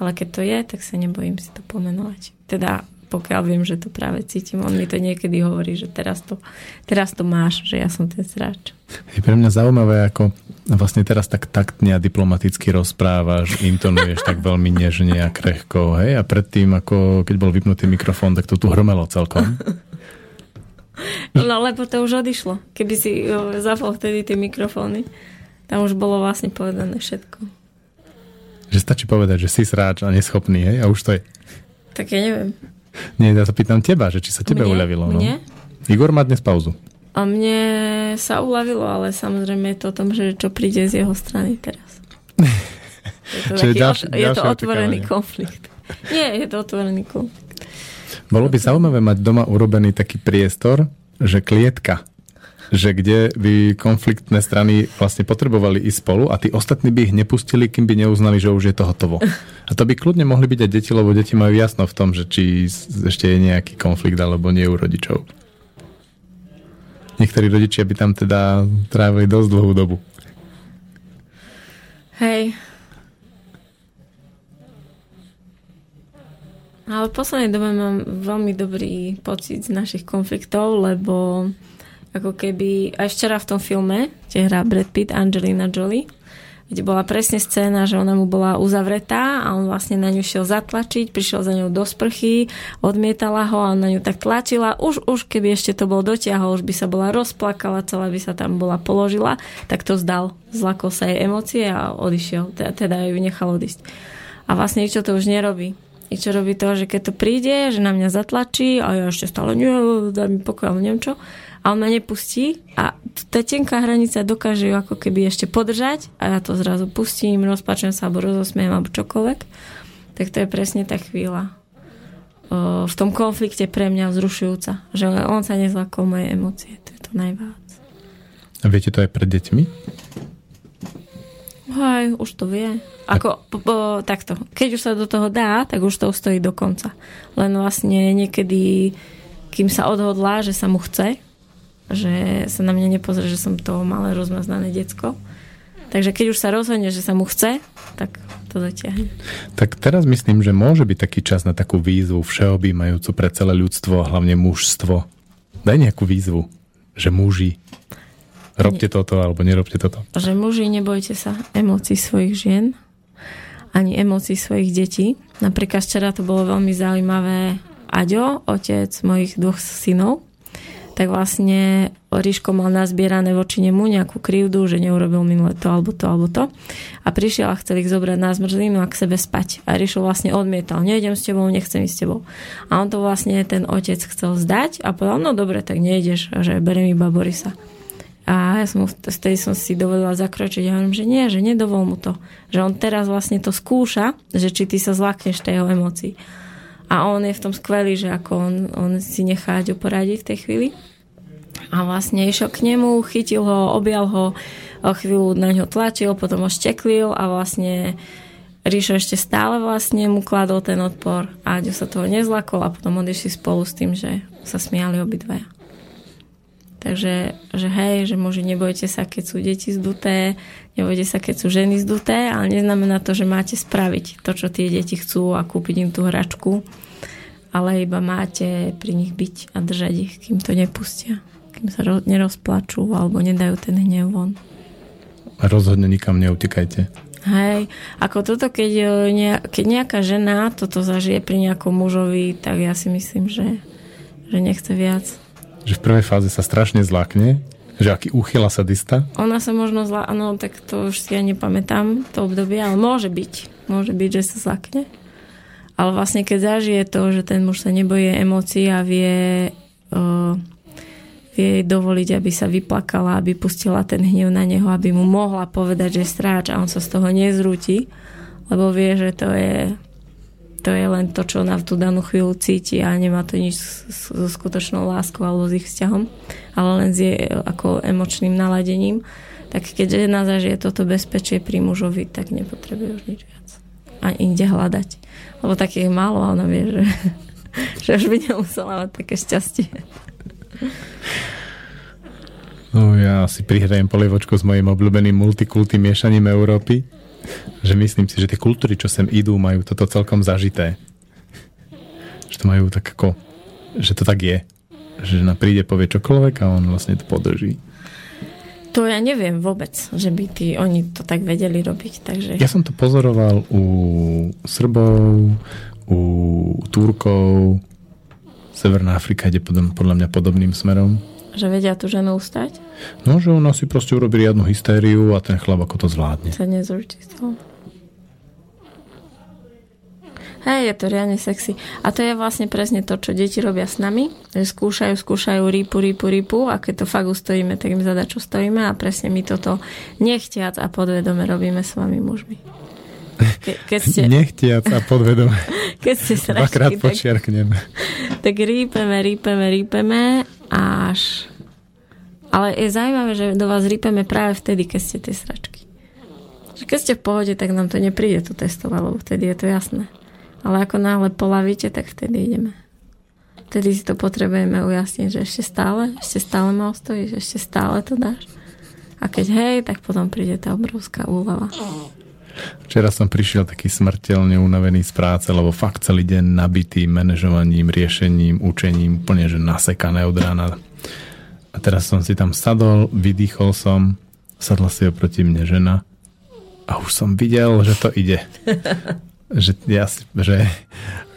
Ale keď to je, tak sa nebojím si to pomenovať. Teda pokiaľ viem, že to práve cítim. On mi to niekedy hovorí, že teraz to, teraz to máš, že ja som ten sráč. Je pre mňa zaujímavé, ako vlastne teraz tak taktne a diplomaticky rozprávaš, intonuješ tak veľmi nežne a krehko, hej? A predtým, ako keď bol vypnutý mikrofón, tak to tu hrmelo celkom. No lebo to už odišlo. Keby si zapol vtedy tie mikrofóny, tam už bolo vlastne povedané všetko. Že stačí povedať, že si sráč a neschopný, hej? A už to je. Tak ja neviem. Nie, ja sa pýtam teba, že či sa tebe Mne? uľavilo. No. Mne? Igor má dnes pauzu. A mne sa uľavilo, ale samozrejme je to o tom, že čo príde z jeho strany teraz. Je to, taký, ďalš- je to otvorený očakávanie. konflikt. Nie, je to otvorený konflikt. Bolo by zaujímavé mať doma urobený taký priestor, že klietka, že kde by konfliktné strany vlastne potrebovali ísť spolu a tí ostatní by ich nepustili, kým by neuznali, že už je to hotovo. A to by kľudne mohli byť aj deti, lebo deti majú jasno v tom, že či ešte je nejaký konflikt alebo nie u rodičov. Niektorí rodičia by tam teda trávili dosť dlhú dobu. Hej. Ale v poslednej dobe mám veľmi dobrý pocit z našich konfliktov, lebo ako keby aj včera v tom filme, kde hrá Brad Pitt, Angelina Jolie, kde bola presne scéna, že ona mu bola uzavretá a on vlastne na ňu šiel zatlačiť, prišiel za ňou do sprchy, odmietala ho a na ňu tak tlačila. Už, už keby ešte to bol dotiahol, už by sa bola rozplakala, celá by sa tam bola položila, tak to zdal. Zlakol sa jej emócie a odišiel. Teda, teda ju nechal odísť. A vlastne čo to už nerobí. I čo robí to, že keď to príde, že na mňa zatlačí a ja ešte stále nie, daj mi pokoj, neviem čo. A on ma nepustí a tá tenká hranica dokáže ju ako keby ešte podržať a ja to zrazu pustím, rozpačujem sa alebo rozosmiem alebo čokoľvek. Tak to je presne tá chvíľa o, v tom konflikte pre mňa vzrušujúca. Že on sa nezlakol moje emócie. To je to najviac. A viete to aj pred deťmi? Hej, už to vie. Ako, po, po, takto. Keď už sa do toho dá, tak už to stojí do konca. Len vlastne niekedy, kým sa odhodlá, že sa mu chce, že sa na mňa nepozrie, že som to malé rozmaznané decko. Takže keď už sa rozhodne, že sa mu chce, tak to dotiahne. Tak teraz myslím, že môže byť taký čas na takú výzvu všeobjímajúcu pre celé ľudstvo, a hlavne mužstvo. Daj nejakú výzvu, že muži, robte toto alebo nerobte toto. Že muži, nebojte sa emócií svojich žien, ani emócií svojich detí. Napríklad včera to bolo veľmi zaujímavé. Aďo, otec mojich dvoch synov, tak vlastne Ríško mal nazbierané voči nemu nejakú krivdu, že neurobil minule to alebo to alebo to. A prišiel a chcel ich zobrať na zmrzlinu a k sebe spať. A Ríšo vlastne odmietal, nejdem s tebou, nechcem ísť s tebou. A on to vlastne ten otec chcel zdať a povedal, no dobre, tak nejdeš, že berem iba Borisa. A ja som vtedy som si dovolila zakročiť. Ja hovorím, že nie, že nedovol mu to. Že on teraz vlastne to skúša, že či ty sa zlakneš tej jeho emócií. A on je v tom skvelý, že ako on, on si nechá Aďo poradiť v tej chvíli. A vlastne išiel k nemu, chytil ho, objal ho, chvíľu na ňo tlačil, potom ho šteklil a vlastne Ríšo ešte stále vlastne mu kladol ten odpor Aďo sa toho nezlakol a potom odišli spolu s tým, že sa smiali obidvaja. Takže, že hej, že muži nebojte sa, keď sú deti zduté, nebojte sa, keď sú ženy zduté, ale neznamená to, že máte spraviť to, čo tie deti chcú a kúpiť im tú hračku, ale iba máte pri nich byť a držať ich, kým to nepustia, kým sa ro- nerozplačú alebo nedajú ten hnev von. A rozhodne nikam neutekajte. Hej, ako toto, keď, e, keď nejaká žena toto zažije pri nejakom mužovi, tak ja si myslím, že, že nechce viac. Že v prvej fáze sa strašne zlakne, že aký úchyla sadista. Ona sa možno zla, no tak to už si ja nepamätám, to obdobie, ale môže byť. Môže byť, že sa zlakne. Ale vlastne keď zažije to, že ten muž sa neboje emócií a vie, uh, vie dovoliť, aby sa vyplakala, aby pustila ten hnev na neho, aby mu mohla povedať, že stráč a on sa z toho nezrúti, lebo vie, že to je to je len to, čo ona v tú danú chvíľu cíti a nemá to nič so skutočnou láskou alebo s ich vzťahom, ale len s jej ako emočným naladením. Tak keď žena zažije toto bezpečie pri mužovi, tak nepotrebuje už nič viac. A inde hľadať. Lebo takých málo a ona vie, že, že už by nemusela mať také šťastie. No ja si prihrajem polievočku s mojim obľúbeným multikulty miešaním Európy že myslím si, že tie kultúry, čo sem idú, majú toto celkom zažité. Že to majú tak ako, že to tak je. Že žena príde, povie čokoľvek a on vlastne to podrží. To ja neviem vôbec, že by tí, oni to tak vedeli robiť. Takže... Ja som to pozoroval u Srbov, u Turkov, Severná Afrika ide podľa mňa podobným smerom. Že vedia tú ženu ustať? No, že ona si proste urobí riadnu hystériu a ten chlap ako to zvládne. Sa toho. Hej, je to riadne sexy. A to je vlastne presne to, čo deti robia s nami. Že skúšajú, skúšajú rípu, rípu, rípu a keď to fakt ustojíme, tak im zada, čo stojíme a presne my toto nechtiac a podvedome robíme s vami mužmi. Ke, keď ste, nechtiac a podvedome. Keď ste sračky, Dvakrát počiarknem. Tak, tak rípeme, rípeme, rípeme až... Ale je zaujímavé, že do vás rípeme práve vtedy, keď ste tie sračky. Keď ste v pohode, tak nám to nepríde tu testovať, lebo vtedy je to jasné. Ale ako náhle polavíte, tak vtedy ideme. Vtedy si to potrebujeme ujasniť, že ešte stále, ešte stále ma ostojíš, ešte stále to dáš. A keď hej, tak potom príde tá obrovská úlava. Včera som prišiel taký smrteľne unavený z práce, lebo fakt celý deň nabitý manažovaním, riešením, učením, úplne že nasekané od rána. A teraz som si tam sadol, vydýchol som, sadla si oproti mne žena a už som videl, že to ide. že, ja, že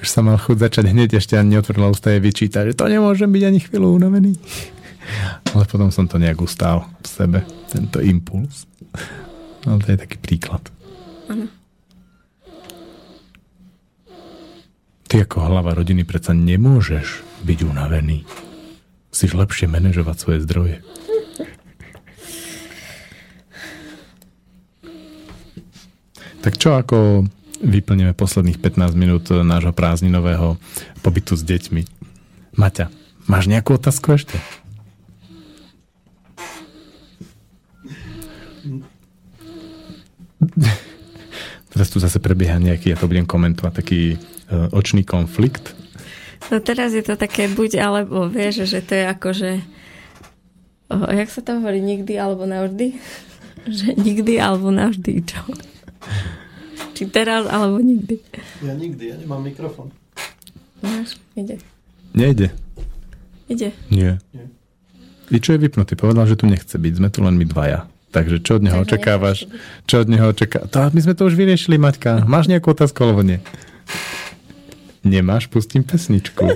už som mal chuť začať hneď, ešte ani neotvorila ústa je vyčítať, že to nemôžem byť ani chvíľu unavený. Ale potom som to nejak ustál v sebe, tento impuls. Ale to je taký príklad. Ty ako hlava rodiny predsa nemôžeš byť unavený. Si lepšie manažovať svoje zdroje. Tak čo ako vyplníme posledných 15 minút nášho prázdninového pobytu s deťmi? Maťa, máš nejakú otázku ešte? Teraz tu zase prebieha nejaký, ja to budem komentovať, taký uh, očný konflikt. No teraz je to také buď alebo, vieš, že to je ako, že oh, jak sa to hovorí, nikdy alebo navždy? že nikdy alebo navždy, čo? Či teraz alebo nikdy? Ja nikdy, ja nemám mikrofón. Máš? Ide. Nejde. Ide. Nie. Nie. I čo je vypnutý? Povedal, že tu nechce byť. Sme tu len my dvaja. Takže čo od neho Takže očakávaš? Čo od neho očakávaš? To, my sme to už vyriešili, Maťka. Máš nejakú otázku alebo nie? Nemáš? Pustím pesničku.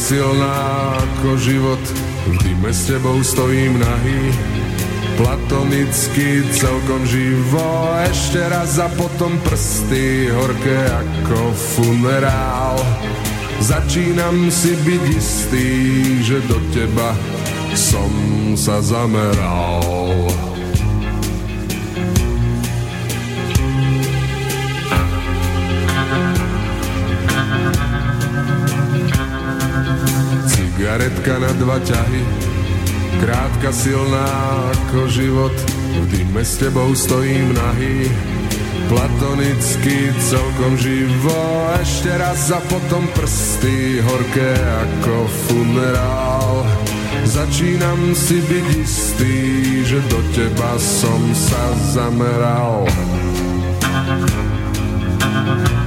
silná ako život, v dime s tebou stojím nahý, Platonicky celkom živo. Ešte raz a potom prsty Horké ako funerál Začínam si byť istý, že do teba som sa zameral. Cigaretka na dva ťahy, krátka silná ako život, v dime s tebou stojím nahý. Platonicky celkom živo. Ešte raz a potom prsty horké ako funerál Začínam si byť istý, že do teba som sa zameral. Už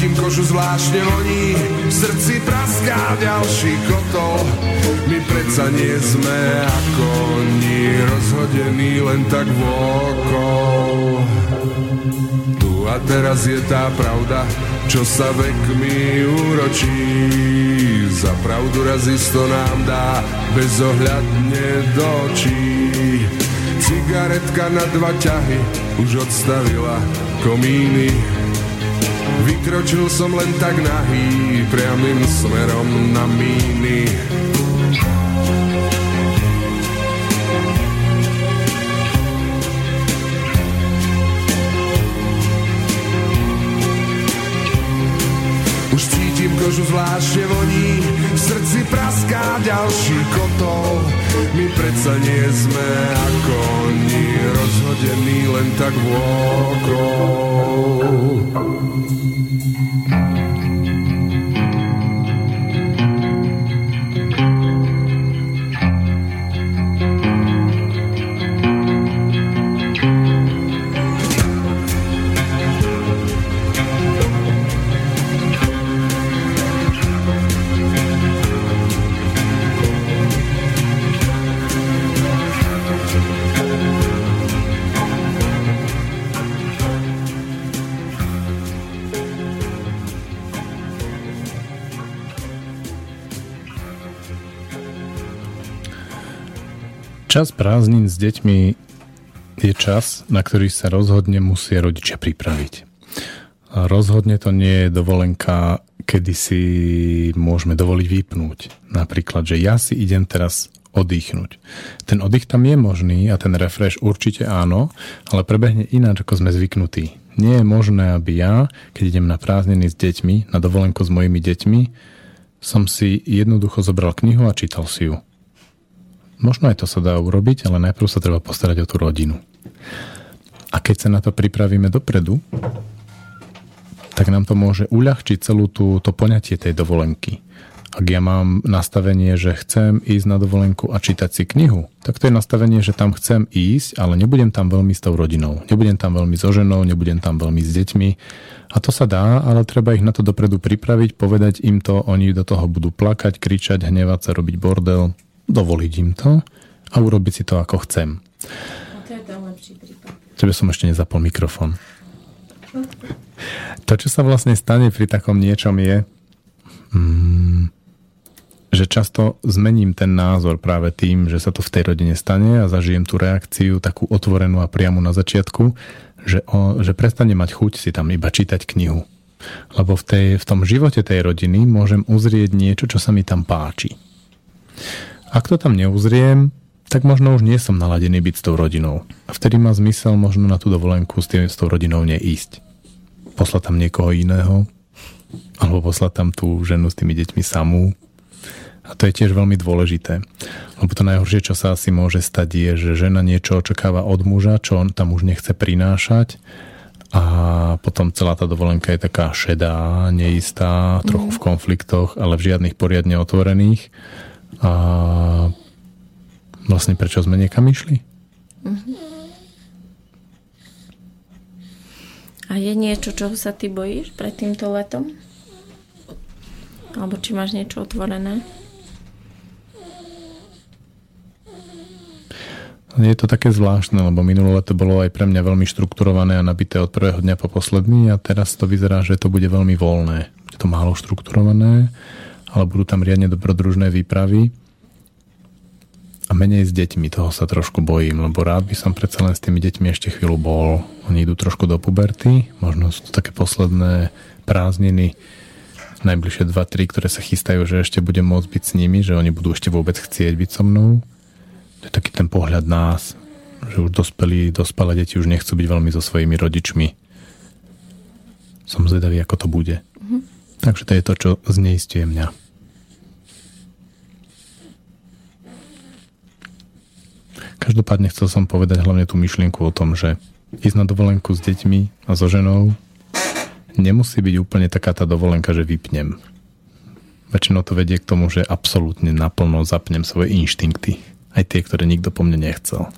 cítim kožu zvláštne voní, v srdci praská ďalší kotol. My predsa nie sme ako oni, rozhodení len tak vôkol. Tu a teraz je tá pravda, čo sa vekmi úročí. Za pravdu raz isto nám dá bezohľadne do očí. Cigaretka na dva ťahy už odstavila komíny Vykročil som len tak nahý, priamým smerom na míny. Už cítim kožu zvláštne voní, srdci praská ďalší kotol. My predsa nie sme ako oni, rozhodení len tak vôkol. Čas prázdnin s deťmi je čas, na ktorý sa rozhodne musia rodičia pripraviť. Rozhodne to nie je dovolenka, kedy si môžeme dovoliť vypnúť. Napríklad, že ja si idem teraz oddychnúť. Ten oddych tam je možný a ten refresh určite áno, ale prebehne ináč, ako sme zvyknutí. Nie je možné, aby ja, keď idem na prázdniny s deťmi, na dovolenku s mojimi deťmi, som si jednoducho zobral knihu a čítal si ju. Možno aj to sa dá urobiť, ale najprv sa treba postarať o tú rodinu. A keď sa na to pripravíme dopredu, tak nám to môže uľahčiť celú tú, to poňatie tej dovolenky. Ak ja mám nastavenie, že chcem ísť na dovolenku a čítať si knihu, tak to je nastavenie, že tam chcem ísť, ale nebudem tam veľmi s tou rodinou. Nebudem tam veľmi so ženou, nebudem tam veľmi s deťmi. A to sa dá, ale treba ich na to dopredu pripraviť, povedať im to, oni do toho budú plakať, kričať, hnevať sa, robiť bordel dovoliť im to a urobiť si to, ako chcem. A to je ten lepší prípad. Tebe som ešte nezapol mikrofón. To, čo sa vlastne stane pri takom niečom je, mm, že často zmením ten názor práve tým, že sa to v tej rodine stane a zažijem tú reakciu takú otvorenú a priamu na začiatku, že, o, že prestane mať chuť si tam iba čítať knihu. Lebo v, tej, v tom živote tej rodiny môžem uzrieť niečo, čo sa mi tam páči. Ak to tam neuzriem, tak možno už nie som naladený byť s tou rodinou. A vtedy má zmysel možno na tú dovolenku s, tým, s tou rodinou neísť. Poslať tam niekoho iného, alebo poslať tam tú ženu s tými deťmi samú. A to je tiež veľmi dôležité. Lebo to najhoršie, čo sa asi môže stať, je, že žena niečo očakáva od muža, čo on tam už nechce prinášať a potom celá tá dovolenka je taká šedá, neistá, trochu v konfliktoch, ale v žiadnych poriadne otvorených a vlastne prečo sme niekam išli? A je niečo, čo sa ty bojíš pred týmto letom? Alebo či máš niečo otvorené? Je to také zvláštne, lebo minulé leto bolo aj pre mňa veľmi štrukturované a nabité od prvého dňa po posledný a teraz to vyzerá, že to bude veľmi voľné. je to málo štrukturované, ale budú tam riadne dobrodružné výpravy a menej s deťmi, toho sa trošku bojím, lebo rád by som predsa len s tými deťmi ešte chvíľu bol. Oni idú trošku do puberty, možno sú to také posledné prázdniny, najbližšie 2-3, ktoré sa chystajú, že ešte budem môcť byť s nimi, že oni budú ešte vôbec chcieť byť so mnou. To je taký ten pohľad nás, že už dospelí, dospelé deti už nechcú byť veľmi so svojimi rodičmi. Som zvedavý, ako to bude. Mm-hmm. Takže to je to, čo zneistuje mňa. Každopádne chcel som povedať hlavne tú myšlienku o tom, že ísť na dovolenku s deťmi a so ženou nemusí byť úplne taká tá dovolenka, že vypnem. Väčšinou to vedie k tomu, že absolútne naplno zapnem svoje inštinkty. Aj tie, ktoré nikto po mne nechcel.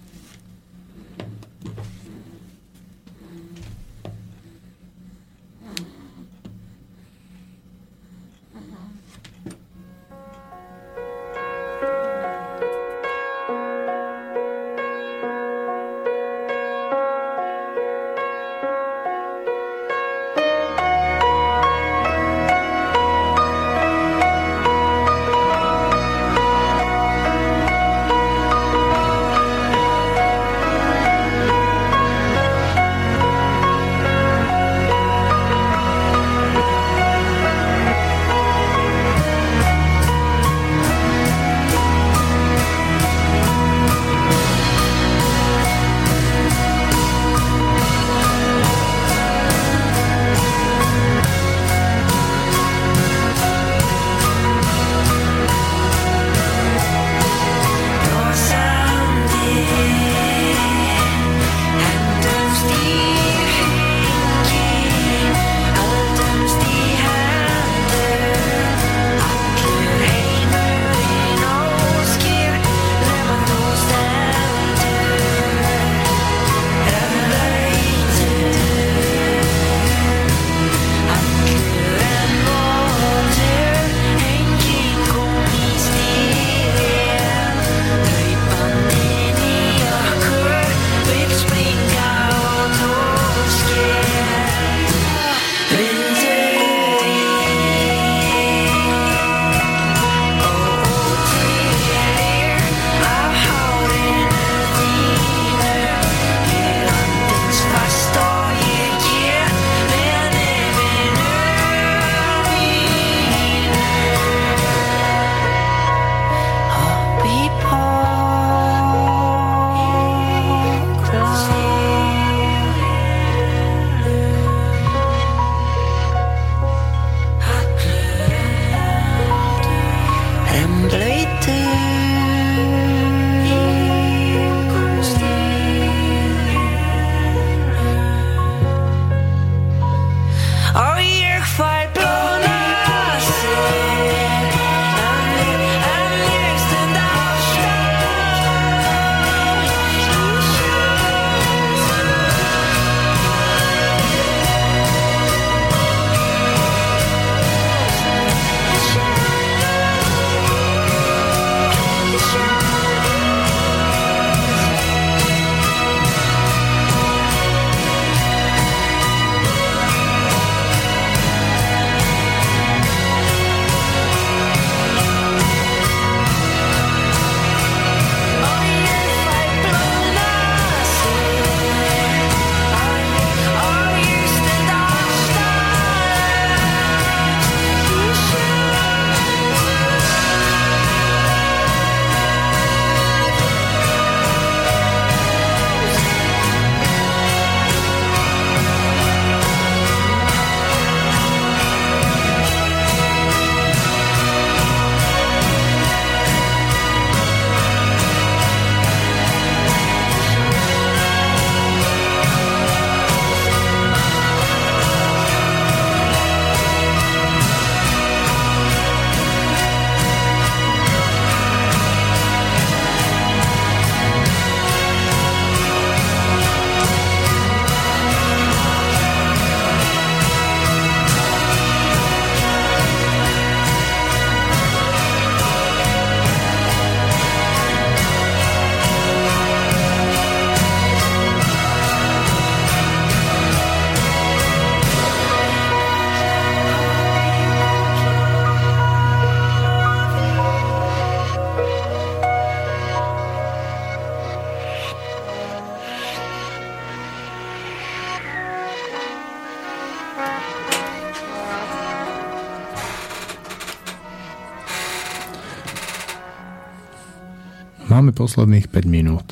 Máme posledných 5 minút.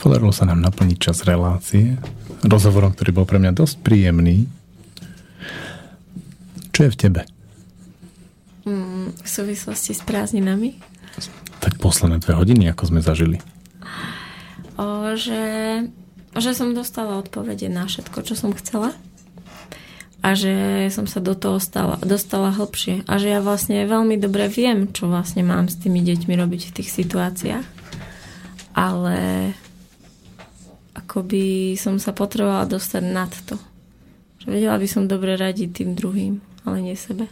Podarilo sa nám naplniť čas relácie rozhovorom, ktorý bol pre mňa dosť príjemný. Čo je v tebe? Mm, v súvislosti s prázdninami? Tak posledné dve hodiny, ako sme zažili. O, že, že som dostala odpovede na všetko, čo som chcela a že som sa do toho stala, dostala hlbšie a že ja vlastne veľmi dobre viem, čo vlastne mám s tými deťmi robiť v tých situáciách. Ale akoby som sa potrebovala dostať nad to. Že vedela by som dobre radiť tým druhým, ale nie sebe.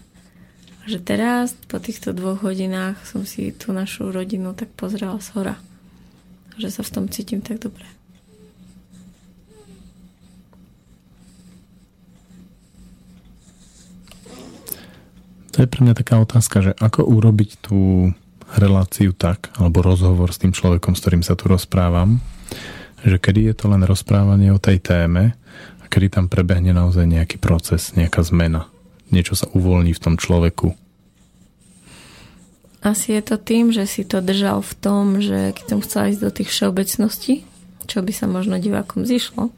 A že teraz, po týchto dvoch hodinách, som si tú našu rodinu tak pozrela z hora. Že sa v tom cítim tak dobre. To je pre mňa taká otázka, že ako urobiť tú reláciu tak, alebo rozhovor s tým človekom, s ktorým sa tu rozprávam, že kedy je to len rozprávanie o tej téme a kedy tam prebehne naozaj nejaký proces, nejaká zmena. Niečo sa uvoľní v tom človeku. Asi je to tým, že si to držal v tom, že keď som chcela ísť do tých všeobecností, čo by sa možno divákom zišlo,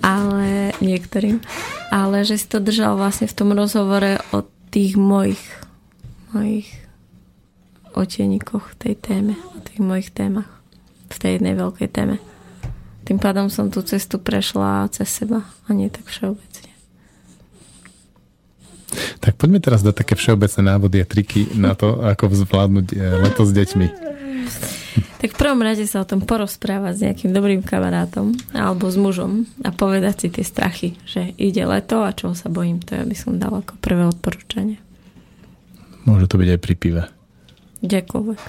ale niektorým, ale že si to držal vlastne v tom rozhovore o tých mojich, mojich otenikoch tej téme, o tých mojich témach, v tej jednej veľkej téme. Tým pádom som tú cestu prešla cez seba a nie tak všeobecne. Tak poďme teraz dať také všeobecné návody a triky na to, ako zvládnuť eh, leto s deťmi. Tak v prvom rade sa o tom porozprávať s nejakým dobrým kamarátom alebo s mužom a povedať si tie strachy, že ide leto a čoho sa bojím, to ja by som dala ako prvé odporúčanie. Môže to byť aj pri pive. Kdekoľvek.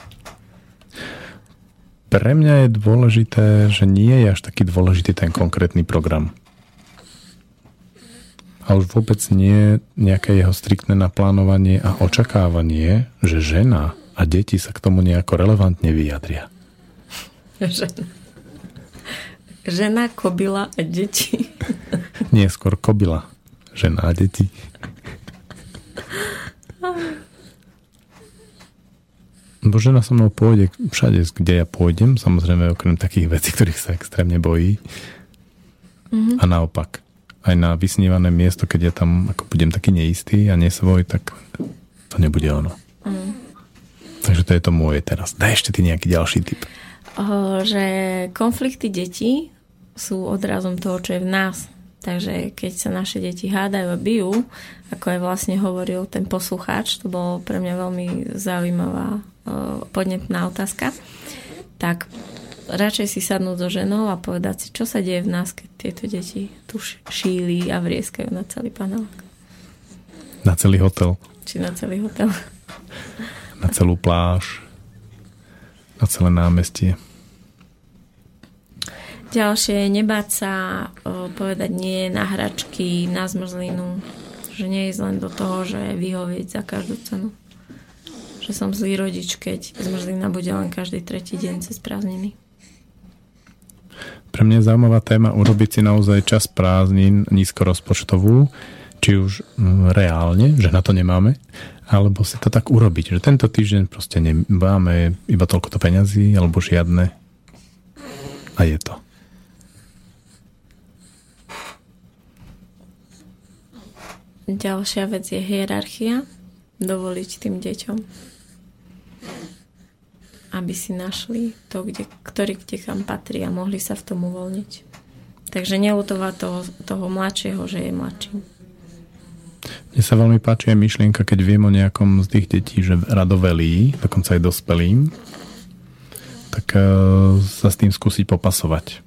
Pre mňa je dôležité, že nie je až taký dôležitý ten konkrétny program. A už vôbec nie nejaké jeho striktné naplánovanie a očakávanie, že žena a deti sa k tomu nejako relevantne vyjadria. Žena. Žena, kobila a deti. Nie, skôr kobila. Žena a deti. Bo žena so mnou pôjde všade, kde ja pôjdem, samozrejme okrem takých vecí, ktorých sa extrémne bojí. Mm-hmm. A naopak. Aj na vysnívané miesto, keď ja tam ako budem taký neistý a nesvoj, tak to nebude ono. Mm. Takže to je to moje teraz. Daj ešte ty nejaký ďalší typ že konflikty detí sú odrazom toho, čo je v nás. Takže keď sa naše deti hádajú a bijú, ako aj vlastne hovoril ten poslucháč, to bolo pre mňa veľmi zaujímavá podnetná otázka, tak radšej si sadnúť so ženou a povedať si, čo sa deje v nás, keď tieto deti tu šíli a vrieskajú na celý panelák. Na celý hotel. Či na celý hotel. Na celú pláž. Na celé námestie. Ďalšie, nebáť sa o, povedať nie na hračky, na zmrzlinu, že nie je len do toho, že vyhovieť za každú cenu. Že som zlý rodič, keď zmrzlina bude len každý tretí deň cez prázdniny. Pre mňa je zaujímavá téma urobiť si naozaj čas prázdnin nízkorozpočtovú, či už mm, reálne, že na to nemáme, alebo si to tak urobiť, že tento týždeň proste nemáme iba toľko to peňazí, alebo žiadne a je to. Ďalšia vec je hierarchia. Dovoliť tým deťom, aby si našli to, kde, ktorý kde kam patrí a mohli sa v tom uvoľniť. Takže neutovať toho, toho mladšieho, že je mladším. Mne sa veľmi páči aj myšlienka, keď viem o nejakom z tých detí, že radovelí, dokonca aj dospelým, tak uh, sa s tým skúsiť popasovať.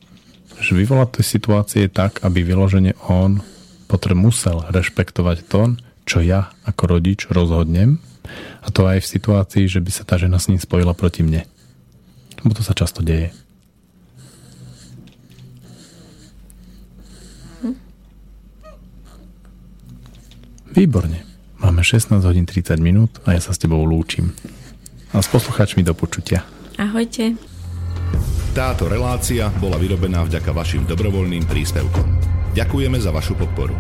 Že vyvolať tie situácie tak, aby vyložene on potrebu musel rešpektovať to, čo ja ako rodič rozhodnem a to aj v situácii, že by sa tá žena s ním spojila proti mne. Lebo to sa často deje. Výborne. Máme 16 hodín 30 minút a ja sa s tebou lúčim. A s poslucháčmi do počutia. Ahojte. Táto relácia bola vyrobená vďaka vašim dobrovoľným príspevkom. Ďakujeme za vašu podporu.